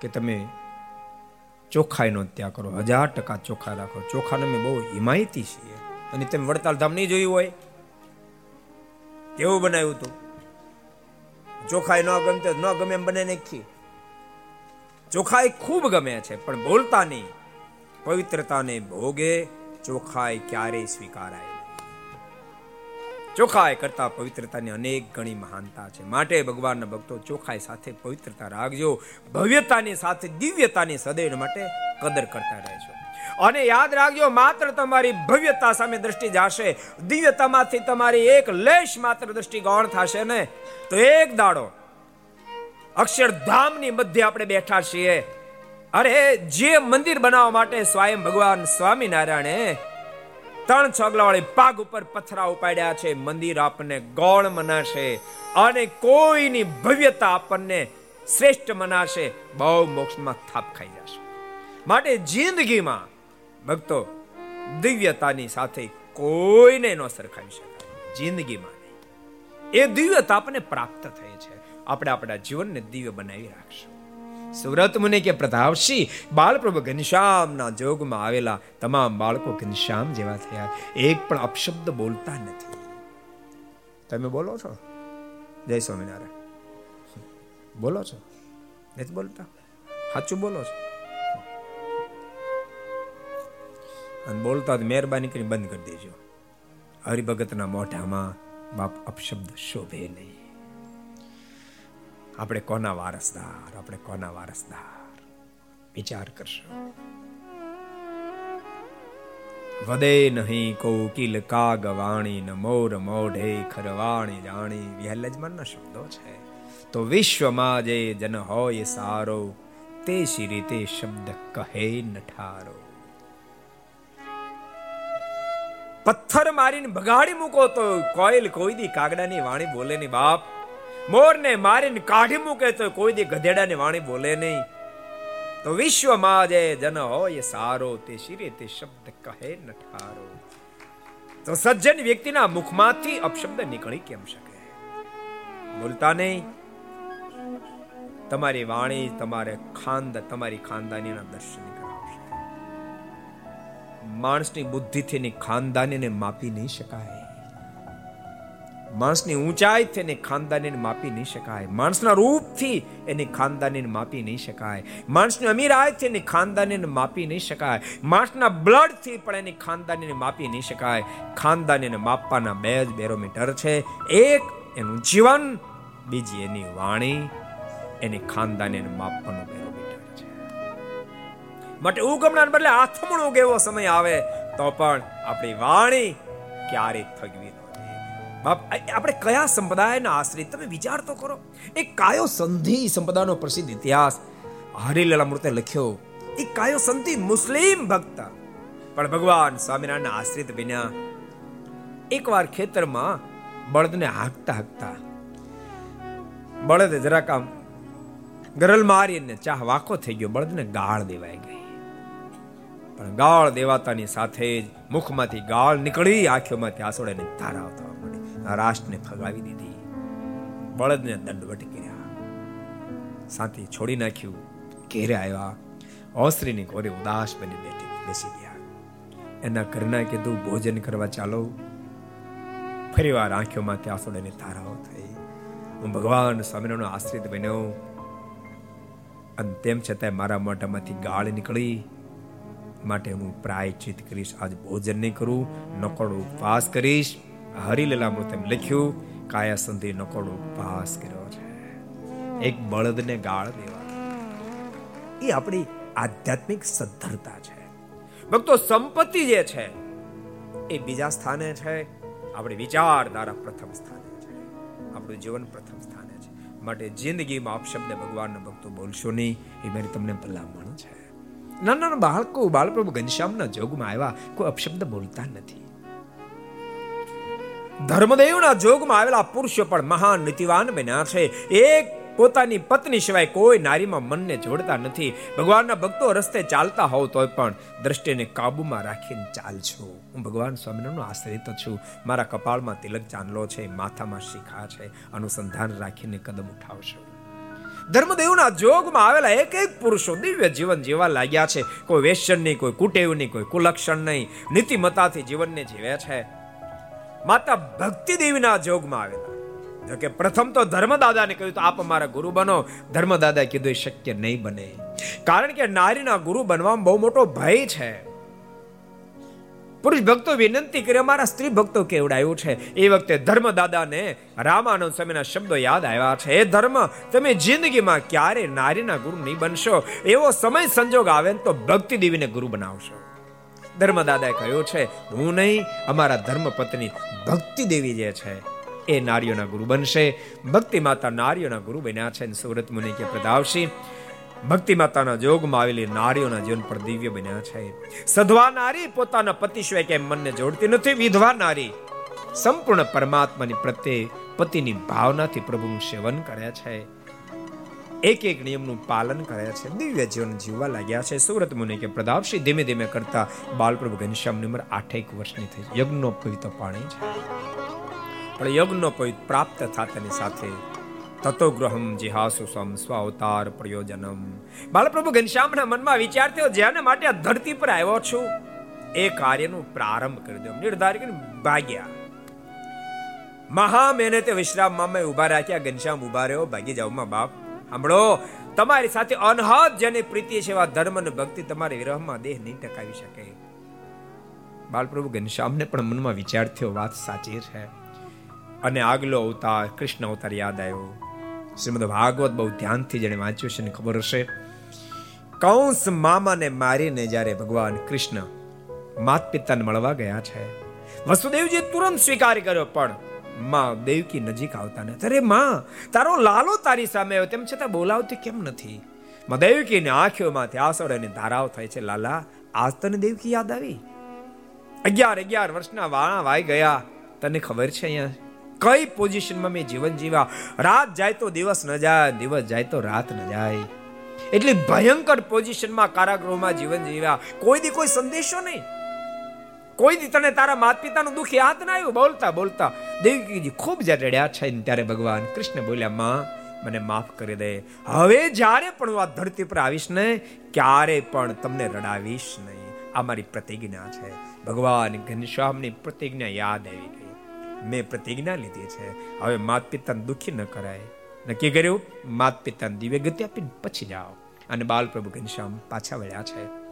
કે તમે ચોખાઈનો ત્યાગ કરો, હજાર ટકા ચોખા રાખો. ચોખાને મેં બહુ હિમાયતી છીએ અને તમે વડતાલ ધામ નહીં જોયું હોય. કેવું બનાવ્યું હતું. ચોખાઈ ન ગમતો, ન ગમે એમ બને નાખી ચોખાઈ ખૂબ ગમે છે, પણ બોલતા નહીં. પવિત્રતાને ભોગે ચોખાઈ ક્યારેય સ્વીકારાય ચોખાઈ કરતા પવિત્રતાની અનેક ગણી મહાનતા છે. માટે ભગવાનના ભક્તો ચોખાઈ સાથે પવિત્રતા રાખજો. ભવ્યતાની સાથે દિવ્યતાની સદૈવ માટે કદર કરતા રહેજો. અને યાદ રાખજો, માત્ર તમારી ભવ્યતા સામે દ્રષ્ટિ જશે. દિવ્યતામાંથી તમારી એક લેશ માત્ર દ્રષ્ટિ ગૌણ થશે ને તો એક દાડો અક્ષરધામની મધ્ય આપણે બેઠા છીએ. અરે, જે મંદિર બનાવવા માટે સ્વયં ભગવાન સ્વામિનારાયણે ત્રણ છગલાવાળી પાગ ઉપર પથરા ઉપાડ્યા છે, મંદિર આપણને ગૌણ મનાશે અને કોઈની ભવ્યતા આપણને શ્રેષ્ઠ મનાશે, બહુ મોક્ષમાં થાપ ખાઈ જશે. માટે જિંદગીમાં ભક્તો દિવ્યતાની સાથે કોઈને ન સરખાવી શકાય. જિંદગીમાં એ દિવ્યતા આપણને પ્રાપ્ત થઈ છે. આપણે આપણા જીવનને દિવ્ય બનાવી રાખશું. સુરત મુનિ કે પ્રતાપસિંહ બાળપ્રભુ ઘનશ્યામના જોગમાં આવેલા તમામ બાળકો ઘનશ્યામ જેવા થયા. એક પણ અપશબ્દ બોલતા નથી. તમે બોલો છો? જય સ્વામિનારાયણ. બોલો છો? નથી બોલતા? સાચું બોલો છો? અને બોલતા મહેરબાની કરી બંધ કરી દેજો. હરિભગતના મોઢામાં બાપ અપશબ્દ શોભે નહીં. આપણે કોના વારસદાર? આપણે કોના વારસદાર? વિચાર કરશો. વદે નહીં કોકિલ કાગ વાણી ન મોર મોઢે ખરવાણી જાણી. વિહલ્લજમાનના શબ્દો છે. તો વિશ્વમાં જે જન હોય સારો, તે શી રીતે શબ્દ કહે નઠારો પથ્થર મારીને બગાડી મૂકો તો કોઈલ કોઈ દી કાગડાની વાણી બોલે ની બાપ. મોરને મારીને કાઢી મૂકે તો કોઈ દી ગધેડાની વાણી બોલે નહીં. તો વિશ્વમાં જે જન હોય સારો તે શિરે તે શબ્દ કહે નઠારો. તો સજ્જન વ્યક્તિના મુખમાંથી અપશબ્દ નીકળી કેમ શકે? બોલતા નહીં. તમારી વાણી, તમારે ખાંદ, તમારી ખાનદાનીના દર્શન માણસની બુદ્ધિથી એની ખાનદાનીને માપી નહીં શકાય. માણસની ઊંચાઈથી એની ખાનદાનીને માપી નહીં શકાય. માણસના રૂપથી એની ખાનદાનીને માપી નહીં શકાય. માણસની અમીરાઈથી એની ખાનદાનીને માપી નહીં શકાય. માણસના બ્લડથી પણ એની ખાનદાનીને માપી નહીં શકાય. ખાનદાનીને માપવાના બે જ બેરોમીટર છે. એક એનું જીવન, બીજી એની વાણી. એની ખાનદાનીને માપવાનું માટે ઉગમણાને બદલે આથમણું એવો સમય આવે? તો પણ આપણી વાણી ક્યારેય થગવી બાપ આપણે કયા સંપ્રદાયના આશ્રિત તમે વિચાર તો કરો. એ કાયો સંધિ સંપ્રદાયનો પ્રસિદ્ધ ઇતિહાસ હરિલાલા મૂર્તે લખ્યો. એ કાયો સંધિ મુસ્લિમ ભક્ત. પણ ભગવાન સ્વામિનારાયણ આશ્રિત બન્યા. એકવાર ખેતરમાં બળદને હાંકતા હાંકતા બળદ જરાક આમ ગરલ મારીને ચાહ વાકો થઈ ગયો. બળદને ગાળ દેવાઈ ગઈ. પણ ગાળ દેવાતાની સાથે જ મુખમાંથી ગાળ નીકળી, આંખોમાંથી આસોડાને ધારા મળી રાષ્ટ્રને ફગાવી દીધી. બળદને દંડવટ કર્યા. સાથે છોડી નાખ્યું. ઘેરે આવ્યા. ઓસરીની કોરે ઉદાસ બની બેઠી, બેસી ગયા. એના ઘરના કીધું, ભોજન કરવા ચાલો. ફરીવાર આંખોમાંથી આસોડાને ધારાઓ થઈ. હું ભગવાન સ્વામિનારાયણનો આશ્રિત બન્યો. અને તેમ છતાં મારા મોઢામાંથી ગાળ નીકળી. માટે હું પ્રાયચિત કરીશ. આજ ભોજન નહીં કરું નકોડો ઉપવાસ કરીશ. હરિલીલા એમ લખ્યું કાયા સંધિ નકોડો ઉપવાસ કર્યો છે. એક બળદને ગાળ દેવા. એ આપણી આધ્યાત્મિક સદ્ધરતા છે. ભક્તો, સંપત્તિ જે છે, એ બીજા સ્થાને છે. આપણી વિચારધારા પ્રથમ સ્થાને છે. આપણું જીવન પ્રથમ સ્થાને છે. માટે જિંદગીમાં અપશબ્દ ભગવાનના ભક્તો બોલશો નહીં, એ મારી તમને ભલામણ છે. નાના નાના બાળકો, બાળપ્રભુ ઘનશ્યામના જોગમાં આવ્યા, કોઈ અપશબ્દ બોલતા નથી. ધર્મદેવના જોગમાં આવેલા પુરુષો પણ મહાન નીતિવાન બન્યા છે. એક પોતાની પત્ની સિવાય કોઈ નારીમાં મનને જોડતા નથી. ભગવાનના ભક્તો રસ્તે ચાલતા હોવ તોય પણ દ્રષ્ટિને કાબુમાં રાખીને ચાલજો. હું ભગવાન સ્વામિનારાયણનો આશ્રિત છું. મારા કપાળમાં તિલક ચાંદલો છે, માથામાં શિખા છે, અનુસંધાન રાખીને કદમ ઉઠાવશો ધર્મદેવના જોગમાં આવેલા એક એક પુરુષો દિવ્ય જીવન જીવવા લાગ્યા છે. કોઈ વેશ્યન નહીં કોઈ કુટેવ નહીં કોઈ કુલક્ષણ નહીં નીતિમતાથી જીવનને જીવે છે. માતા ભક્તિ દેવીના જોગમાં આવેલા. જોકે પ્રથમ તો ધર્મદાદાને કહ્યું તો આપ અમારા ગુરુ બનો. ધર્મદાદા કીધું શક્ય નહીં બને. કારણ કે નારીના ગુરુ બનવામાં બહુ મોટો ભય છે. પુરુષ ભક્તો વિનંતી કરી, અમારા સ્ત્રી ભક્તો કેવડાયું છે? એ વખતે ધર્મદાદાને રામાનંદ સ્વામીના શબ્દો યાદ આવ્યા છે. એ ધર્મ, તમે જિંદગીમાં ક્યારે નારીના ગુરુ નહીં બનશો. એવો સમય સંજોગ આવે તો ભક્તિ દેવીને ગુરુ બનાવશો. ધર્મદાદાએ કહ્યું છે, હું નહીં, અમારા ધર્મપત્ની ભક્તિ દેવી જે છે, એ નારીઓના ગુરુ બનશે. ભક્તિ માતા નારીઓના ગુરુ બન્યા છે સુરત મુનિ કે પ્રદાવશી ભક્તિ માતાના જોગમાં આવેલી નારીઓના જીવન પર દિવ્ય બન્યા છે. સધવા નારી પોતાના પતિ સિવાય કેમ મનને જોડતી નથી, વિધવા નારી સંપૂર્ણ પરમાત્માની પ્રત્યે પતિની ભાવનાથી પ્રભુનું સેવન કરે છે. એક એક નિયમનું પાલન કરે છે. દિવ્ય જીવન જીવવા લાગ્યા છે. સુરત મુનિ કે પ્રતાપસિંહ ધીમે ધીમે કરતા બાલપ્રભુ ઘનશ્યામની ઉંમર આઠેક વર્ષની થઈ. યજ્ઞનો પવિત્ર પાણી છે. પણ યજ્ઞનો પવિત પ્રાપ્ત થતાની સાથે તતો ગ્રહમ જિહાસુ સમ સ્વાવતાર પ્રયોજનમ. બાલપ્રભુ ઘનશ્યામના મનમાં વિચાર થયો, જેને માટે આ ધરતી પર આવ્યો છું, એ કાર્યનો પ્રારંભ કરી દો. નિર્ધાર કરીને ભાગ્યા. મહા મહેનતે વિશ્રામ મામે ઊભા રાખ્યા. ઘનશ્યામ ઊભા રહ્યો. ભાગી જાવમાં બાપ. સાંભળો, તમારી સાથે અનહદ જેને પ્રીતિ છે એવા ધર્મ અને ભક્તિ તમારી વિરહમાં દેહ નહીં ટકાવી શકે. બાલપ્રભુ ઘનશ્યામને પણ મનમાં વિચાર થયો, વાત સાચી છે. અને આગલો અવતાર, કૃષ્ણ અવતાર યાદ આવ્યો. શ્રીમદ ભાગવત બહુ ધ્યાનથી જેને વાંચ્યું છે ને ખબર હશે. કૌંસ મામાને મારીને જ્યારે ભગવાન કૃષ્ણ માત પિતાને મળવા ગયા છે વસુદેવજી તુરંત સ્વીકાર કર્યો, પણ માં દેવકી નજીક આવતા ને અરે માં, તારો લાલો તારી સામે આવ્યો. તેમ છતાં બોલાવતી કેમ નથી? માં દેવકીની આંખોમાંથી આસળ અને ધારાઓ થાય છે. લાલા, આજ તને દેવકી યાદ આવી? અગિયાર અગિયાર વર્ષના વાણા વાઈ ગયા. તને ખબર છે અહીંયા? કઈ પોઝિશનમાં મેં જીવન જીવા રાત જાય તો દિવસ ન જાય, દિવસ જાય તો રાત ન જાય. એટલી ભયંકર પોઝિશનમાં કારાગૃહમાં જીવન જીવ્યા. કોઈ દી કોઈ સંદેશો નહીં. કોઈ તને તારા માતા પિતાનું દુઃખ યાદ ના આવ્યું? બોલતા બોલતા. દેવકીજી ખૂબ જ્યારે રડ્યા છે ત્યારે ભગવાન કૃષ્ણ બોલ્યા, માં, મને માફ કરી દે. હવે જ્યારે પણ હું આ ધરતી પર આવીશ ને, ક્યારે પણ તમને રડાવીશ નહીં. આ મારી પ્રતિજ્ઞા છે. ભગવાન ઘનશ્યામની પ્રતિજ્ઞા યાદ આવી ગઈ. મેં પ્રતિજ્ઞા લીધી છે. હવે માત પિતાને દુઃખી ન કરાય. નક્કી કર્યું? માત પિતાને દિવ્ય ગતિ આપીને પછી જાઓ. અને બાલ પ્રભુ ઘનશ્યામ પાછા વળ્યા છે.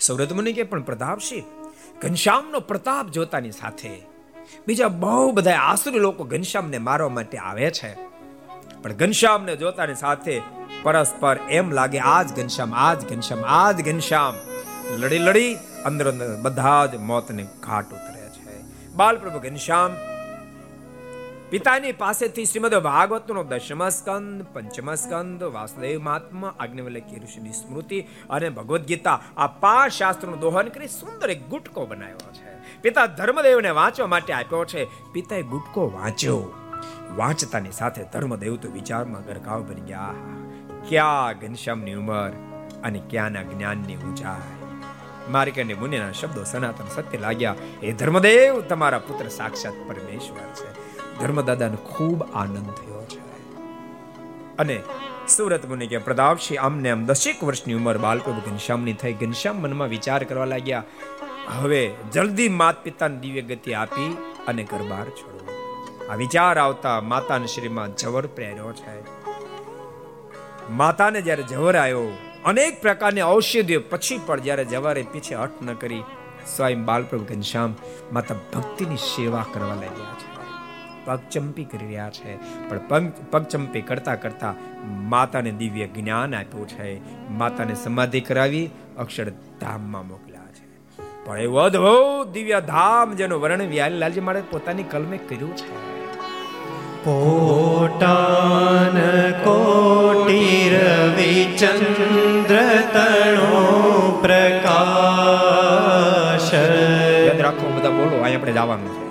સૌરત મુનિ કે પણ પ્રતાપસિંહ ઘનશ્યામનો પ્રતાપ જોતાની સાથે બીજા બહુ બધા આસુરી લોકો ઘનશ્યામને મારવા માટે આવે છે. પણ ઘનશ્યામને જોતાની સાથે પરસ્પર એમ લાગે, આજ ઘનશ્યામ આજ ઘનશ્યામ આજ ઘનશ્યામ. લડી લડી અંદર અંદર બધા જ મોતને ઘાટ ઉતરે છે. બાલપ્રભુ ઘનશ્યામ પિતાની પાસેથી શ્રીમદ ભાગવતનો દશમ સ્કંદ પંચમ સ્કંદ વાસુદેવ મહાત્મા આજ્ઞવલ્લકી ઋષિની સ્મૃતિ અને ભગવદ્ ગીતા આ પાંચ શાસ્ત્રોનું દોહન કરી સુંદર એક ગુટકો બનાવ્યો છે. પિતા ધર્મદેવને વાંચવા માટે આપ્યો છે. પિતાએ ગુટકો વાંચ્યો. વાંચતાની સાથે ધર્મદેવ તો વિચારમાં ગરકાવ બની ગયા. ક્યાં ઘનશ્યામની ઉંમર અને ક્યાંના જ્ઞાનની ઊંચાઈ? માર્કંડે મુનિના શબ્દો સનાતન સત્ય લાગ્યા. એ ધર્મદેવ તમારા પુત્ર સાક્ષાત પરમેશ્વર છે. ધર્મદાદાને ખૂબ આનંદ થયો છે. અને સુરત મુનિ કે પ્રતાપસિંહ આમને આમ દસેક વર્ષની ઉંમર બાલપ્રભુ ઘનશ્યામની થઈ. ઘનશ્યામ મનમાં વિચાર કરવા લાગ્યા, હવે જલ્દી માત પિતાને દિવ્ય ગતિ આપી અને ઘરબાર છોડો. આ વિચાર આવતા માતાને શ્રીમાં જવર પ્રેર્યો છે. માતાને જ્યારે જવર આવ્યો, અનેક પ્રકારની ઔષધિઓ પછી પણ જ્યારે જવારે પીછે હટ ન કરી, સ્વયં બાલપ્રભુ ઘનશ્યામ માતા ભક્તિની સેવા કરવા લાગ્યા. પગચંપી કરી રહ્યા છે. પણ પગચંપી કરતા કરતા માતાને દિવ્ય જ્ઞાન આપ્યું છે. માતાને સમાધિ કરાવી અક્ષરધામમાં મોકલ્યા છે. પણ એવું અદભુત દિવ્ય ધામ જેનું વર્ણન વ્યાલીલાલજી મારે પોતાની કલમે કર્યું છે. પોટાન કોટીર વિચંદ્ર તણો પ્રકાશ. યાદ રાખો બધા બોલો અહીં આપણે જવાનું છે.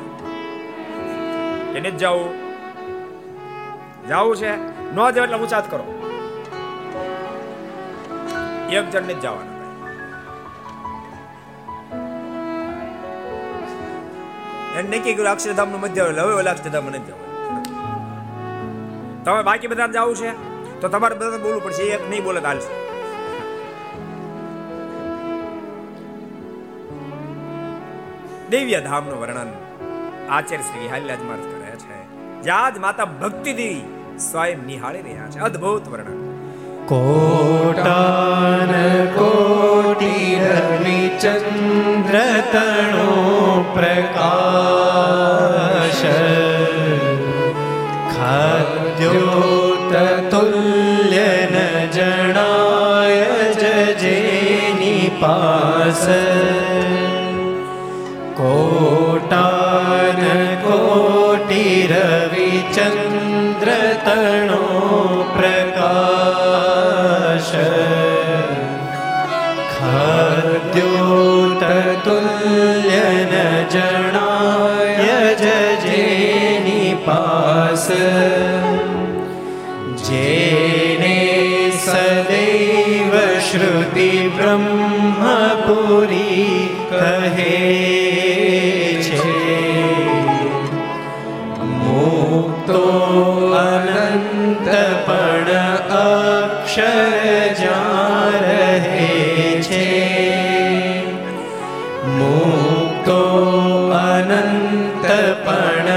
એને જ જાવું જાવું છે? ન જાવ એટલે ઉચાત કરો. એક જણને જ જવાનું એને નક્કી કર્યું અક્ષરધામનું મધ્ય હવે ઓલા અક્ષરધામ નથી જવું તમે બાકી બધા જવું છે? તો તમારે બધા બોલવું પડશે. એક નહીં બોલે હાલશે દિવ્ય ધામનું વર્ણન આચાર્ય શ્રી હાલ્યાજ મહારાજ જ્યાં જ માતા ભક્તિ દેવી સ્વયં નિહાળી રહ્યા છે. અદ્ભુત વર્ણન. કોટાન કોટી રવિ ચંદ્ર તણો પ્રકાશ. ખાદ્યોત તુલ્ય ન જણાય જજેની પાસ. ચંદ્ર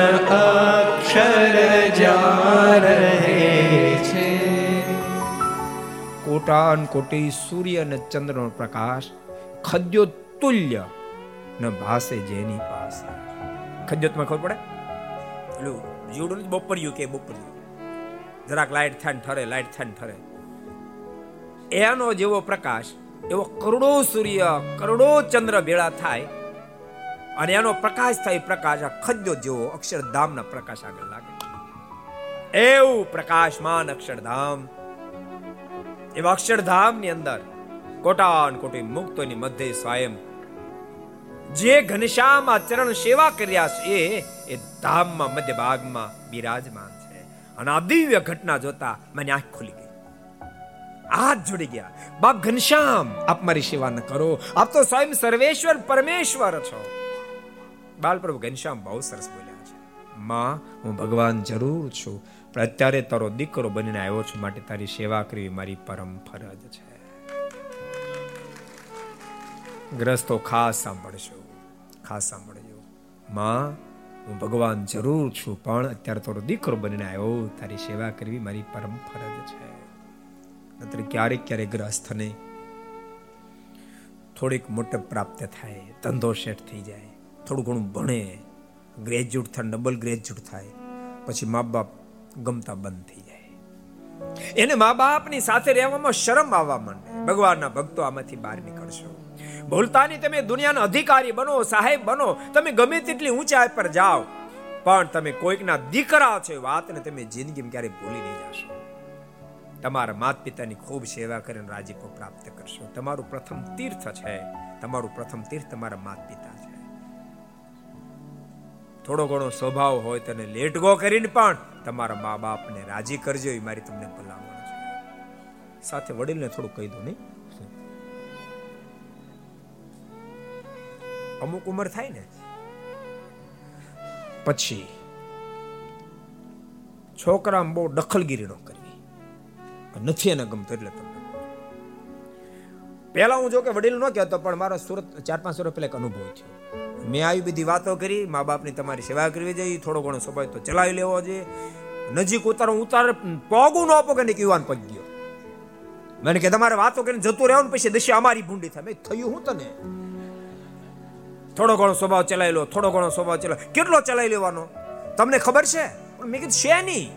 અક્ષર રહે છે. કોટાન કોટી સૂર્ય અને ચંદ્રનો પ્રકાશ ખદ્યો તુલ્ય ન ભાસે જેની પાસે. ખદ્યોતમાં ખબર પડે? પેલું જોડું નથી કે બપોરિયું. જરાક લાઈટ થાય ઠરે, લાઈટ થાય ઠરે. એનો જેવો પ્રકાશ, એવો કરોડો સૂર્ય, કરોડો ચંદ્ર ભેળા થાય અને એનો પ્રકાશ થાય પ્રકાશ આ ખદ્યો જેવો અક્ષરધામના પ્રકાશ આગળ લાગે. એવું પ્રકાશમાન અક્ષરધામ. એવા અક્ષરધામની અંદર કોટાન કોટી મુક્તોની મધ્ય સ્વયં જે ઘનશ્યામ ચરણ સેવા કર્યા છે એ ધામમાં, મધ્ય ભાગમાં બિરાજમાન છે. અને આ દિવ્ય ઘટના જોતા મને આંખ ખુલી ગઈ. હાથ જોડી ગયા. બાપ ઘનશ્યામ, આપ મારી સેવા ન કરો. આપ તો સ્વયં સર્વેશ્વર, પરમેશ્વર છો. બાલપ્રભુ ઘનશ્યામ બહુ સરસ બોલ્યા છે. માં, હું ભગવાન જરૂર છું. પણ અત્યારે તારો દીકરો બનીને આવ્યો છું માટે તારી સેવા કરવી મારી પરમ ફરજ છે. ગ્રસ્તો ખાસ સાંભળજો ખાસ સાંભળજો. માં, હું ભગવાન જરૂર છું, પણ અત્યારે તારો દીકરો બનીને આવ્યો. તારી સેવા કરવી મારી પરમ ફરજ છે. નતર ક્યારેક ક્યારેક ગ્રસ્થને થોડીક મોટપ પ્રાપ્ત થાય, ધંધો શેઠ થઈ જાય. થોડું ઘણું ભણે ગ્રેજ્યુએટ થાય ડબલ ગ્રેજ્યુએટ થાય, પછી મા બાપ ગમતા બંધ થઈ જાય. એને મા બાપની સાથે રહેવામાં શરમ આવવા માંડે. ભગવાનના ભક્તો આમાંથી બહાર નીકળશો. ભૂલતાની તમે દુનિયાના અધિકારી બનો, સાહેબ બનો, તમે ગમે તેટલી ઊંચાઈ પર જાઓ, પણ તમે કોઈકના દીકરા છો વાતને તમે જિંદગીમાં ક્યારેય ભૂલી નહીં જશો. તમારા માત પિતાની ખૂબ સેવા કરીને રાજીપો પ્રાપ્ત કરશો. તમારું પ્રથમ તીર્થ છે. તમારું પ્રથમ તીર્થ તમારા માત પિતા થોડો ઘણો સ્વભાવ હોય તને લેટગો કરીને પણ તમારા મા બાપને રાજી કરજો, એ મારી તમને ભલામણ છે. સાથે વડીલને થોડું કહી દો નહીં? અમુક ઉંમર થાય ને? પછી છોકરામાં બહુ દખલગીરી ન કરવી નથી એને ગમતો એટલે તમને પહેલા હું જો કે વડીલ ન કહેતો, પણ મારો સુરત ચાર પાંચ વર્ષ પહેલા એક અનુભવ થયો. મેં આવી બધી વાતો કરી, મા બાપની તમારી સેવા કરવી જોઈએ, થોડો ઘણો સ્વભાવ તો ચલાવી લેવો જોઈએ નજીક ઉતારો ઉતાર, પગું ન પગે ને યુવાન પગ ગયો. મને કે, તમારે વાતો કરીને જતું રહેવું ને પછી દશા અમારી ભૂંડી થાય. મેં થયું હું તને? થોડો ઘણો સ્વભાવ ચલાવી લો, થોડો ઘણો સ્વભાવ ચલાવ કેટલો ચલાવી લેવાનો? તમને ખબર છે? મેં કીધું, છે નહીં.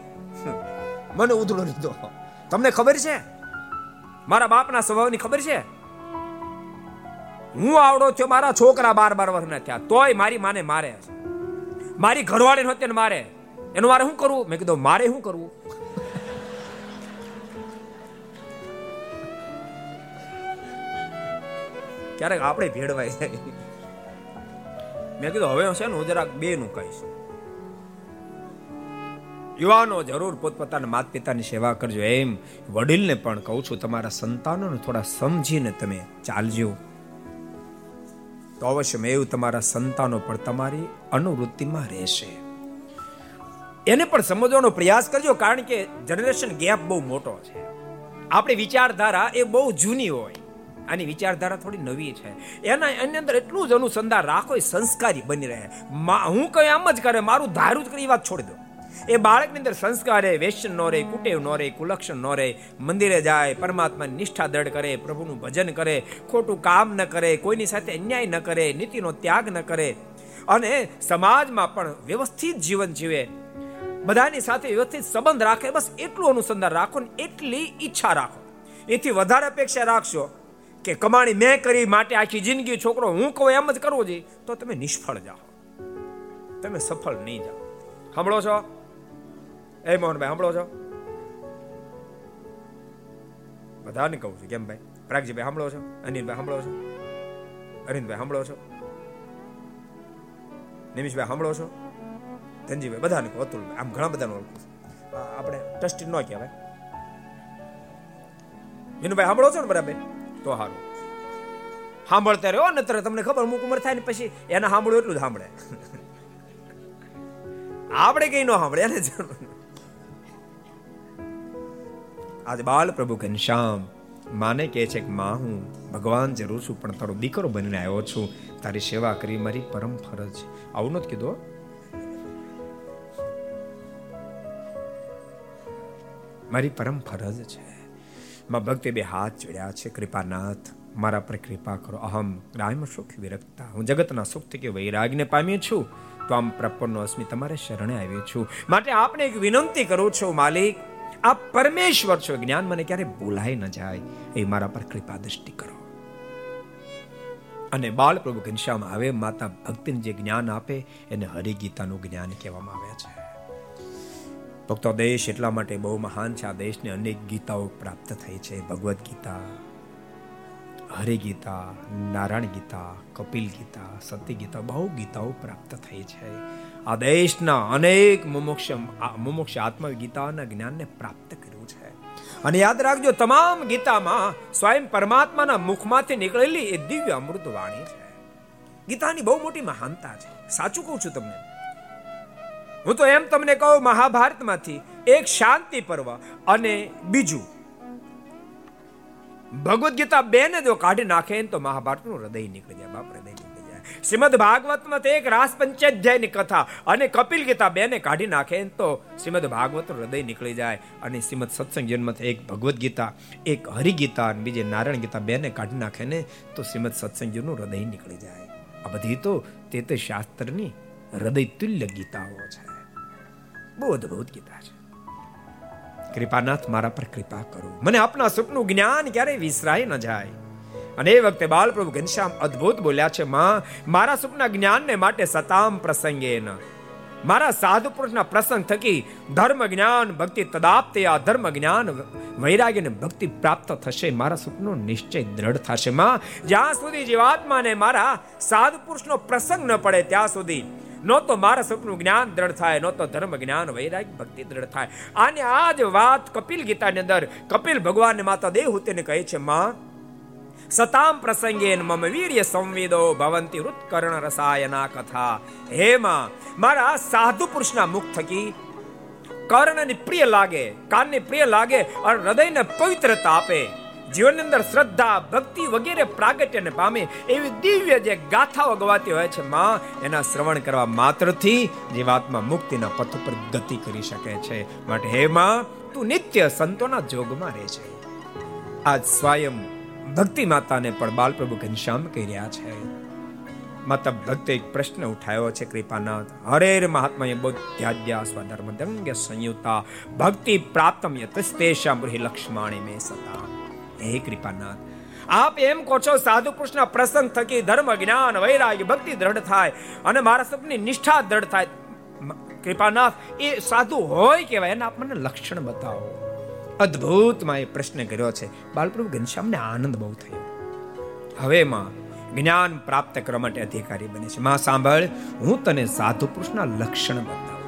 મને ઉધડો લીધો. તમને ખબર છે? મારા બાપના સ્વભાવની ખબર છે? હું આવડો છો, મારા છોકરા બાર બાર વર્ષના થયા, તોય મારી માને મારે મારી ઘરવાળી હોતે ને મારે. એનું મારે શું કરવું? મેં કીધું, મારે શું કરવું? ક્યારેક આપણે ભેળવાય જાય. મેં કીધું, હવે છે ને, હું જરાક બે નું કહીશ. યુવાનો, જરૂર પોતપોતાના માત પિતાની સેવા કરજો. એમ વડીલને પણ કહું છું, તમારા સંતાનોને થોડા સમજીને તમે ચાલજો. તો અવશ્ય એવું તમારા સંતાનો પણ તમારી અનુવૃત્તિમાં રહેશે. એને પણ સમજવાનો પ્રયાસ કરજો કારણ કે જનરેશન ગેપ બહુ મોટો છે. આપણી વિચારધારા એ બહુ જૂની હોય. આની વિચારધારા થોડી નવી છે. એના, એની અંદર એટલું જ અનુસંધાન રાખો એ સંસ્કારી બની રહે. હું કઈ આમ જ કરે, મારું ધારું જ કરી વાત છોડી દો એ બાળકની અંદર સંસ્કાર વેશ્યન નો રે, કુટેવ નો રે, કુલક્ષણ નો રે, મંદિરે જાય પરમાત્માની નિષ્ઠા દૃઢ કરે, પ્રભુનું ભજન કરે, ખોટું કામ ન કરે, કોઈની સાથે અન્યાય ન કરે, નીતિનો ત્યાગ ન કરે. અને સમાજમાં પણ વ્યવસ્થિત જીવન જીવે. બધાની સાથે વ્યવસ્થિત સંબંધ રાખે, બસ એટલું અનુસંધાન રાખો ને એટલી ઈચ્છા રાખો. એથી વધારે અપેક્ષા રાખશો કે કમાણી મેં કરી, માટે આખી જિંદગી છોકરો હું કહું એમ જ કરવો જોઈએ, તો તમે નિષ્ફળ જાઓ. તમે સફળ નહીં જાઓ. સાંભળો છો? એ મોહનભાઈ સાંભળો છો? બધાને કહું છું, કેમ ભાઈ? પ્રાગજીભાઈ, સાંભળો છો? અનિલભાઈ, સાંભળો છો? અરવિંદભાઈ, સાંભળો છો? નિમિષભાઈ, સાંભળો છો? ધનજીભાઈ, બધાને કહું, અતુલ આમ ઘણા બધાને ઓળખું આપણે ટ્રસ્ટી ન કહેવાય. વિનુભાઈ, સાંભળો છો ને બરાબર? તો સારું સાંભળતા રહ્યો ને તમને ખબર, અમુક ઉંમર થાય ને પછી એને સાંભળ્યું એટલું જ સાંભળે. આપણે કઈ ન સાંભળે, એને જરૂર આજે બાલ પ્રભુ ઘનશ્યામ માને કહે છે કે માં હું ભગવાન જરૂર છું, પણ તારો દીકરો બનીને આવ્યો છું. તારી સેવા કરી મારી પરમ ફરજ આવું નથી કીધું મારી પરમ ફરજ છે. માં ભક્તે બે હાથ જોડ્યા છે, કૃપાનાથ. મારા પર કૃપા કરો. અહમ ગ્રામ સુખ વિરક્તા. હું જગતના સુખ કે વૈરાગને પામી છું. તો આમ પ્રપન્નો અસ્મી તમારે શરણે આવી છું. માટે આપને એક વિનંતી કરું છું, માલિક. આ પરમેશ્વર છો. જ્ઞાન મને ક્યારે ભૂલાય ન જાય. એ મારા પર કૃપા દ્રષ્ટિ કરો. અને બાળ પ્રભુ ઘનશ્યામ આવે, માતા ભક્તિને જે જ્ઞાન આપે, એને હરિગીતાનું જ્ઞાન કહેવામાં આવે છે. ભક્તો, દેશ એટલા માટે બહુ મહાન છે. આ દેશને અનેક ગીતાઓ પ્રાપ્ત થઈ છે. ભગવદ્ ગીતા, હરિગીતા, નારાયણ ગીતા, કપિલ ગીતા સત્ય ગીતા, બહુ ગીતાઓ પ્રાપ્ત થઈ છે. આ દેશના અનેક મુમુક્ષ મુમુક્ષ આત્મગીતાના જ્ઞાનને પ્રાપ્ત કર્યું છે. અને યાદ રાખજો, તમામ ગીતામાં સ્વયં પરમાત્માના મુખમાંથી નીકળેલી એ દિવ્ય અમૃત વાણી છે. ગીતાની બહુ મોટી મહાનતા છે. સાચું કહું છું તમને. હું તો એમ તમને કહું, મહાભારતમાંથી એક શાંતિ પર્વ અને બીજું. ભગવદ્ ગીતા બે ને જો કાઢી નાખે તો મહાભારતનું હૃદય નીકળી જાય. બાપ હૃદય શ્રીમદ ભાગવતમાં એક રાસ પંચાધ્યાયની કથા અને કપિલ ગીતા બેને કાઢી નાખે તો શ્રીમદ ભાગવત હૃદય નીકળી જાય અને શ્રીમદ સત્સંગ જન્મથી એક ભગવદ્ ગીતા, એક હરિગીતા અને બીજે નારાયણ ગીતા બેને કાઢી નાખે ને તો શ્રીમદ સત્સંગજીનું હૃદય નીકળી જાય. આ બધી તો તે તે શાસ્ત્રની હૃદય તુલ્ય ગીતાઓ છે. બહુ અદભુત ગીતા છે. કૃપાનાથ મારા પર કૃપા કરો. મને આપના સુખનું જ્ઞાન ક્યારેય વિસરાય ન જાય. અને એ વખતે બાલપ્રભુ ઘનશ્યામ અદ્ભુત બોલ્યા છે, માં, મારા સુખના જ્ઞાનને માટે સતામ પ્રસંગે ન મારા સાધુ પુરુષના પ્રસંગ થકી ધર્મ જ્ઞાન ભક્તિ તદાપ્તે આ ધર્મ જ્ઞાન વૈરાગ્ય અને ભક્તિ પ્રાપ્ત થશે, મારા સુખનો નિશ્ચય દ્રઢ થશે. માં, જ્યાં સુધી જીવાત્માને મારા સાધુ પુરુષનો પ્રસંગ ન પડે, ત્યાં સુધી નો તો મારા સુખનું જ્ઞાન દ્રઢ થાય, નો તો ધર્મ જ્ઞાન વૈરાગ ભક્તિ દ્રઢ થાય. અને આ જ વાત કપિલ ગીતાની અંદર કપિલ ભગવાન માતા દેવહૂતિને કહે છે, માં સતામ પ્રસંગે મમ વીર્ય સંવેદો ભવંતી ઉત્કર્ણ રસાયના કથા હે માં મારા સાધુ પુરુષના મુખ થકી કર્ણને પ્રિય લાગે કાનને પ્રિય લાગે અને હૃદયને પવિત્રતા આપે જીવનની અંદર શ્રદ્ધા ભક્તિ વગેરે પ્રાગટ્યને પામે એવી દિવ્ય જે ગાથાઓ ગવાતી હોય છે માં એના શ્રવણ કરવા માત્રથી જીવાત્મા મુક્તિના પથ પર ગતિ કરી શકે છે માટે હે માં તું નિત્ય સંતોના જોગમાં રહે છે આજ સ્વયં ભક્તિ માતાને પણ બાલપ્રભુ ઘનશ્યામ કહી રહ્યા છે. માતા ભક્તે એક પ્રશ્ન ઉઠાયો છે, કૃપાનાથ હરેર મહાત્માએ બૌદ્ધ્યાદ્યા સ્વધર્મ દંગ્ય સંયુતા, ભક્તિ પ્રાપ્તમ યતસ્તેષામ લક્ષ્માણી મે સતા. હે કૃપાનાથ, આપ એમ કહો છો, સાધુ કૃષ્ણ, પ્રસંગ થકી ધર્મ, જ્ઞાન, વૈરાગ્ય, ભક્તિ દ્રઢ થાય અને મારા સપની નિષ્ઠા દ્રઢ થાય. કૃપાનાથ, એ સાધુ હોય કેવાય, એના આપ મને લક્ષણ બતાવો. અદ્ભુતમાં એ પ્રશ્ન કર્યો છે. બાલપ્રભુ ઘનશ્યામને આનંદ બહુ થયો. હવે માં જ્ઞાન પ્રાપ્ત કરવા માટે અધિકારી બને છે. માં, સાંભળ, હું તને સાધુ પુરુષના લક્ષણ બતાવું.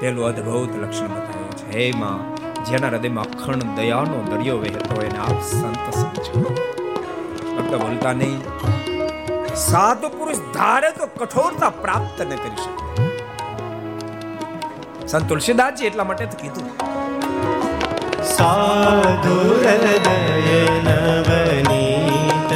પેલું અદ્ભુત લક્ષણ બતાવ્યું છે. હે માં, જેના હૃદયમાં અખંડ દયાનો દરિયો વહેતો હોય ને આપ સંત સમજો. ફક્ત બોલતા નહીં. સાધુ પુરુષ ધારે તો કઠોરતા પ્રાપ્ત ન કરી શકે. સંત તુલસીદાસજી એટલા માટે કીધું. સાધુ હૃદય નવનીત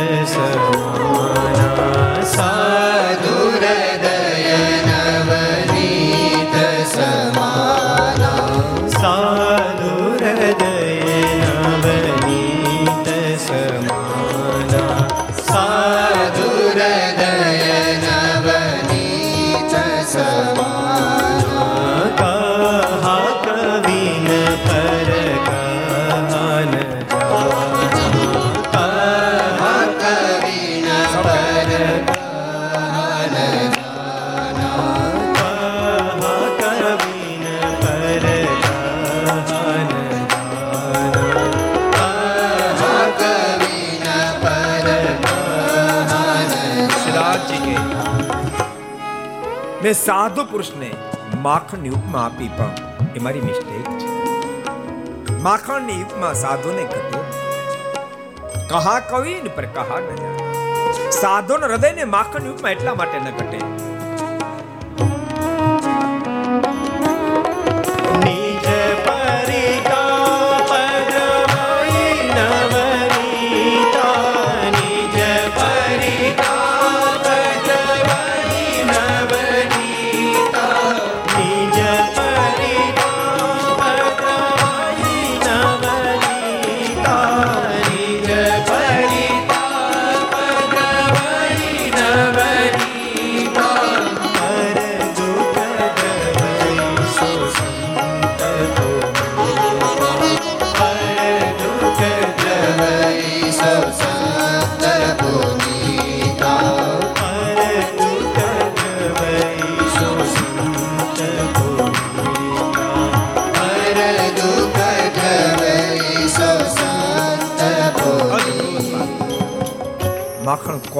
મેં સાધુ પુરુષને માખણની ઉપમા આપી પણ એ મારી મિસ્ટેક છે. માખણની ઉપમા સાધુને ઘટે કહા કવિ પર કહા ન સાધુના હૃદયને માખણની ઉપમા એટલા માટે ન ઘટે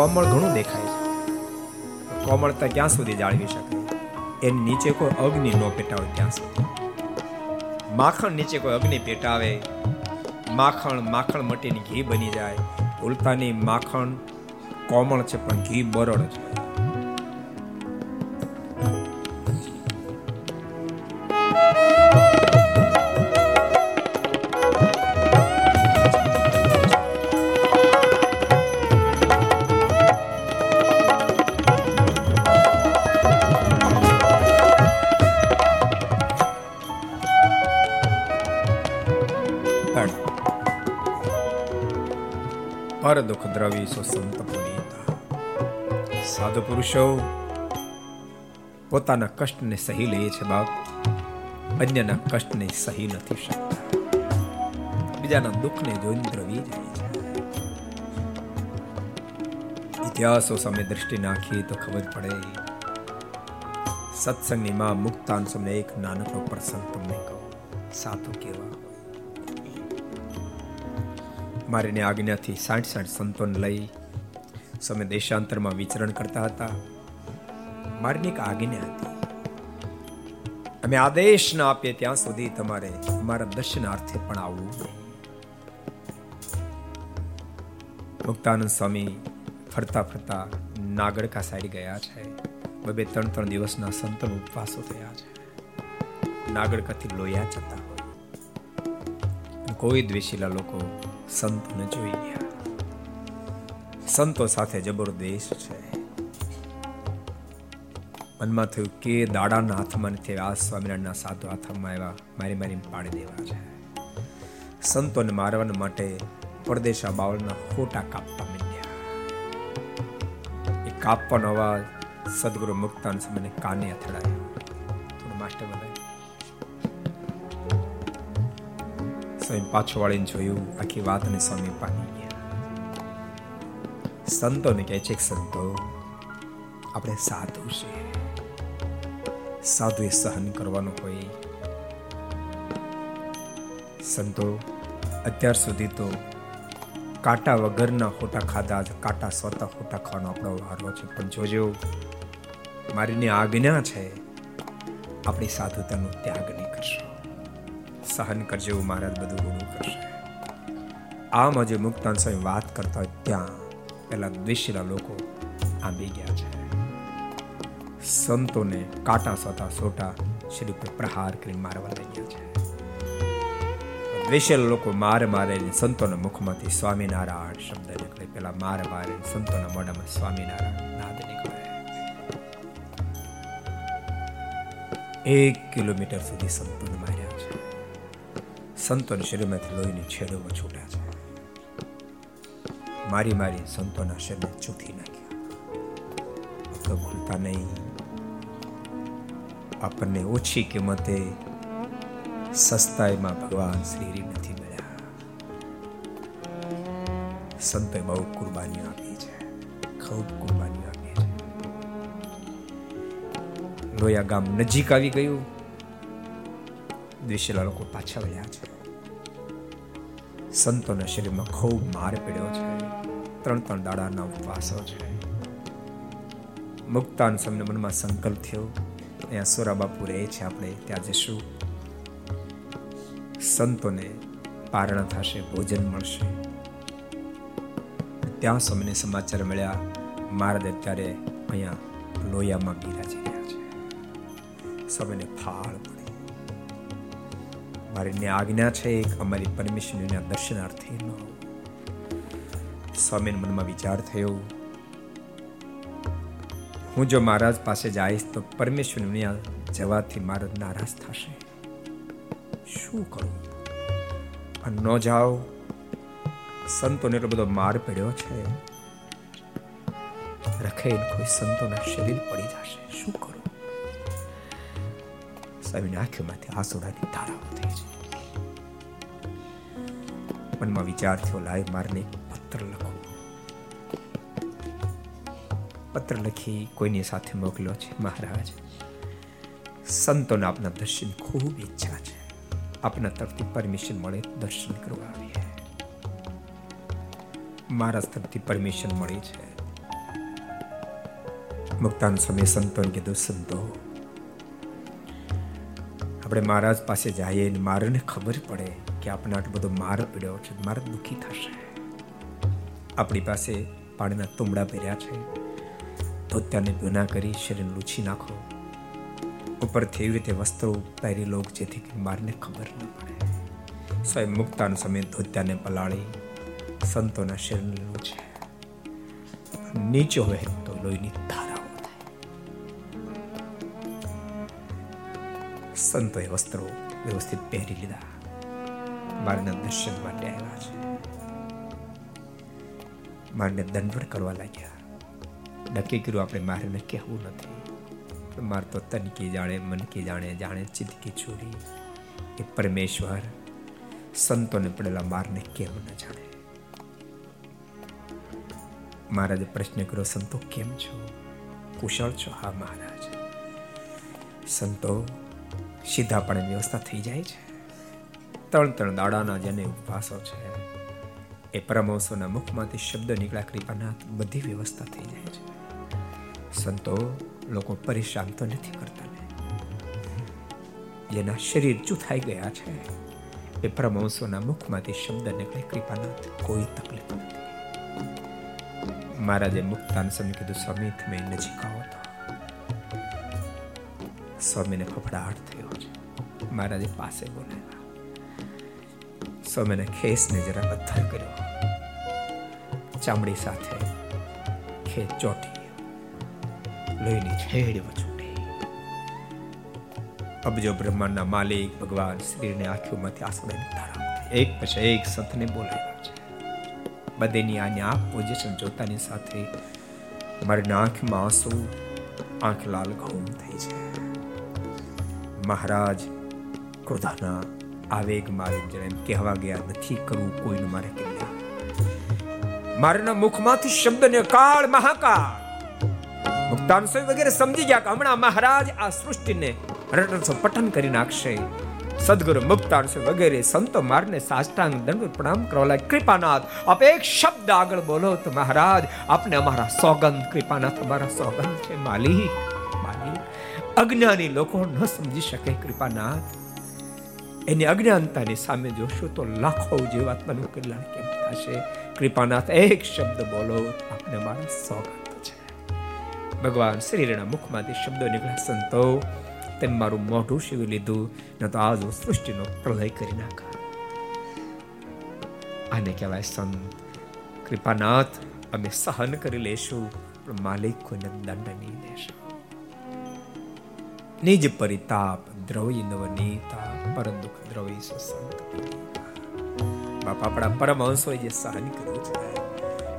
કોમળ ઘણું દેખાય છે. કોમળતા ક્યાં સુધી જાળવી શકે એની નીચે કોઈ અગ્નિ ન પેટાવે ત્યાં સુધી. માખણ નીચે કોઈ અગ્નિ પેટાવે. માખણ માખણ મટીની ઘી બની જાય. ઉલતાની માખણ કોમળ છે, પણ ઘી બરડ છે. પુરુષો, પોતાના કષ્ટને સહી લે છે બાપ, અન્યના કષ્ટને સહી નથી શકતા. બીજાના દુઃખને જોઈને દ્રવી જાય છે. ઇતિહાસો સામે દ્રષ્ટિ નાખીએ તો ખબર પડે, સત્સંગની માં મુક્તાન સમય એક નાનકડો પ્રસંગ તમને કહો. સાધુ કેવા મારીને આજ્ઞાથી સાઠ સાઠ સંતોને લઈ સમય દેશાંતરમાં વિચરણ કરતા હતા. મારીની એક આજ્ઞા હતી. અમે આદેશ ના આપીએ ત્યાં સુધી તમારે મારા દર્શનાર્થે પણ આવવું મુક્તાનંદ સ્વામી ફરતા ફરતા નાગડકા સાઈડ ગયા છે. બબે ત્રણ ત્રણ દિવસના સંતન ઉપવાસો થયા છે. નાગડકાથી લોયા જતા કોઈ દ્વેષીલા લોકો સંતને જોઈ ગયા. સંતો સાથે જબરદસ્ત છે. મનમાં થયું કે દાડાના હાથમાં નથી આ સ્વામિનારાયણના સાધુ હાથમાં આવ્યા. મારી મારી પાડી દેવા છે. સંતોને મારવા માટે પરદેશા બાવળના ખોટા કાપતા મીંડ્યા. એ કાપવાનો અવાજ સદગુરુ મુક્તાન સમયને કાને અથડાયો. થોડું માસ્ટર બોલાય. સ્વામી પાછો વાળીને જોયું, આખી વાતને સ્વામી ગયા સંતોને કહે છે સંતો, આપણે સાધુ છીએ. સાધુ એ સહન કરવાનું હોય. સંતો, અત્યાર સુધી તો કાંટા વગરના ખોટા ખાધા કાંટા સ્વતા ખોટા ખાવાનો આપણો વારો છે. પણ જોજો, મારીની આજ્ઞા છે, આપણી સાધુતાનો ત્યાગ નહીં કરશો. સહન કરજો મહારાજ બધું ગુનું કરશે. આમ આજે મુક્તાન સ્વામી વાત કરતા ત્યાં પેલા દ્વેષીલા લોકો આંબી ગયા છે. સંતોને કાંટા સોતા સોટા શરીર પર પ્રહાર કરી મારવા લાગ્યા છે. દ્વેષેલ લોકો માર મારે સંતોના મુખમાંથી સ્વામિનારાયણ શબ્દ નીકળે. પેલા માર મારે સંતોના મોઢામાં સ્વામિનારાયણ નાદ નીકળે. એક કિલોમીટર સુધી સંતોને માર્યા છે. સંતોના શરીરમાંથી લોહીની છેડો છૂટ્યા છે. મારી મારી સંતોના શરીરને ચૂથી નાખ્યા. તો ભૂલતા નહીં. આપણને ઓછી કિંમતે સસ્તાઈમાં ભગવાન શ્રી નથી મળ્યા. સંતોએ બહુ કુરબાનીઓ આપી છે. ખૂબ કુરબાનીઓ આપી છે. લોયા ગામ નજીક આવી ગયું. દ્વેષેલા લોકો પાછા વળ્યા છે. સંતોના શરીરમાં ખૂબ માર પડ્યો છે. ત્રણ ત્રણ દાડાના ઉપવાસો છે. મુક્તાન સમય મનમાં સંકલ્પ થયો. અહીંયા સોરા બાપુ રહે છે આપણે, ત્યાં જશું. સંતોને પારણ થશે, ભોજન મળશે. ત્યાં સમયને સમાચાર મળ્યા. મહારાજ અત્યારે અહીંયા લોયામાં બિરાજી રહ્યા છે. સમયને ફાળ પડી. મારી આજ્ઞા છે એક, અમારી પરમેશ્વરના દર્શનાર્થે ન સ્વામીના મનમાં વિચાર થયો, હું જો મહારાજ પાસે જઈશ તો પરમેશ્વરની જવાથી મહારાજ નારાજ થશે. શું કરું? અને ન જાઓ. સંતોને એટલો બધો માર પડ્યો છે. રખે કોઈ સંતોના શરીર પડી જશે. શું કરું? સ્વામીની આંખોમાંથી આંસુડાની ધારાઓ થઈ છે મનમાં વિચાર થયો, લાય, મારને પત્ર લખો. પત્ર લખી કોઈની સાથે મોકલ્યો છે, મહારાજ. સંતોને આપના દર્શન ખૂબ ઈચ્છા છે. આપના તરફથી પરમિશન મળે, દર્શન કરવા આવીએ. મારા તરફથી પરમિશન મળી છે. મુક્તાન સમય સંતોને કીધું, સંતો, આપણે મહારાજ પાસે જઈએ મારને ખબર પડે કે આપણે આટલો બધો માર પડ્યો છે, મારે દુઃખી થશે. આપણી પાસે પાણીના તુંબડા પહેર્યા છે. ધોત્યાને ભૂના કરી શરીર લૂછી નાખો. ઉપરથી એવી રીતે વસ્ત્રો પહેરી લો જેથી મારને ખબર ન પડે. સ્વયં મુક્તાનો સમય ધોત્યાને પલાળી સંતોના શરીરને લૂછે. નીચો હોય તો લોહીની ધારા સંતોએ વસ્ત્રો વ્યવસ્થિત પહેરી લીધા. મારના દર્શન માટે આવ્યા છે. મારને દંડવડ કરવા લાગ્યા. નક્કી કર્યું આપણે મારે કહેવું નથી. માર તો તન કી જાણે મન કી જાણે જાણે ચિત્ત કે ચોરી એ પરમેશ્વર સંતોને પડેલા મારને કેમ ન જાણે? મહારાજે પ્રશ્ન કર્યો, સંતો કેમ છો? કુશળ છો? હા, મહારાજ. સંતો સીધા પણ વ્યવસ્થા થઈ જાય છે. ત્રણ ત્રણ દાડાના જેને ઉપવાસો છે. એ પરમહંસોના મુખમાંથી શબ્દ નીકળ્યા કૃપાનાથ બધી વ્યવસ્થા થઈ જાય છે. સંતો લોકો પરેશાન તો નથી કરતા જેના શરીર ચૂથાઈ ગયા છે, એ પરમહંસોના મુખમાંથી શબ્દ નીકળે કૃપાનાથ, કોઈ તકલીફ નથી. મહારાજે મુક્તાન સ્વામી કીધું, સ્વામી, તમે નજીક આવો તો. સ્વામીને ફફડાટ થયો છે. મહારાજે પાસે બોલાવ્યા. સ્વામીને ખેસને જરા પથ્થર કર્યો. ચામડી સાથે ખેત ચોટી લોહીની છેડ વચૂટી. અબજો બ્રહ્માંડના માલિક ભગવાન શ્રીને આંખોમાંથી આંસુડાની ધારા એક પછી એક સંતને બોલાવ્યા છે. બધેની આની આંખ પોઝિશન જોતાની સાથે. મારી આંખમાં આંસુ, આંખ લાલ ઘઉં થઈ છે. મહારાજ ક્રોધાના આવેગ મારે જરા એમ કહેવા ગયા નથી કરવું કોઈનું મારે કહ્યા મારના મુખમાંથી શબ્દને કાળ મહાકાળ. મુક્તાન વગેરે સમજી ગયા કે હમણાં મહારાજ આ સૃષ્ટિને રટરસો પઠન કરી નાખશે. સદગુરુ મુક્તાન વગેરે સંતો મારને સાષ્ટાંગ દંડ પ્રણામ કરવા કૃપાનાથ, આપ એક શબ્દ આગળ બોલો તો મહારાજ, આપને અમારા સોગંદ, કૃપાનાથ અમારા સોગંદ છે, માલિક માલિક. અજ્ઞાની લોકો ન સમજી શકે કૃપાનાથ. એની અજ્ઞાનતાની સામે જોશો તો લાખો જીવાત્માનું કલ્યાણ કેમ થશે કૃપાનાથ એક શબ્દ બોલો આપને મારા સોગંદ છે ભગવાન શ્રીના મુખમાંથી શબ્દો નીકળ્યા સંતો તેમ મારું મોઢું શીવી લીધું ન તો આજ હું સૃષ્ટિનો પ્રલય કરી નાખા આને કહેવાય સંત કૃપાનાથ અમે સહન કરી લેશું પણ માલિક કોઈને દંડ નહીં દેશો નિજ પરિતાપ દ્રવી નવનીતા પર દુઃખ દ્રવી સંત બાપ આપણા પરમહંસોએ જે સહન કર્યું છે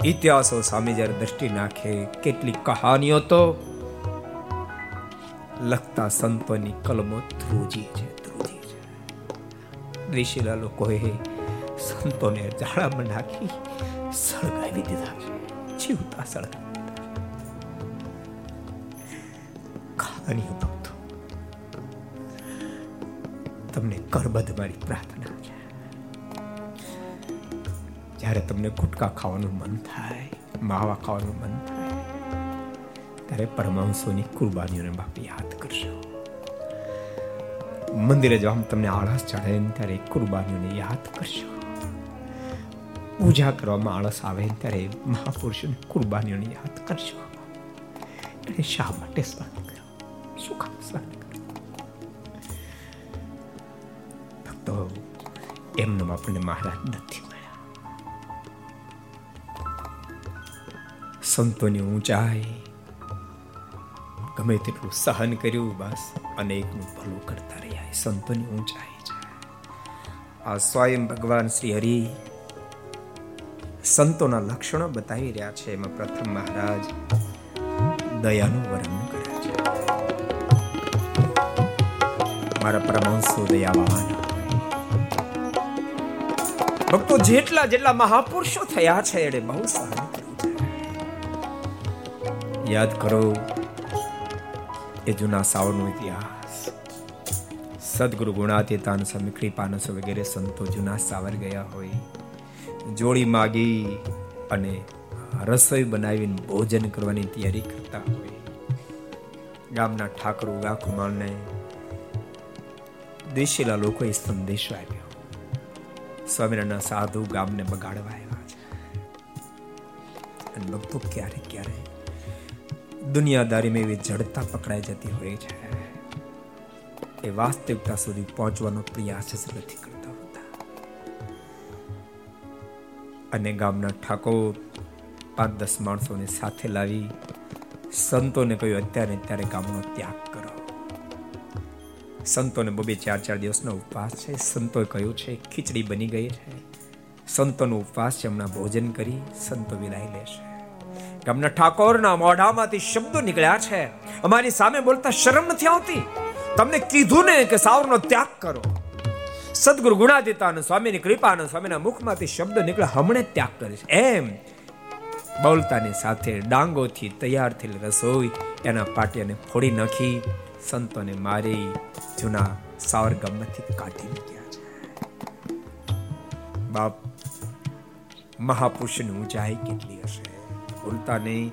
ઇતિહાસો સામે જ્યારે દ્રષ્ટિ નાખે કેટલી કહાનીઓ તો લખતા સંતોની કલમો ધ્રુજી છે ધ્રુજી છે દ્વિશીલા લોકોએ સંતોને જાળામાં નાખી સળગાવી દીધા છે જીવતા સળગાવી કહાનીઓ તમને કરબદ્ધ મારી પ્રાર્થના છે. જ્યારે તમને ગુટકા ખાવાનું મન થાય, માવા ખાવાનું મન થાય, ત્યારે પરમાંશોની કુરબાનીઓને બાપ યાદ કરશો મંદિરે જવા તમને આળસ ચડે ને ત્યારે કુરબાનીઓને યાદ કરશો પૂજા કરવામાં આળસ આવે ત્યારે મહાપુરુષોની કુરબાનીઓને યાદ કરશો એટલે શા માટે સ્મરણ કર્યો શું ભક્તો એમનો આપણને મહારાજ નથી મળ્યા. સંતોની ઊંચાઈ ગમે તેટલું સહન કર્યું બસ અનેકનું ભલું કરતા રહ્યા સંતોની ઊંચાઈ છે. આ સ્વયં ભગવાન શ્રી હરિ સંતોના લક્ષણો બતાવી રહ્યા છે. એમાં પ્રથમ મહારાજ દયાનું વર્ણન કરે છે. મારા પરમાંશો દયાવાન. ભક્તો જેટલા જેટલા મહાપુરુષો થયા છે એને બહુ સારું યાદ કરો એ જૂના સાવરનો ઇતિહાસ. સદગુરુ ગુણાતીતાન સ્વામી કૃપાનસ વગેરે સંતો જૂના સાવર ગયા હોય. જોડી માગી અને રસોઈ બનાવીને ભોજન કરવાની તૈયારી કરતા હોય. ગામના ઠાકર ઉગા કુમારને દેશેલા લોકોએ સંદેશો આપ્યો. સ્વામિનારાયણ સાધુ ગામને બગાડવા આવ્યા છે. અને ભક્તો ક્યારે ક્યારે દુનિયાદારીમાં એવી જડતા પકડાઈ જતી હોય છે. એ વાસ્તવિકતા સુધી પહોંચવાનો પ્રયાસ જ નથી કરતા હોતા. અને ગામના ઠાકોર પાંચ દસ માણસોને સાથે લાવી સંતોને કહ્યું, અત્યારે અત્યારે ગામનો ત્યાગ સંતોને બબે ચાર ચાર દિવસનો ઉપવાસ છે. સંતોએ કહ્યું છે, ખીચડી બની ગઈ છે. સંતોનો ઉપવાસ છે, હમણાં ભોજન કરી સંતો વિદાય લેશે ગામના ઠાકોરના મોઢામાંથી શબ્દો નીકળ્યા છે. અમારી સામે બોલતા શરમ નથી આવતી. તમને કીધું ને કે સાવરનો ત્યાગ કરો. સદગુરુ ગુણાદિતાનો સ્વામીની કૃપાનો સ્વામીના મુખમાંથી શબ્દ નીકળે હમણે ત્યાગ કરીશ એમ બોલતાની સાથે ડાંગોથી તૈયાર થયેલી રસોઈ એના પાટિયાને ફોડી નાખી. સંતોને મારી જૂના સાવર કાઢી મૂક્યા છે. બાપ, મહાપુરુષની ઊંચાઈ કેટલી હશે? ભૂલતા નહીં.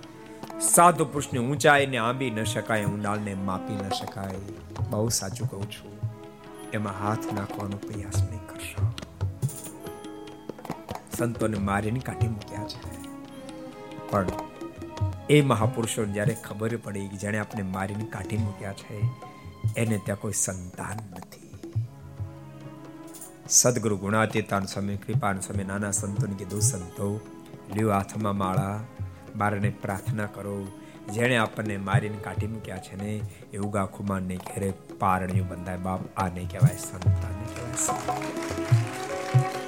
સાધુ પુરુષની ઊંચાઈને આંબી ન શકાય ઊંડાળને માપી ન શકાય. બહુ સાચું કહું છું, એમાં હાથ નાખવાનો પ્રયાસ નહીં કરશો. સંતોને મારીને કાઢી મૂક્યા છે. પણ એ મહાપુરુષો જ્યારે ખબર પડી કે જેણે આપણે મારીને કાઢી મૂક્યા છે, એને ત્યાં કોઈ સંતાન નથી. સદગુરુ ગુણાતીતાન સ્વામી, કૃપાન સ્વામી, નાના સંતોને કીધું, સંતો, લ્યો હાથમાં માળા, બારને પ્રાર્થના કરો. જેણે આપણને મારીને કાઢી મૂક્યા છે ને, એ ઉગા ખુમાનને ઘેરે પારણિયું બંધાય. બાપ નહીં કહેવાય સંતાન કહેવાય.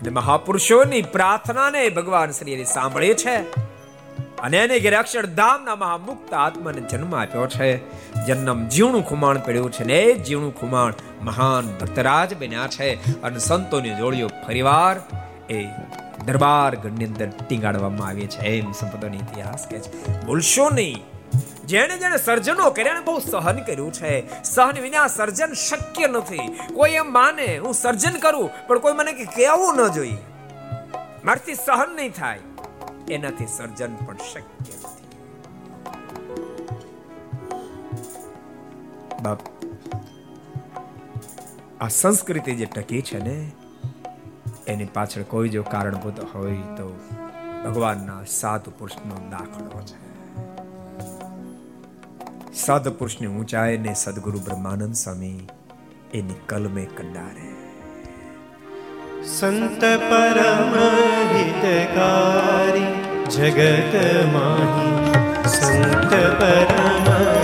અને મહાપુરુષોની પ્રાર્થનાને ભગવાન શ્રી સાંભળે છે. અને એને ઘેરે અક્ષરધામના મહામુક્ત આત્માને જન્મ આપ્યો છે. જન્મ જીવણું ખુમાણ પડ્યું છે ને એ જીવણું ખુમાણ મહાન ભક્તરાજ બન્યા છે અને સંતોની જોડીઓ ફરીવાર એ દરબાર ગઢની અંદર ટીંગાડવામાં આવી છે. એમ સંપદાનો ઇતિહાસ કે છે. ભૂલશો નહીં. જેણે જેણે સર્જનો કર્યા ને બહુ સહન કર્યું છે. સહન વિના સર્જન શક્ય નથી. કોઈ એમ માને, હું સર્જન કરું, પણ કોઈ મને કહેવું ન જોઈએ. મારથી સહન નહીં થાય. એનાથી સર્જન પણ શક્ય નથી. બાપ, આ સંસ્કૃતિ જે ટકી છે ને, એની પાછળ કોઈ જો કારણભૂત હોય તો ભગવાનના સાત પુરુષનો દાખલો છે. સાધુ પુરુષની ઊંચાઈ ને સદગુરુ બ્રહ્માનંદ સ્વામી એની કલમે કંડારે. સંત પરમ હિતકારી જગત માહી, સંત પરમ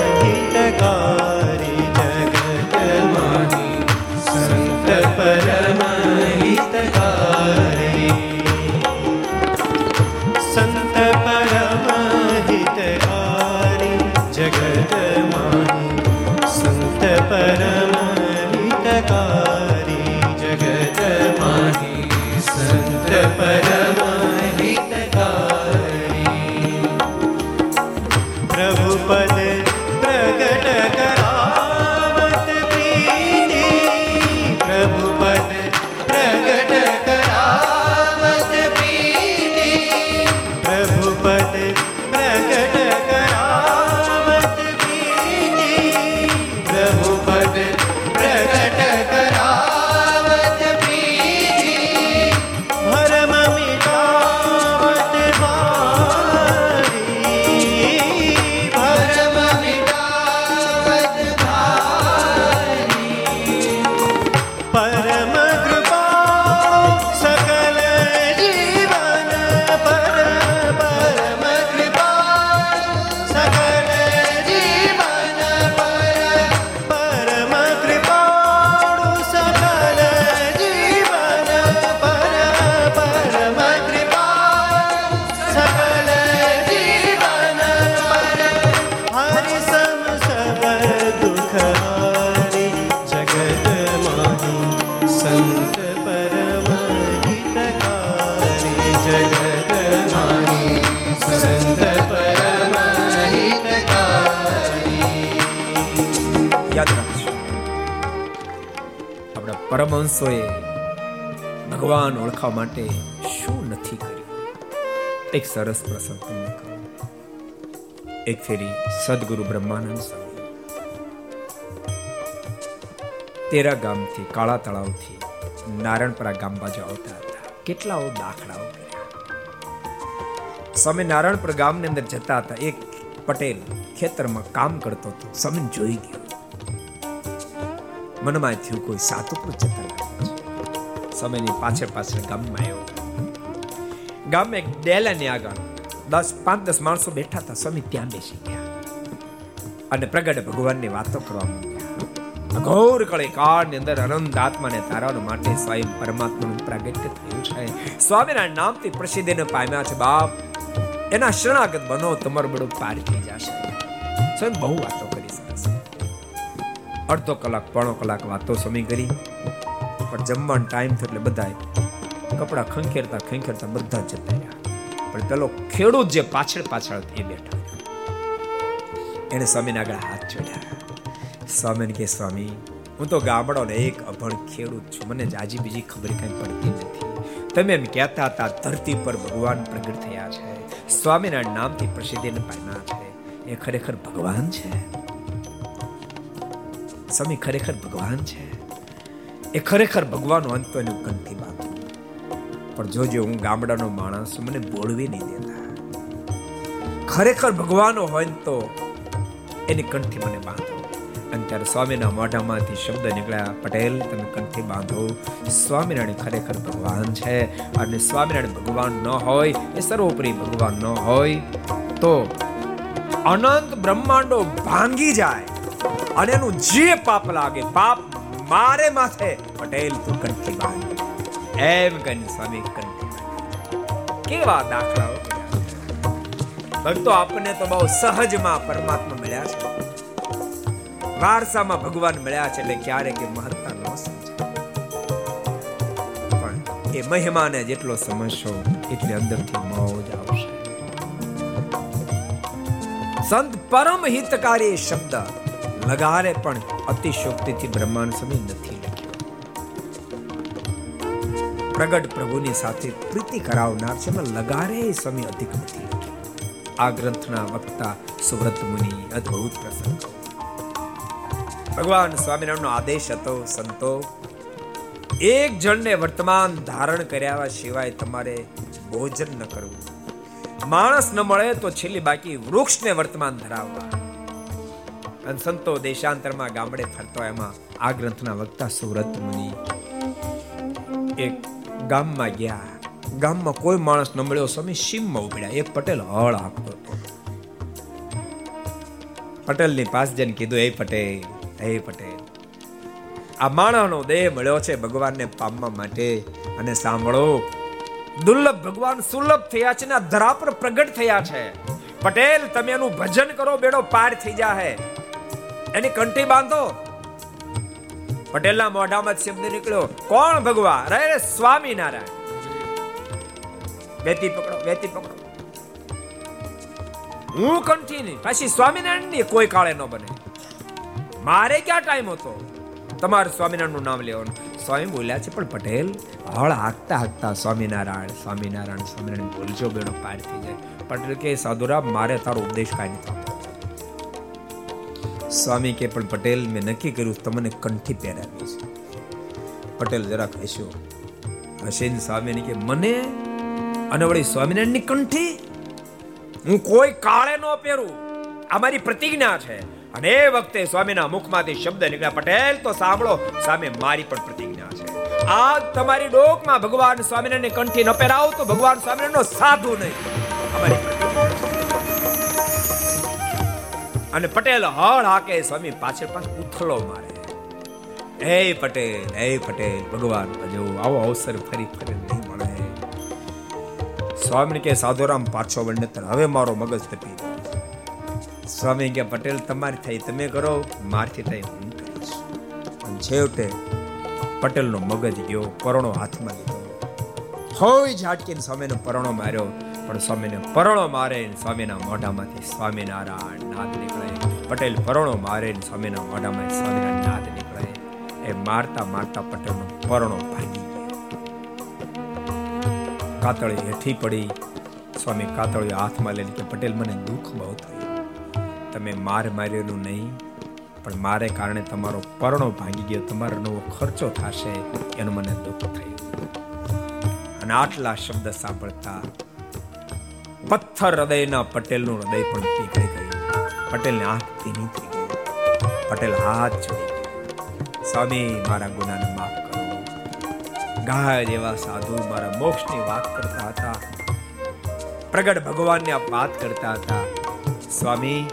પરમહંસોએ ભગવાન ઓળખવા માટે શું નથી કર્યું? એક સરસ પ્રસંગ તમને કહું. એક ફેરી સદગુરુ બ્રહ્માનંદ સ્વામી. તેરા ગામથી, કાળા તળાવથી નારાયણપરા ગામ બાજુ આવતા હતા. કેટલાઓ દાખલાઓ સ્વામી નારાયણપુર ગામની અંદર જતા હતા. એક પટેલ ખેતરમાં કામ કરતો હતો. સ્વામી જોઈ ગયો. મનમાં થયું કોઈ જતા લાગે સમયની પાછળ પાછળ ગામમાં આવ્યો. ગામમાં એક ડેલાની આગળ દસ પાંચ દસ માણસો બેઠા હતા, સ્વામી ત્યાં બેસી ગયા. અને પ્રગટ ભગવાનની વાતો કરવા માંડ્યા. ઘોર કળે કાળની અંદર અનંત આત્માને તારવા માટે સ્વયં પરમાત્માનું પ્રાગટ્ય થયું છે. સ્વામીના નામથી પ્રસિદ્ધિને પામ્યા છે બાપ. એના શરણાગત બનો, તમારું બધું પાર થઈ જશે. સ્વયં બહુ વાતો અડધો કલાક, પોણો કલાક વાતો સમી કરી. પણ જમવાનો ટાઈમ થયો એટલે બધા કપડા ખંખેરતા ખંખેરતા બધા જતા રહ્યા. પણ પેલો ખેડૂત જે પાછળ પાછળ એ બેઠો એને સ્વામીને આગળ હાથ જોડ્યા. સ્વામીને કે સ્વામી, હું તો ગામડોને એક અભણ ખેડૂત છું. મને જાજી બીજી ખબર કઈ પડતી નથી. તમે એમ કહેતા હતા, ધરતી પર ભગવાન પ્રગટ થયા છે. સ્વામિનારાયણ નામથી પ્રસિદ્ધિને પામ્યા છે. એ ખરેખર ભગવાન છે? સ્વામી ખરેખર ભગવાન છે? એ ખરેખર ભગવાન અંત એનું કંઠી બાંધો પણ જોજો, હું ગામડાનો માણસ મને બોલવી નહીં દેતા. ખરેખર ભગવાન હોય તો એની કંઠી મને બાંધો. અને ત્યારે સ્વામીના મોઢામાંથી શબ્દ નીકળ્યા, પટેલ, તમે કંઠી બાંધો. સ્વામિનારાયણ ખરેખર ભગવાન છે. અને સ્વામિનારાયણ ભગવાન ન હોય, એ સર્વોપરી ભગવાન ન હોય, તો અનંત બ્રહ્માંડો ભાંગી જાય. અને એનું જે પાપ લાગે, પાપ મારે માથે, પટેલ તું કંઠી બાંધ એમ કહીને સ્વામી કંઠી કેવા દાખલાઓ ભક્તો આપણને તો બહુ સહજમાં પરમાત્મા મળ્યા છે. વારસામાં ભગવાન મળ્યા છે એટલે ક્યારે કે મહત્તા ન પણ એ મહિમાને જેટલો સમજશો, એટલે અંદરથી મોજ આવશે. સંત પરમ હિતકારી શબ્દ. લગારે, પણ અતિશોક્તિથી બ્રહ્માંડ સમય નથી લખ્યો પ્રગટ પ્રભુની સાથે પ્રીતિ કરાવનાર છે એમાં લગારે સમય અધિક નથી આ ગ્રંથના વક્તા સુવ્રત મુનિ અદ્ભુત પ્રસંગ ભગવાન સ્વામિનારાયણનો આદેશ હતો, સંતો, એક જણને વર્તમાન ધારણ કર્યા સિવાય તમારે ભોજન ન કરવું. માણસ ન મળે તો છેલ્લી બાકી વૃક્ષને વર્તમાન ધરાવવા. અને સંતો દેશાંતરમાં ગામડે ફરતો એમાં આ ગ્રંથના વક્તા સુરત મુનિ. એક ગામમાં ગયા. ગામમાં કોઈ માણસ ન મળ્યો, સ્વામી સીમમાં ઉભડ્યા એક પટેલ હળ આપતો હતો. પટેલની પાસે જઈને કીધું એ પટેલ, હે પટેલ. આ માણસનો દેહ મળ્યો છે ભગવાનને પામવા માટે. અને સાંભળો, દુર્લભ ભગવાન સુલભ થયા છે ને ધરા પર પ્રગટ થયા છે. પટેલ, તમે એનું ભજન કરો, બેડો પાર થઈ જાહે. એની કંઠી બાંધો. પટેલના મોઢામાં શબ્દ નીકળ્યો. કોણ ભગવાન? રે સ્વામી સ્વામિનારાયણ. બેતી પકડો બેતી પકડો. હું કંઠી નહીં, પાછી સ્વામિનારાયણની કોઈ કાળે ન બને. મારે ક્યાં ટાઈમ હતો? તમારે સ્વામિનારાયણનું નામ લેવાનું. સ્વામી બોલ્યા છે, પણ પટેલ, હળ હાકતા હાકતા સ્વામિનારાયણ સ્વામિનારાયણ સ્વામિનારાયણ બોલજો બેડો પાર થઈ જાય. પટેલ કે સાધુરા મારે તારો ઉપદેશ કાંઈ નથી સ્વામી કે, પણ પટેલ મેં નક્કી કર્યું, તમને કંઠી પહેરાવી છે પટેલ જરાક હસ્યો. હસીન સ્વામીને કે, મને અને વળી સ્વામિનારાયણની કંઠી? હું કોઈ કાળે ન પહેરું. આ મારી પ્રતિજ્ઞા છે. અને એ વખતે સ્વામીના મુખમાંથી શબ્દ નીકળ્યા, પટેલ, તો સાંભળો, સામે મારી પણ પ્રતિજ્ઞા છે. આ તમારી ડોકમાં ભગવાન સ્વામિનારાયણની કંઠી ન પહેરાવ, તો ભગવાન સ્વામિનારાયણનો સાધુ નહીં. અમારી અને પટેલ હળ હાકે સ્વામી પાછળ પાછળ ઉથલો મારે. હે પટેલ હે પટેલ, ભગવાન ભજો આવો અવસર ફરી ફરી નહીં મળે. સ્વામી કે, સાધુરામ, પાછો વંડતર હવે મારો મગજ તપી સ્વામી કે, પટેલ, તમારી થઈ તમે કરો, મારથી થઈ હું કરીશ. અને છેવટે પટેલનો મગજ ગયો, પરણો હાથમાં લીધો. હોય ઝાટકીને સ્વામીનો પરણો માર્યો. પણ સ્વામીને પરણો મારે સ્વામીના મોઢામાંથી સ્વામિનારાયણ નાદ નીકળે. પટેલ પરણો મારે સ્વામીના મોઢામાંથી સ્વામિનારાયણ નાદ નીકળે. એ મારતા મારતા પટેલનો પરણો ભાગી કાતળી હેઠી પડી. સ્વામી કાતળી હાથમાં લઈને કે, પટેલ, મને દુઃખ બહુ થયું તમે માર માર્યોનું નહીં, પણ મારે કારણે તમારો પરણો ભાંગી ગયો. તમારો નવો ખર્ચો થશે, એનું મને દુઃખ થયું. અને આટલા શબ્દ સાંભળતા પથ્થર હૃદયના પટેલનું હૃદય પણ પીગળી ગયું. પટેલને આંખ ધીમી થઈ ગઈ પટેલ હાથ જોડી સ્વામી, મારા ગુનાને માફ કરો. ગાય જેવા સાધુ મારા મોક્ષની વાત કરતા હતા. પ્રગટ ભગવાનને આપ વાત કરતા હતા. સ્વામી,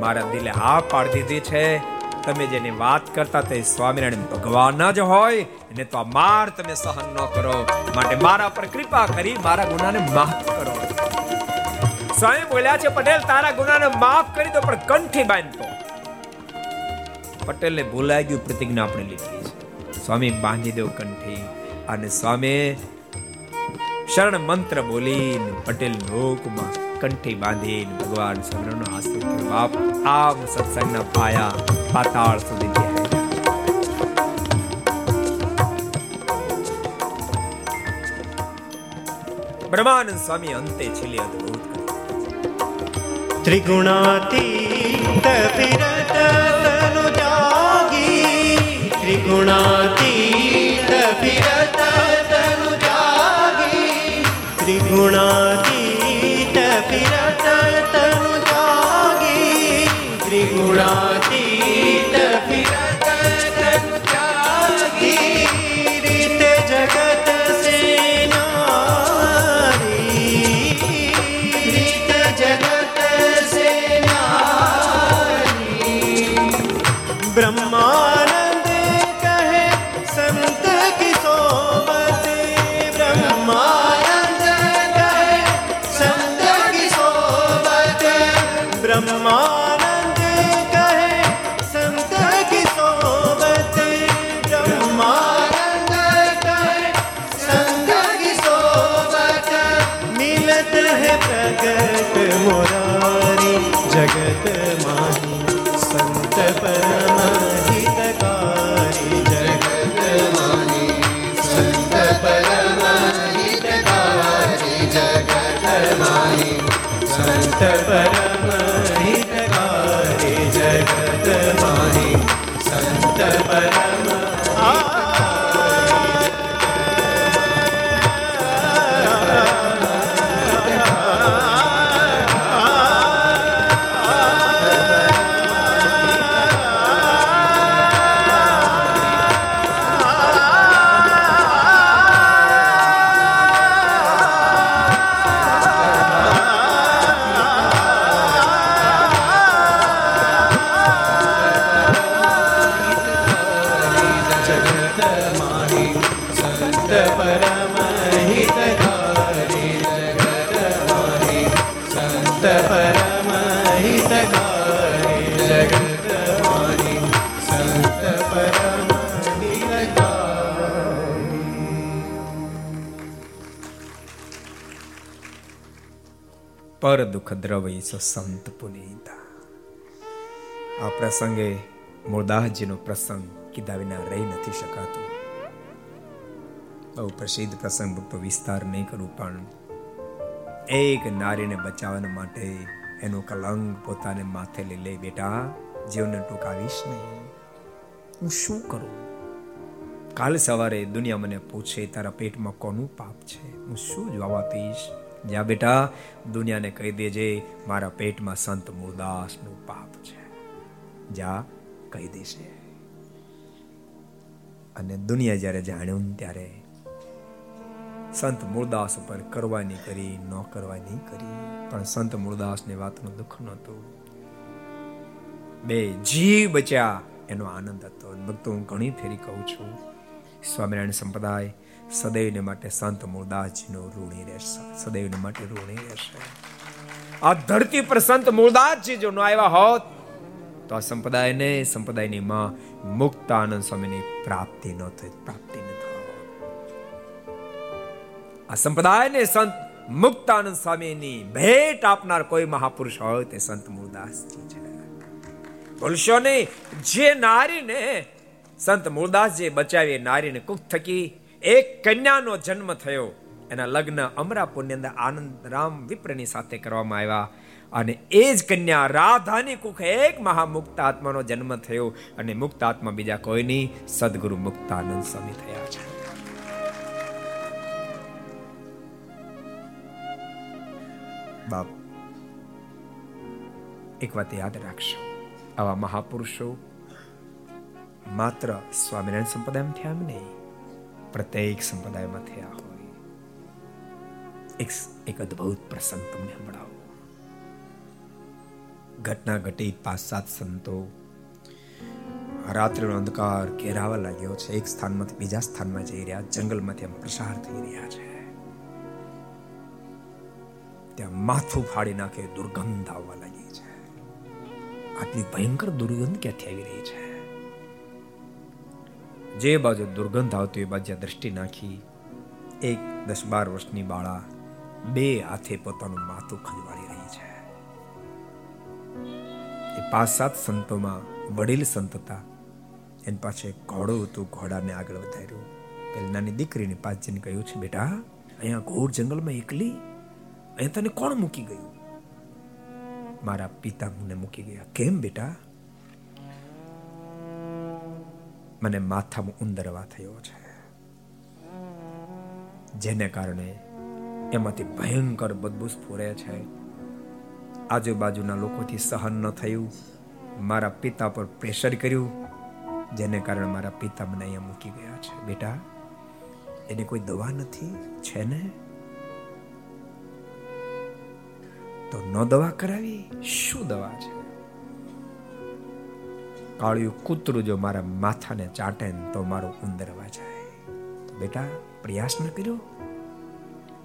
મારા દિલે હા પાડી દીધી છે. તમે જેની વાત કરતા તે સ્વામિનારાયણ ભગવાન જ હોય. એને તો આ માર તમે સહન ન કરો. માટે મારા પર કૃપા કરી મારા ગુનાને માફ કરો. સ્વામી બોલ્યા છે, પટેલ, તારા ગુનાને માફ કરી દો, પણ કંઠી બાંધતો પટેલને ભૂલાઈ ગયું પ્રતિજ્ઞા આપણે લીધી છે સ્વામી, બાંધી દો કંઠી. અને સ્વામી, શરણ મંત્ર બોલીને પટેલ લોકમાં કંઠી બાંધીને ભગવાન સ્વામિનારાયણનો આશ્રય બાપ, આમ સત્સંગના પાયા પાતાળ સુધી ગયા. બ્રહ્માનંદ સ્વામી અંતે છેલ્લી અદભુત ત્રિગુણાતીત વિરત તનુ જાગી ત્રિગુણાતીત વિરત તનુ જાગી ત્રિગુણાતીત વિરત તનુ જાગી જગત માહી સંત પરમહિતકારી જગત માહી સંત પરમહિતકારી જગત માહી સંત પરમહિતકારી જગત માહી સંત પરમ દુઃખ દ્રવય સંત પુનીતા. આ પ્રસંગે મુરદાસજીનો પ્રસંગ કીધા વિના રહી નથી શકાતો. બહુ પ્રસિદ્ધ પ્રસંગ ભક્તો વિસ્તાર નહીં કરું, પણ એક નારીને બચાવવા માટે એનો કલંક પોતાને માથે લઈ લે, બેટા જીવને ટૂંકાવીશ નહીં. હું શું કરું? કાલ સવારે દુનિયા મને પૂછે, તારા પેટમાં કોનું પાપ છે? હું શું જવાબ આપીશ? જા બેટા, દુનિયાને કહી દેજે, મારા પેટમાં સંત મુરદાસનું પાપ છે. જા, કહી દેશે અને દુનિયા જ્યારે જાણ્યું ત્યારે સંત મૂળદાસ ઉપર કરવાની કરી, ન કરવાની કરી. પણ સંત મૂળદાસની વાતનું દુઃખ નહોતું. બે જીવ બચ્યા એનો આનંદ હતો. ભક્તો, હું ઘણી ફેરી કહું છું. સ્વામિનારાયણ સંપ્રદાય સદૈવને માટે સંત મૂળદાસજીનો ઋણી રહેશે. સદૈવને માટે ઋણી રહેશે. આ ધરતી પર સંત મૂળદાસજી જો ન આવ્યા હોત, તો આ સંપ્રદાયને, સંપ્રદાયની માં મુક્તાનંદ સ્વામીની પ્રાપ્તિ ન થઈ, પ્રાપ્તિ ન થાત આ સંપ્રદાયને સંત મુક્તાનંદ સ્વામીની ભેટ આપનાર કોઈ મહાપુરુષ હોય તે સંત મૂળદાસજી છે. ભૂલશો નહીં, જે નારીને સંત મૂળદાસજી બચાવી નારીને કુક થકી એક કન્યાનો જન્મ થયો. એના લગ્ન અમરાપુરની અંદર આનંદ રામ વિપ્રની સાથે કરવામાં આવ્યા. અને એ જ કન્યા રાધાની કુખે એક મહામુક્ત આત્માનો જન્મ થયો. અને મુક્ત આત્મા બીજા કોઈ નહીં સદગુરુ મુક્તાનંદ સ્વામી થયા છે. બાપ, એક વાત યાદ રાખશો આવા મહાપુરુષો માત્ર સ્વામિનારાયણ સંપ્રદાયમાં થયા નહીં. પ્રત્યેક સંપ્રદાયમાં થયા હોય. એક એક અદ્ભુત પ્રસંગ તમને સંભળાવો. ઘટના ઘટી પાંચ સાત સંતો. રાત્રિનો અંધકાર ઘેરાવા લાગ્યો છે. એક સ્થાનમાંથી બીજા સ્થાનમાં જઈ રહ્યા. જંગલમાંથી એમ પ્રસાર થઈ રહ્યા છે. ત્યાં માથું ફાડી નાખે દુર્ગંધ આવવા લાગી છે. આટલી ભયંકર દુર્ગંધ ક્યાંથી આવી રહી છે? જે બાજુ દુર્ગંધ આવતી એ બાજુ દ્રષ્ટિ નાખી. એક દસ બાર વર્ષની બાળા બે હાથે પોતાનું માથું ખંજવાળી રહી છે. એ પાંચ સાત સંતોમાં વડીલ સંત હતા. એની પાસે ઘોડો હતું, ઘોડાને આગળ વધાર્યું. પેલી નાની દીકરીની પાંચ જઈને કહ્યું છે, બેટા, અહીંયા ઘોર જંગલમાં એકલી, અહીંયા તને કોણ મૂકી ગયું? મારા પિતા મને મૂકી ગયા. કેમ બેટા? મને માથામાં ઉંદરવા થયો છે. જેને કારણે એમાંથી ભયંકર બદબૂ સ્ફુરે છે. આજુબાજુના લોકોથી સહન ન થયું. મારા પિતા પર પ્રેશર કર્યું. જેને કારણે મારા પિતા મને અહીંયા મૂકી ગયા છે. બેટા, એની કોઈ દવા નથી? છે ને? તો ન દવા કરાવી? શું દવા છે? કાળિયું કૂતરું જો મારા માથાને ચાટે ને તો મારો ઉંદરવા જાય બેટા, પ્રયાસ ન કર્યો?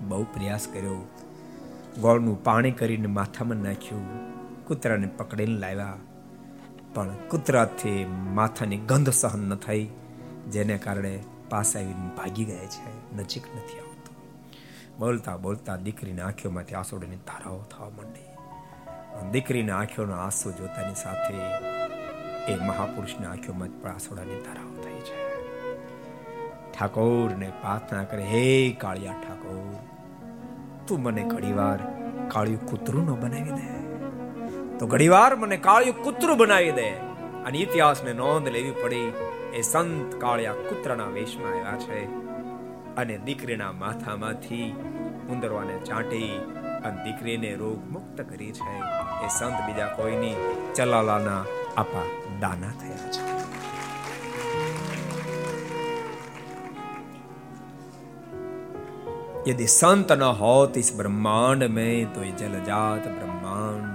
બહુ પ્રયાસ કર્યો. ગોળનું પાણી કરીને માથામાં નાખ્યું, કૂતરાને પકડીને લાવ્યા. પણ કૂતરાથી માથાની ગંધ સહન ન થઈ, જેને કારણે પાસે આવીને ભાગી ગયા છે, નજીક નથી આવતું. બોલતા બોલતા દીકરીની આંખોમાંથી આંસુડીની ધારાઓ થવા માંડી. દીકરીના આંખોના આંસુ જોતાની સાથે એ મહાપુરુષની આંખોમાં પણ આંસુડાની ધારાઓ થઈ છે. ઠાકોરને પ્રાર્થના કરે, હે કાળિયા ઠાકોર, તું મને ઘડીવાર કાળિયું કૂતરું ન બનાવી દે. તો ઘડીવાર મને કાળિયું કૂતરું બનાવી દે. અને ઇતિહાસને નોંધ લેવી પડી, એ સંત કાળિયા કૂતરાના વેશમાં આવ્યા છે અને દીકરીના માથામાંથી ઉંદરવાને ચાંટી અને દીકરીને રોગ મુક્ત કરી છે. એ સંત બીજા કોઈની ચલાલાના આપા દાના થયા છે यदि संत न होत इस ब्रह्मांड में तो ये जलजात ब्रह्मांड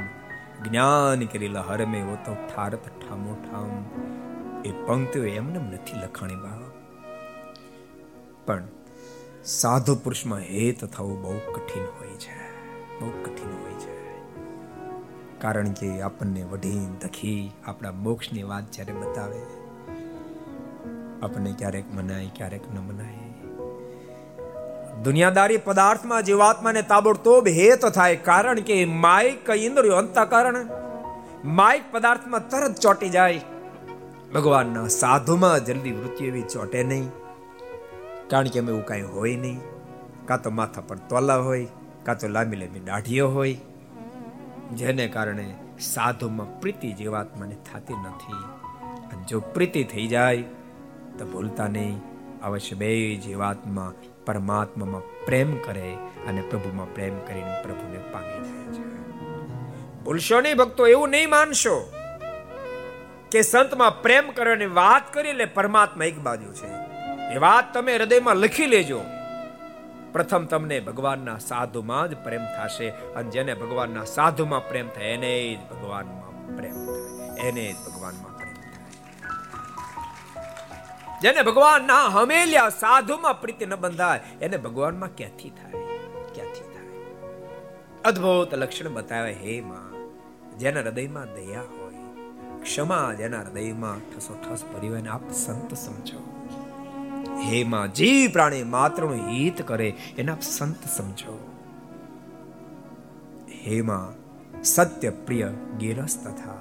જ્ઞાન કરી લહર મેં वो तो ઠારત ઠામો ઠામ એ પંક્તિઓ એમને નથી લખાણી બાપ પણ સાધુ પુરુષમાં હેત થવું બહુ કઠિન હોય છે બહુ કઠિન હોય છે કારણ કે આપણને વઢી, દખી, આપણા મોક્ષની વાત જ્યારે બતાવે, આપણને ક્યારેક મનાય, ક્યારેક ન મનાય. દુનિયાદારી પદાર્થમાં જીવાત્માને તાબડતોબ હેત થાય કારણ કે માઇક ઇન્દ્રિયો અંતકરણ માઇક પદાર્થમાં તરત ચોટી જાય. ભગવાનના સાધુમાં જલ્દી વૃત્તિ એવી ચોટે નહીં. કારણ કે અમે એવું કાંઈ હોય નહીં. કાં તો માથા પર તોલા હોય, કાં તો લાંબી લાંબી દાઢીઓ હોય જેને કારણે સાધુમાં પ્રીતિ જીવાત્માને થતી નથી. અને જો પ્રીતિ થઈ જાય, તો ભૂલતા નહીં. અવશ્ય બે જીવાત્મા પરમાત્મામાં પ્રેમ કરે અને પ્રભુમાં પ્રેમ કરીને પ્રભુને પામી જાય છે. ભૂલશો નહીં ભક્તો, એવું નહીં માનશો કે સંતમાં પ્રેમ કરવાની વાત કરી એટલે પરમાત્મા એક બાજુ છે. એ વાત તમે હૃદયમાં લખી લેજો. પ્રથમ તમને ભગવાનના સાધુમાં જ પ્રેમ થશે. અને જેને ભગવાનના સાધુમાં પ્રેમ થાય, એને જ ભગવાનમાં પ્રેમ થાય. એને જ ભગવાનમાં પ્રેમ થાય. જેને ભગવાનના હમેલ્યા સાધુમાં પ્રીતિ ન બંધાય, એને ભગવાનમાં ક્યાંથી થાય? ક્યાંથી થાય? અદ્ભુત લક્ષણ બતાવે હે માં. જેના હૃદયમાં દયા હોય, ક્ષમા જેના હૃદયમાં ઠસો ઠસ ભરી હોય આપ સંત સમજો. હે માં જીવ પ્રાણી માત્રનું હિત કરે, એના સંત સમજો. હે માં, સત્ય પ્રિય ગિરસ તથા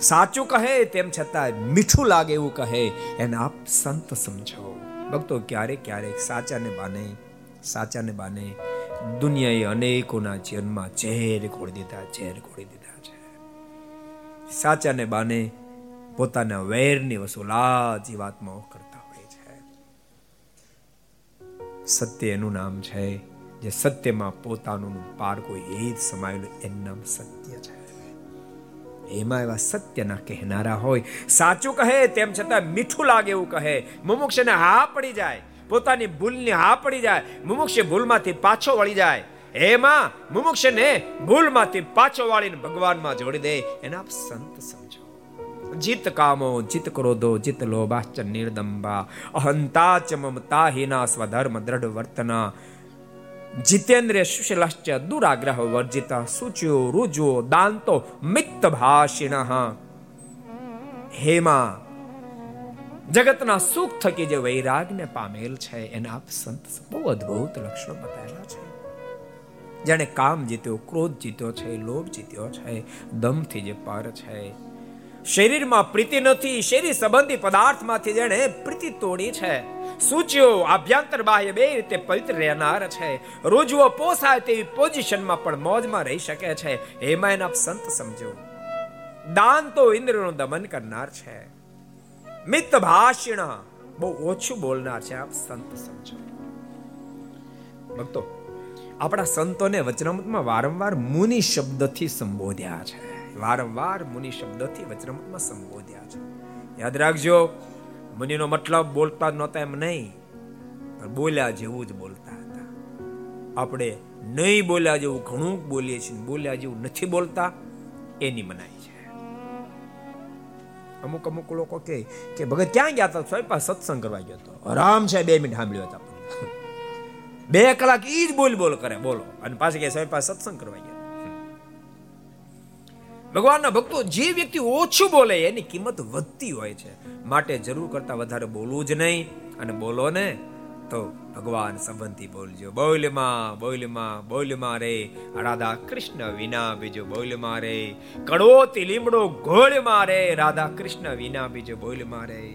સાચું કહે તેમ છતાં મીઠું લાગે એવું કહે, એને આપ સંત સમજો. ભક્તો, ક્યારેક ક્યારેક સાચાને બાને સાચાને બાને દુનિયાએ અનેકોના જીવનમાં ઝેર ખોડી દીધા, ઝેર ખોડી દીધા છે. સાચાને બાને પોતાના વેરની વસૂલા જીવાત્માઓ સત્ય એનું નામ છે, જે સત્યમાં પોતાનું પારકો એ જ સમાયેલું, એનું નામ સત્ય છે. એમાં એવા સત્યના કહેનારા હોય. સાચું કહે તેમ છતાં મીઠું લાગે એવું કહે. મુમુક્ષને હા પડી જાય. પોતાની ભૂલની હા પડી જાય. મુમુક્ષ ભૂલમાંથી પાછો વળી જાય. એમાં મુમુક્ષને ભૂલમાંથી પાછો વાળીને ભગવાનમાં જોડી દે. એના સંત જીત કામો, જીત ક્રોધો, જીત લોભાશ્ચ નિર્દંબા અહંતા ચ મમતા હિના સ્વધર્મ દ્રઢ વર્તના. જીતેન્દ્રિય સુશીલશ્ચ દુરાગ્રહ વર્જિત. સુચ્યો, રુજો, દાંતો, મિત્ત ભાષિણ. હેમા, જગતના સુખ થકી જે વૈરાગને પામેલ છે, એને આપ સંત બહુ અદ્ભુત લક્ષણો બતાવેલા છે. જેને કામ જીત્યો, ક્રોધ જીત્યો છે, લોભ જીત્યો છે, દમથી જે પર છે શરીરમાં પ્રીતિ નથી, શરીર સંબંધી પદાર્થમાંથી જેણે પ્રીતિ તોડી છે. સૂચ્યો આભ્યંતર બાહ્ય બે રીતે પવિત્ર રહેનાર છે. રોજવો પોસાય તેવી પોઝિશનમાં પણ મોજમાં રહી શકે છે. એમાં એના સંત સમજો. દાન તો ઇન્દ્રનું દમન કરનાર છે. મિત ભાષણ, બહુ ઓછું બોલનાર છે, આપ સંત સમજો. ભક્તો, આપણા સંતોને વચનામૃતમાં વારંવાર મુનિ શબ્દથી સંબોધ્યા છે. વારંવાર મુનિ શબ્દથી વચનામૃતમાં સંબોધ્યા છે. યાદ રાખજો, મુનિનો મતલબ બોલતા જ નહોતા એમ નહીં, પણ બોલ્યા જેવું જ બોલતા હતા. આપણે નહીં બોલ્યા જેવું ઘણું બોલીએ છીએ, બોલ્યા જેવું નથી બોલતા, એની મનાઈ છે. અમુક અમુક લોકો કે કે ભગત ક્યાં ગયા હતા? સ્વયં સત્સંગ કરવા ગયો હતો. આરામ છે, બે મિનિટ સાંભળ્યો હતા બે કલાક ઈ જ બોલ બોલ કરે, બોલો. અને પાછી કે સ્વયં સત્સંગ કરવા ગયા. ભગવાનના ભક્તો જે વ્યક્તિ ઓછું બોલે, એની કિંમત વધતી હોય છે. માટે જરૂર કરતા વધારે બોલવું જ નહીં. અને બોલો ને, તો ભગવાન સંબંધી બોલજો. બોલમાં બોલમાં બોલમાં રે. રાધા કૃષ્ણ વિના બીજો બોલમાં રે. કડવો લીમડો ગોળમાં રે. રાધા કૃષ્ણ વિના બીજો બોલમાં રે.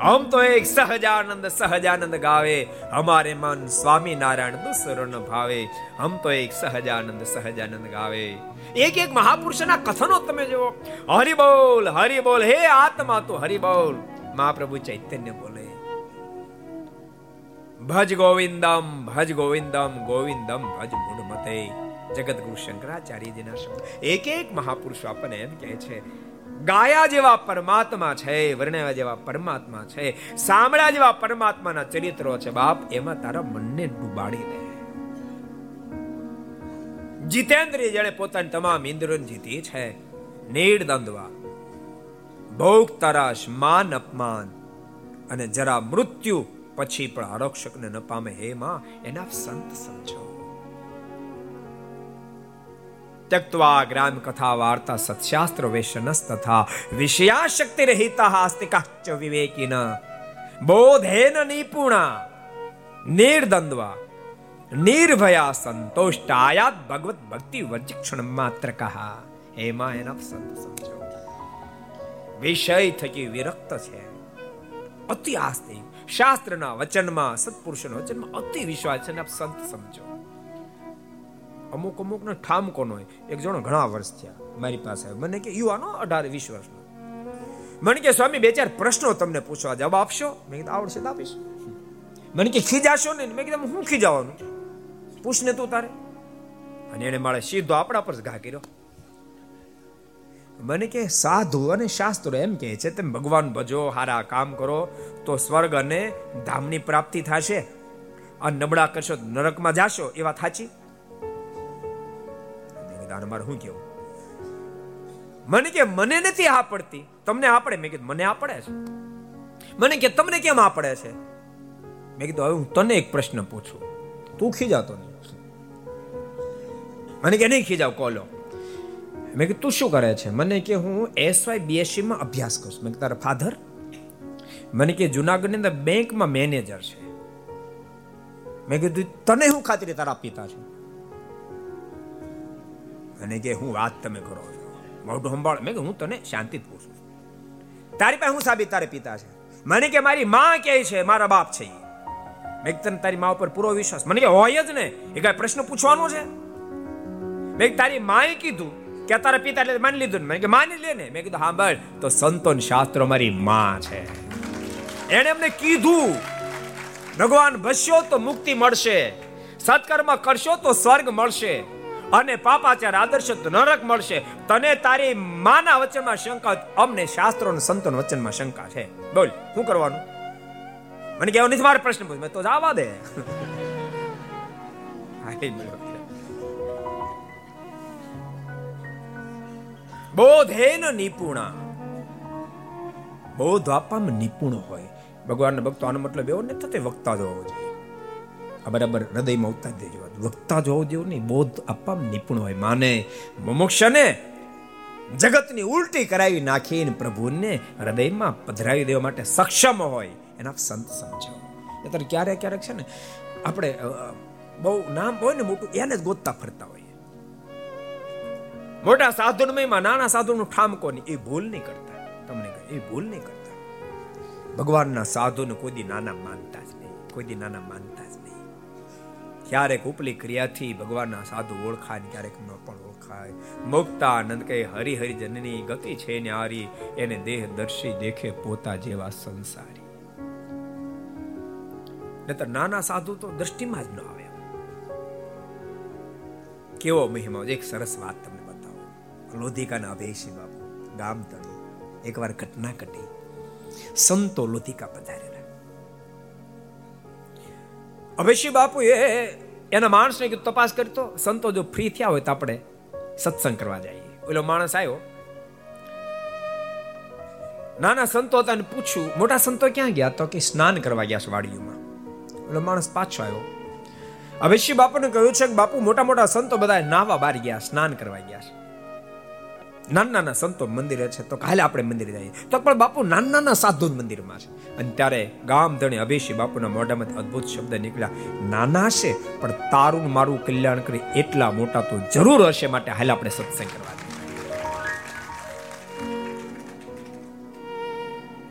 હમ તો એક સહજાનંદ સહજાનંદ ગાવે. હમારે મન સ્વામી નારાયણ દુસરણ ભાવે. હમ તો એક સહજાનંદ સહજાનંદ ગાવે. એક એક મહાપુરુષના કથનો તમે જુઓ. હરિ બોલ હરિ બોલ હે આત્મા તો હરિ બોલ મહાપ્રભુ ચૈતન્ય બોલે. ભજ ગોવિંદમ ભજ ગોવિંદમ ગોવિંદમ ભજ મૂઢમતે જગત ગુરુ શંકરાચાર્યજીના શબ્દ. એક એક મહાપુરુષો આપણને એમ કહે છે, ગાયા જેવા પરમાત્મા છે, વર્ણ્યા જેવા પરમાત્મા છે, સાંભળ્યા જેવા પરમાત્માના ચરિત્રો છે, બાપ, એમાં તારા મનને ડૂબાડી દે. જીતેન્દ્રિય જેણે પોતાની તમામ ઇન્દ્રિયોને જીતી છે. નીડ દંદવા ભોગ તરાશ, માન અપમાન. અને જરા મૃત્યુ પછી પણ આરક્ષકને ન પામે હે માં, એના સંત સમજો. ત્યક્તવા ગ્રામ કથા વાર્તા સત્શાસ્ત્ર વેશનસ તથા વિષયા શક્તિ રહિતા હાસ્તિકાચ વિવેકિના. બોધેન નિપુણા. નિર્દંદવા નિર્ભયા સંતોષાયાત ભગવત ભક્તિ વચિક્ષણ માત્ર કહા એમાં એના સંત સમજો વિષય થકી વિરક્ત છે અતિ આસ્તિક શાસ્ત્રના વચનમાં સત્પુરુષના વચનમાં અતિ વિશ્વાસ છે સંત સમજો અમુક અમુક નો ઠામ કોનો હોય એક જણો ઘણા વર્ષ થયા મારી પાસે મને કે યુવાનો અઢાર વીસ વર્ષનો. મને કે સ્વામી બે ચાર પ્રશ્નો તમને પૂછવા જવાબ આપશો? મેં કીધું આવડશે આપીશ. મને કે, ખીજાશો ને મેં કીધું, હું ખીજાવાનું? પૂછને તું તારે. અને એને મારે સીધો આપણા પર ઘા કર્યો. મને કે સાધુ અને શાસ્ત્રો એમ કહે છે, તમે ભગવાન ભજો, હારા કામ કરો, તો સ્વર્ગ અને ધામની પ્રાપ્તિ થશે. આ નબળા કરશો નરકમાં જાશો. એ વાત સાચી? મારે શું કેવું મને કે, મને નથી આ પડતી. તમને આપડે મેં કીધું, મને આપડે છે. મને કે, તમને કેમ આપડે છે? મેં કીધું, હવે હું તને એક પ્રશ્ન પૂછું. તું ખીજાતો નહીં. મને કે નહીં ખીજાવ કોલો. મેં કીધું, તું શું કરે છે? મને કે, હું એસવાય બીએસસી માં અભ્યાસ કરું છું. મેં તારા ફાધર મને કે, જુનાગઢની અંદર બેંકમાં મેનેજર છે. મેં કીધું, તને હું ખાતરી તારા પિતા છે? મને કે, હું વાત તમે કરો છો. મોઢું સંભાળ. મેં કે હું તને શાંતિ પૂછું તારી પાસે હું સાબિત તારે પિતા છે? મને કે, મારી માં કે છે, મારા બાપ છે મેં તને તારી મા ઉપર પૂરો વિશ્વાસ. મને કે, હોય જ ને. એ કઈ પ્રશ્ન પૂછવાનો છે? મેં તારી માએ કીધું કે તારા પિતા એટલે માની લીધું મેં કે માની લે ને. મેં કીધું, હા, બળ. તો સંતોન શાસ્ત્રો મારી માં છે. એને એમને કીધું, ભગવાન ભસ્યો તો મુક્તિ મળશે, સત્કર્મ કરશો તો સ્વર્ગ મળશે અને પાપાચાર આદર્શ તો નરક મળશે. તને તારી માના વચનમાં શંકા અમને શાસ્ત્રો અને સંતોન વચનમાં શંકા છે. બોલ, શું કરવાનું? મને કેવો નથી, મારે પ્રશ્ન પૂછ મેં તો જવા દે. બોધેન નિપુણા. બોધ આપવામાં નિપુણ હોય. ભગવાનના ભક્તો આનો મતલબ એવો ને થતે વક્તા જ હોવો જોઈએ. આ બરાબર હૃદયમાં ઉતાર દેજો વક્તા જ હોવો જોઈએ નહીં, બોધ આપવામાં નિપુણ હોય. માને મોક્ષને જગતની ઉલટી કરાવી નાખીને પ્રભુને હૃદયમાં પધરાવી દેવા માટે સક્ષમ હોય. એના સંત સમજો. નહીતર ક્યારેક ક્યારેક છે ને? આપણે બહુ નામ હોય ને મોટું, એને જ ગોતતા ફરતા હોય. મોટા સાધુમાં નાના સાધુનું ઠામકો નહીં એ ભૂલ નહીં કરતા. તમને એ ભૂલ નહીં કરતા. ભગવાનના સાધુને કોઈ નાના માનતા જ નહીં. કોઈ નાના માનતા જ નહીં. ક્યારેક ઉપલી ક્રિયાથી ભગવાનના સાધુ ઓળખાય ક્યારેક ન પણ ઓળખાય. મુક્તા આનંદ કહે હરિ હરિ જનની ગતિ છે ને આરી, એને દેહ દર્શી દેખે પોતા જેવા સંસારી. નતર નાના સાધુ તો દ્રષ્ટિમાં જ ન આવે. કેવો મહિમા, એક સરસ વાત તમને લોધિકાના અભેશી બાપુ, ગામ તળી. એકવાર ઘટના ઘટી. સંતો લોધિકા પધારેલા. અભેશી બાપુ એ એના માણસને કીધું, તપાસ કરતો સંતો જો ફ્રી થયા હોય તો આપણે સત્સંગ કરવા જઈએ. ઓલો માણસ આવ્યો નાના સંતો હતા પૂછ્યું, મોટા સંતો ક્યાં ગયા? તો કે સ્નાન કરવા ગયા છે વાડીઓમાં. ઓલો માણસ પાછો આવ્યો અભિષી બાપુને કહ્યું છે કે, બાપુ મોટા મોટા સંતો બધા નાવા બહાર ગયા, સ્નાન કરવા ગયા છે. નાના નાના સંતો મંદિરે છે તો કાલે આપણે મંદિરે જઈએ. તો પણ બાપુ નાના નાના સાધુ મંદિરમાં છે. અને ત્યારે ગામ ધણી અભિષી બાપુના મોઢામાંથી અદ્ભુત શબ્દ નીકળ્યા. નાના છે પણ તારું મારું કલ્યાણ કરી એટલા મોટા તો જરૂર હશે માટે હાલ આપણે સત્સંગ કરવા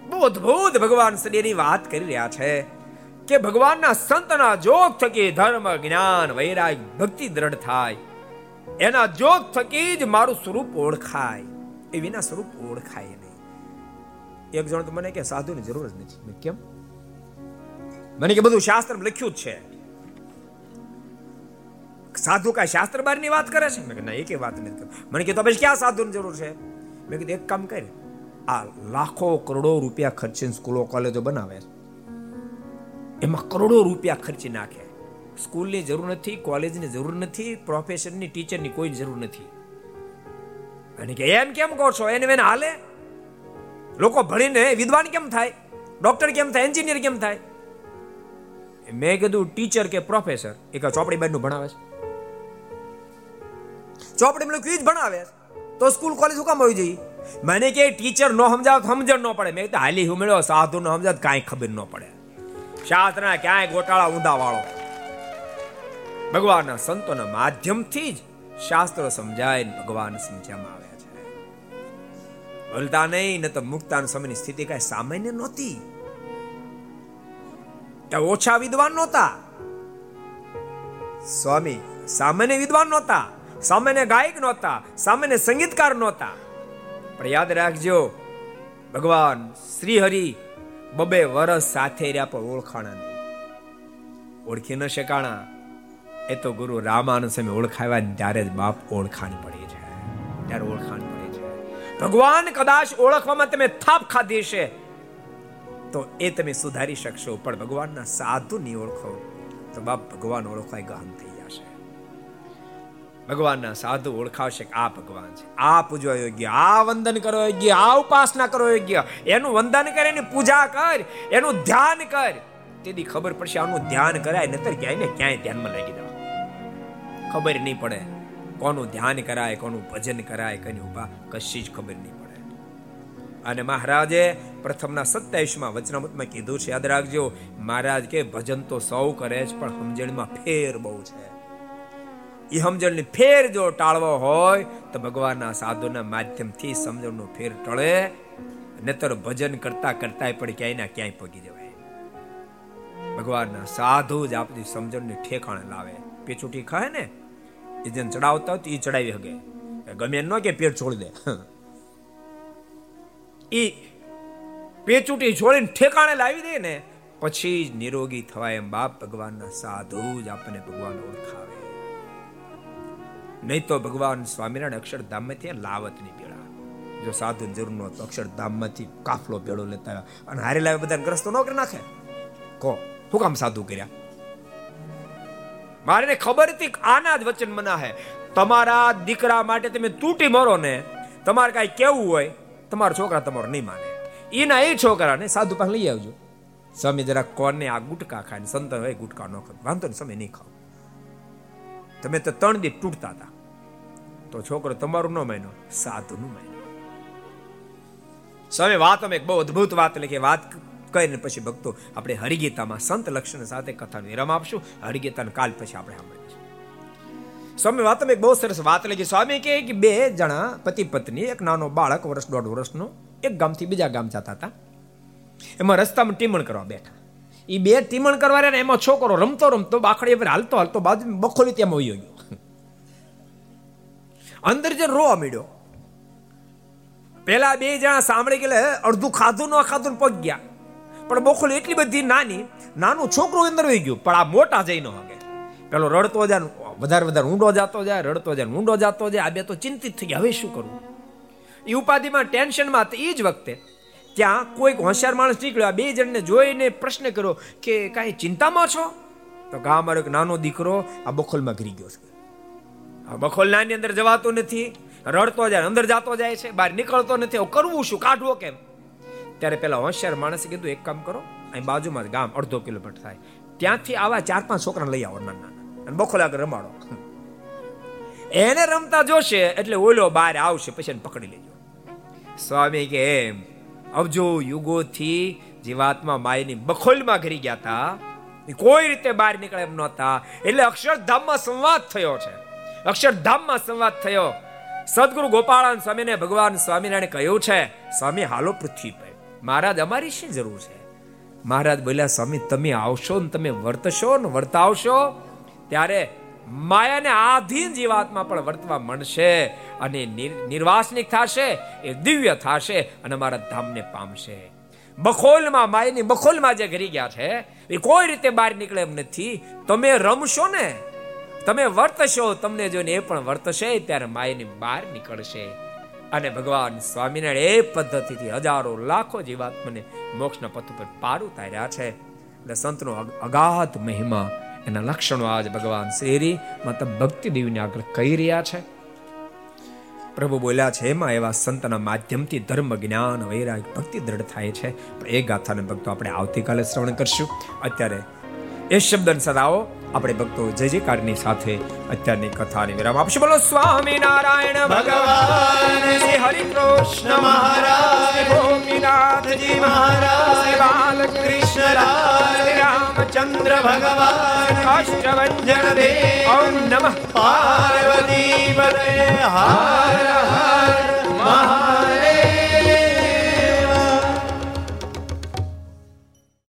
બહુ અદ્ભુત ભગવાન શ્રીની વાત કરી રહ્યા છે કે ભગવાનના સંતના જોગ થકી ધર્મ, જ્ઞાન વૈરાગ ભક્તિ દ્રઢ થાય. એના જોગ થકી જ મારું સ્વરૂપ ઓળખાય. એ વિના સ્વરૂપ ઓળખાય નહીં. એક જણ તો મને કે સાધુની જરૂર જ નથી. કેમ? મને કે, બધું શાસ્ત્ર લખ્યું જ છે. સાધુ કાંઈ શાસ્ત્ર બારની વાત કરે છે? મેં કે ના, એક વાત નથી મને કે, તો પછી ક્યાં સાધુની જરૂર છે? મેં કીધું, એક કામ કરી, આ લાખો કરોડો રૂપિયા ખર્ચીને સ્કૂલો, કોલેજો બનાવે. એમાં કરોડો રૂપિયા ખર્ચી નાખે. સ્કૂલની જરૂર નથી, કોલેજની જરૂર નથી પ્રોફેશનની ટીચરની કોઈ જરૂર નથી. અને કે એમ કેમ કહો છો? એને એને હાલે? લોકો ભણીને વિદ્વાન કેમ થાય? ડોક્ટર કેમ થાય? એન્જિનિયર કેમ થાય? મેં કીધું ટીચર કે પ્રોફેસર એક ચોપડી બાજુ ભણાવે છે. ચોપડી ક્વિઝ ભણાવે તો સ્કૂલ, કોલેજ શું કામ આવી જઈ? મને કે ટીચર નો સમજાવ સમજણ ન પડે. મેં હાલી હું મેળ્યો સાધુ નો સમજાવ કાંઈ ખબર ન પડે. શાસ્ત્રના ક્યાંય ગોટાળા ઊંધા વાળો. ભગવાનના સંતોના માધ્યમથી જ શાસ્ત્રો સમજાય ભગવાન સમજ્યામાં આવ્યા છે. બોલતા નહીં, ન તો મુક્તાન સમયની સ્થિતિ કઈ સામાન્ય નહોતી. ઓછા વિદ્વાન નહોતા. સ્વામી સામાન્ય વિદ્વાન નહોતા, સામાન્ય ગાયક નહોતા, સામાન્ય સંગીતકાર નહોતા. પણ યાદ રાખજો, ભગવાન શ્રી હરિ બબે વરસ સાથે રહ્યા પણ ઓળખાણા નહીં. ઓળખી ન શકાણા. એ તો ગુરુ રામાનંદ સ્વામી ઓળખાવ્યા ત્યારે જ બાપ ઓળખાણ પડી છે. ત્યારે ઓળખાણ પડી છે. ભગવાન કદાચ ઓળખવામાં તમે થાપ ખાધી છે તો એ તમે સુધારી શકશો, પણ ભગવાનના સાધુ નહીં ઓળખો, તો બાપ ભગવાન ઓળખવાય ગહન થઈ જશે. ભગવાનના સાધુ ઓળખાવશે આ ભગવાન છે. આ પૂજવા યોગ્ય, આ વંદન કરો યોગ્ય, આ ઉપાસના કરો યોગ્ય, એનું વંદન કર, એની પૂજા કર, એનું ધ્યાન કર. તેથી ખબર પડશે આનું ધ્યાન કરાય, નતર ક્યાંય ને ક્યાંય ધ્યાનમાં લાગી જવા ખબર નહીં પડે. કોનું ધ્યાન કરાય, કોનું ભજન કરાય, કોની ઊભા, કશી જ ખબર નહીં પડે. અને મહારાજે પ્રથમના સત્યાવીસમાં વચનામૃતમાં કીધું છે, યાદ રાખજો, મહારાજ કે ભજન તો સૌ કરે છે પણ સમજણમાં ફેર બહુ છે. એ સમજણની ફેર જો ટાળવો હોય, તો ભગવાનના સાધુના માધ્યમથી સમજણનો ફેર ટળે નતર ભજન કરતા કરતા પણ ક્યાંય ના ક્યાંય પગી જવાય. ભગવાનના સાધુ જ આપણી સમજણને ઠેકાણે લાવે. પેચુટી ખાય ને? એ જેને ચડાવતા હોય એ ચડાવી શકે. ગમે ન કે પેટ છોડી દે. એ પેચુટી છોડીને ઠેકાણે લાવી દે ને, પછી જ નિરોગી થવાય એમ બાપ ભગવાનના સાધુ જ આપણને ભગવાન ઓળખાવે. નહીં તો ભગવાન સ્વામિનારાયણ અક્ષરધામમાંથી લાવત નહીં પેળા જો સાધુ જરૂર નો તો અક્ષરધામમાંથી કાફલો પેળો લેતા અને હારે લાવે બધા ગ્રસ્તો ન કરી નાખે. કો, શું કામ સાધુ કર્યા? મારે ખબર હતી આના જ વચન મના હે. તમારા દીકરા માટે તમે તૂટી મરો ને, તમારે કાંઈ કેવું હોય, તમારા છોકરા તમારો નહીં માને. એના એ છોકરાને સાધુ પાસે લઈ આવજો. સ્વામી જરા કોને આ ગુટકા ખાય સંત હોય ગુટકા ન ખાય. વાંધો ને સમય નહીં ખાવ. તમે તો ત્રણ દી તૂટતા હતા. તો છોકરો તમારું ન માન્યો, સાધુનું માન્યો. સ્વામી વાત અમે બહુ અદ્ભુત વાત લખી, વાત કરીને પછી ભક્તો આપણે હરિગીતામાં સંત લક્ષણ સાથે કથા વિરામ આપશું. હરિગીતાને કાલ પછી આપણે સાંભળીશું. સ્વામી વાત એક બહુ સરસ વાત લખી. સ્વામી કહે કે બે જણા પતિ પત્ની, એક નાનો બાળક વર્ષ દોઢ વર્ષનો, એક ગામથી બીજા ગામ જતા હતા. એમાં રસ્તામાં ટીમણ કરવા બેઠા. એ બે ટીમણ કરવા રહ્યા એમાં છોકરો રમતો રમતો બાખડી પર હાલતો હાલતો બાજુ બખોલી તેમ વયો ગયો. અંદર જે રોવા મળ્યો પેલા બે જણા સાંભળી ગયેલા અડધું ખાધું, ન ખાધું પગ ગયા. પણ બખોલી એટલી બધી નાની, નાનું છોકરું અંદર વહી ગયું, પણ આ મોટા જઈ ન હગે પેલો રડતો જાય વધારે વધારે ઊંડો જાતો જાય, રડતો જાય ઊંડો જાતો જાય, આ બે તો ચિંતિત થઈ ગયા, હવે શું કરવું એ ઉપાધિમાં ટેન્શનમાં એ જ વખતે, ત્યાં કોઈક હોશિયાર માણસ નીકળ્યો, આ બે જણને જોઈને પ્રશ્ન કર્યો કે, કાંઈ ચિંતામાં છો? તો મારો એક નાનો દીકરો આ બખોલમાં ઘરી ગયો છે. આ બખોલ નાની અંદર જવાતો નથી, રડતો જાય, અંદર જાતો જાય છે, બહાર નીકળતો નથી કરવું શું, કાઢવો કેમ? ત્યારે પેલા હોશિયાર માણસે કીધું, એક કામ કરો, અહીં બાજુમાં ગામ, અડધો કિલોમીટર થાય. ત્યાંથી આવા ચાર પાંચ છોકરાને લઈ આવો નાના અને બખોલા રમાડો. એને રમતા જોશે, એટલે ઓલો બહાર આવશે, પછી એને પકડી લેજો. સ્વામી કે, એમ અબજો યુગોથી જીવાત્મા માયની બખોલમાં ઘરી ગયા હતા કોઈ રીતે બહાર નીકળે એમ નહોતા. એટલે અક્ષરધામમાં સંવાદ થયો છે. અક્ષરધામમાં સંવાદ થયો. સદગુરુ ગોપાળાન સ્વામીને ભગવાન સ્વામિનારાયણ કહ્યું છે, સ્વામી, હાલો પૃથ્વી પર. મહારાજ, અમારી શી જરૂર છે? મહારાજ બોલ્યા, સ્વામી, તમે આવશો ને તમે વર્તશો ને વર્તાવશો, ત્યારે માયાને આધીન જીવાત્મા પણ વર્તવા મળશે અને નિર્વાસનિક થશે, એ દિવ્ય થશે અને મારા ધામને પામશે. બખોલમાં માયની બખોલમાં જે ઘરી ગયા છે, એ કોઈ રીતે બહાર નીકળે એમ નથી. તમે રમશો ને, તમે વર્તશો, તમને જોઈને એ પણ વર્તશે, ત્યારે માયની બહાર નીકળશે. અને ભગવાન સ્વામિનારાયણ એ પદ્ધતિથી હજારો લાખો જીવાત્મને મોક્ષના પથ ઉપર પાર ઉતાર્યા છે. એટલે સંતનો અગાધ મહિમા, એના લક્ષણો આજ ભગવાન શેરી માતા ભક્તિ દેવીને આગળ કહી રહ્યા છે. પ્રભુ બોલ્યા છે, એમાં એવા સંતના માધ્યમથી ધર્મ, જ્ઞાન, વૈરાગ, ભક્તિ દ્રઢ થાય છે. એ ગાથાને ભક્તો આપણે આવતીકાલે શ્રવણ કરશું. અત્યારે એ શબ્દને સદાઓ આપણે ભક્તો જય જયકારની સાથે અત્યારની કથાને વિરામ આપશું. બોલો સ્વામી નારાયણ ભગવાન. હરિ કૃષ્ણ મહારાજ, ગોપીનાથજી મહારાજ બાલકૃષ્ણ રામચંદ્ર ભગવાન કાષ્ટભંજન દેવ, ઓમ નમઃ. પાર્વતી હર હર મહા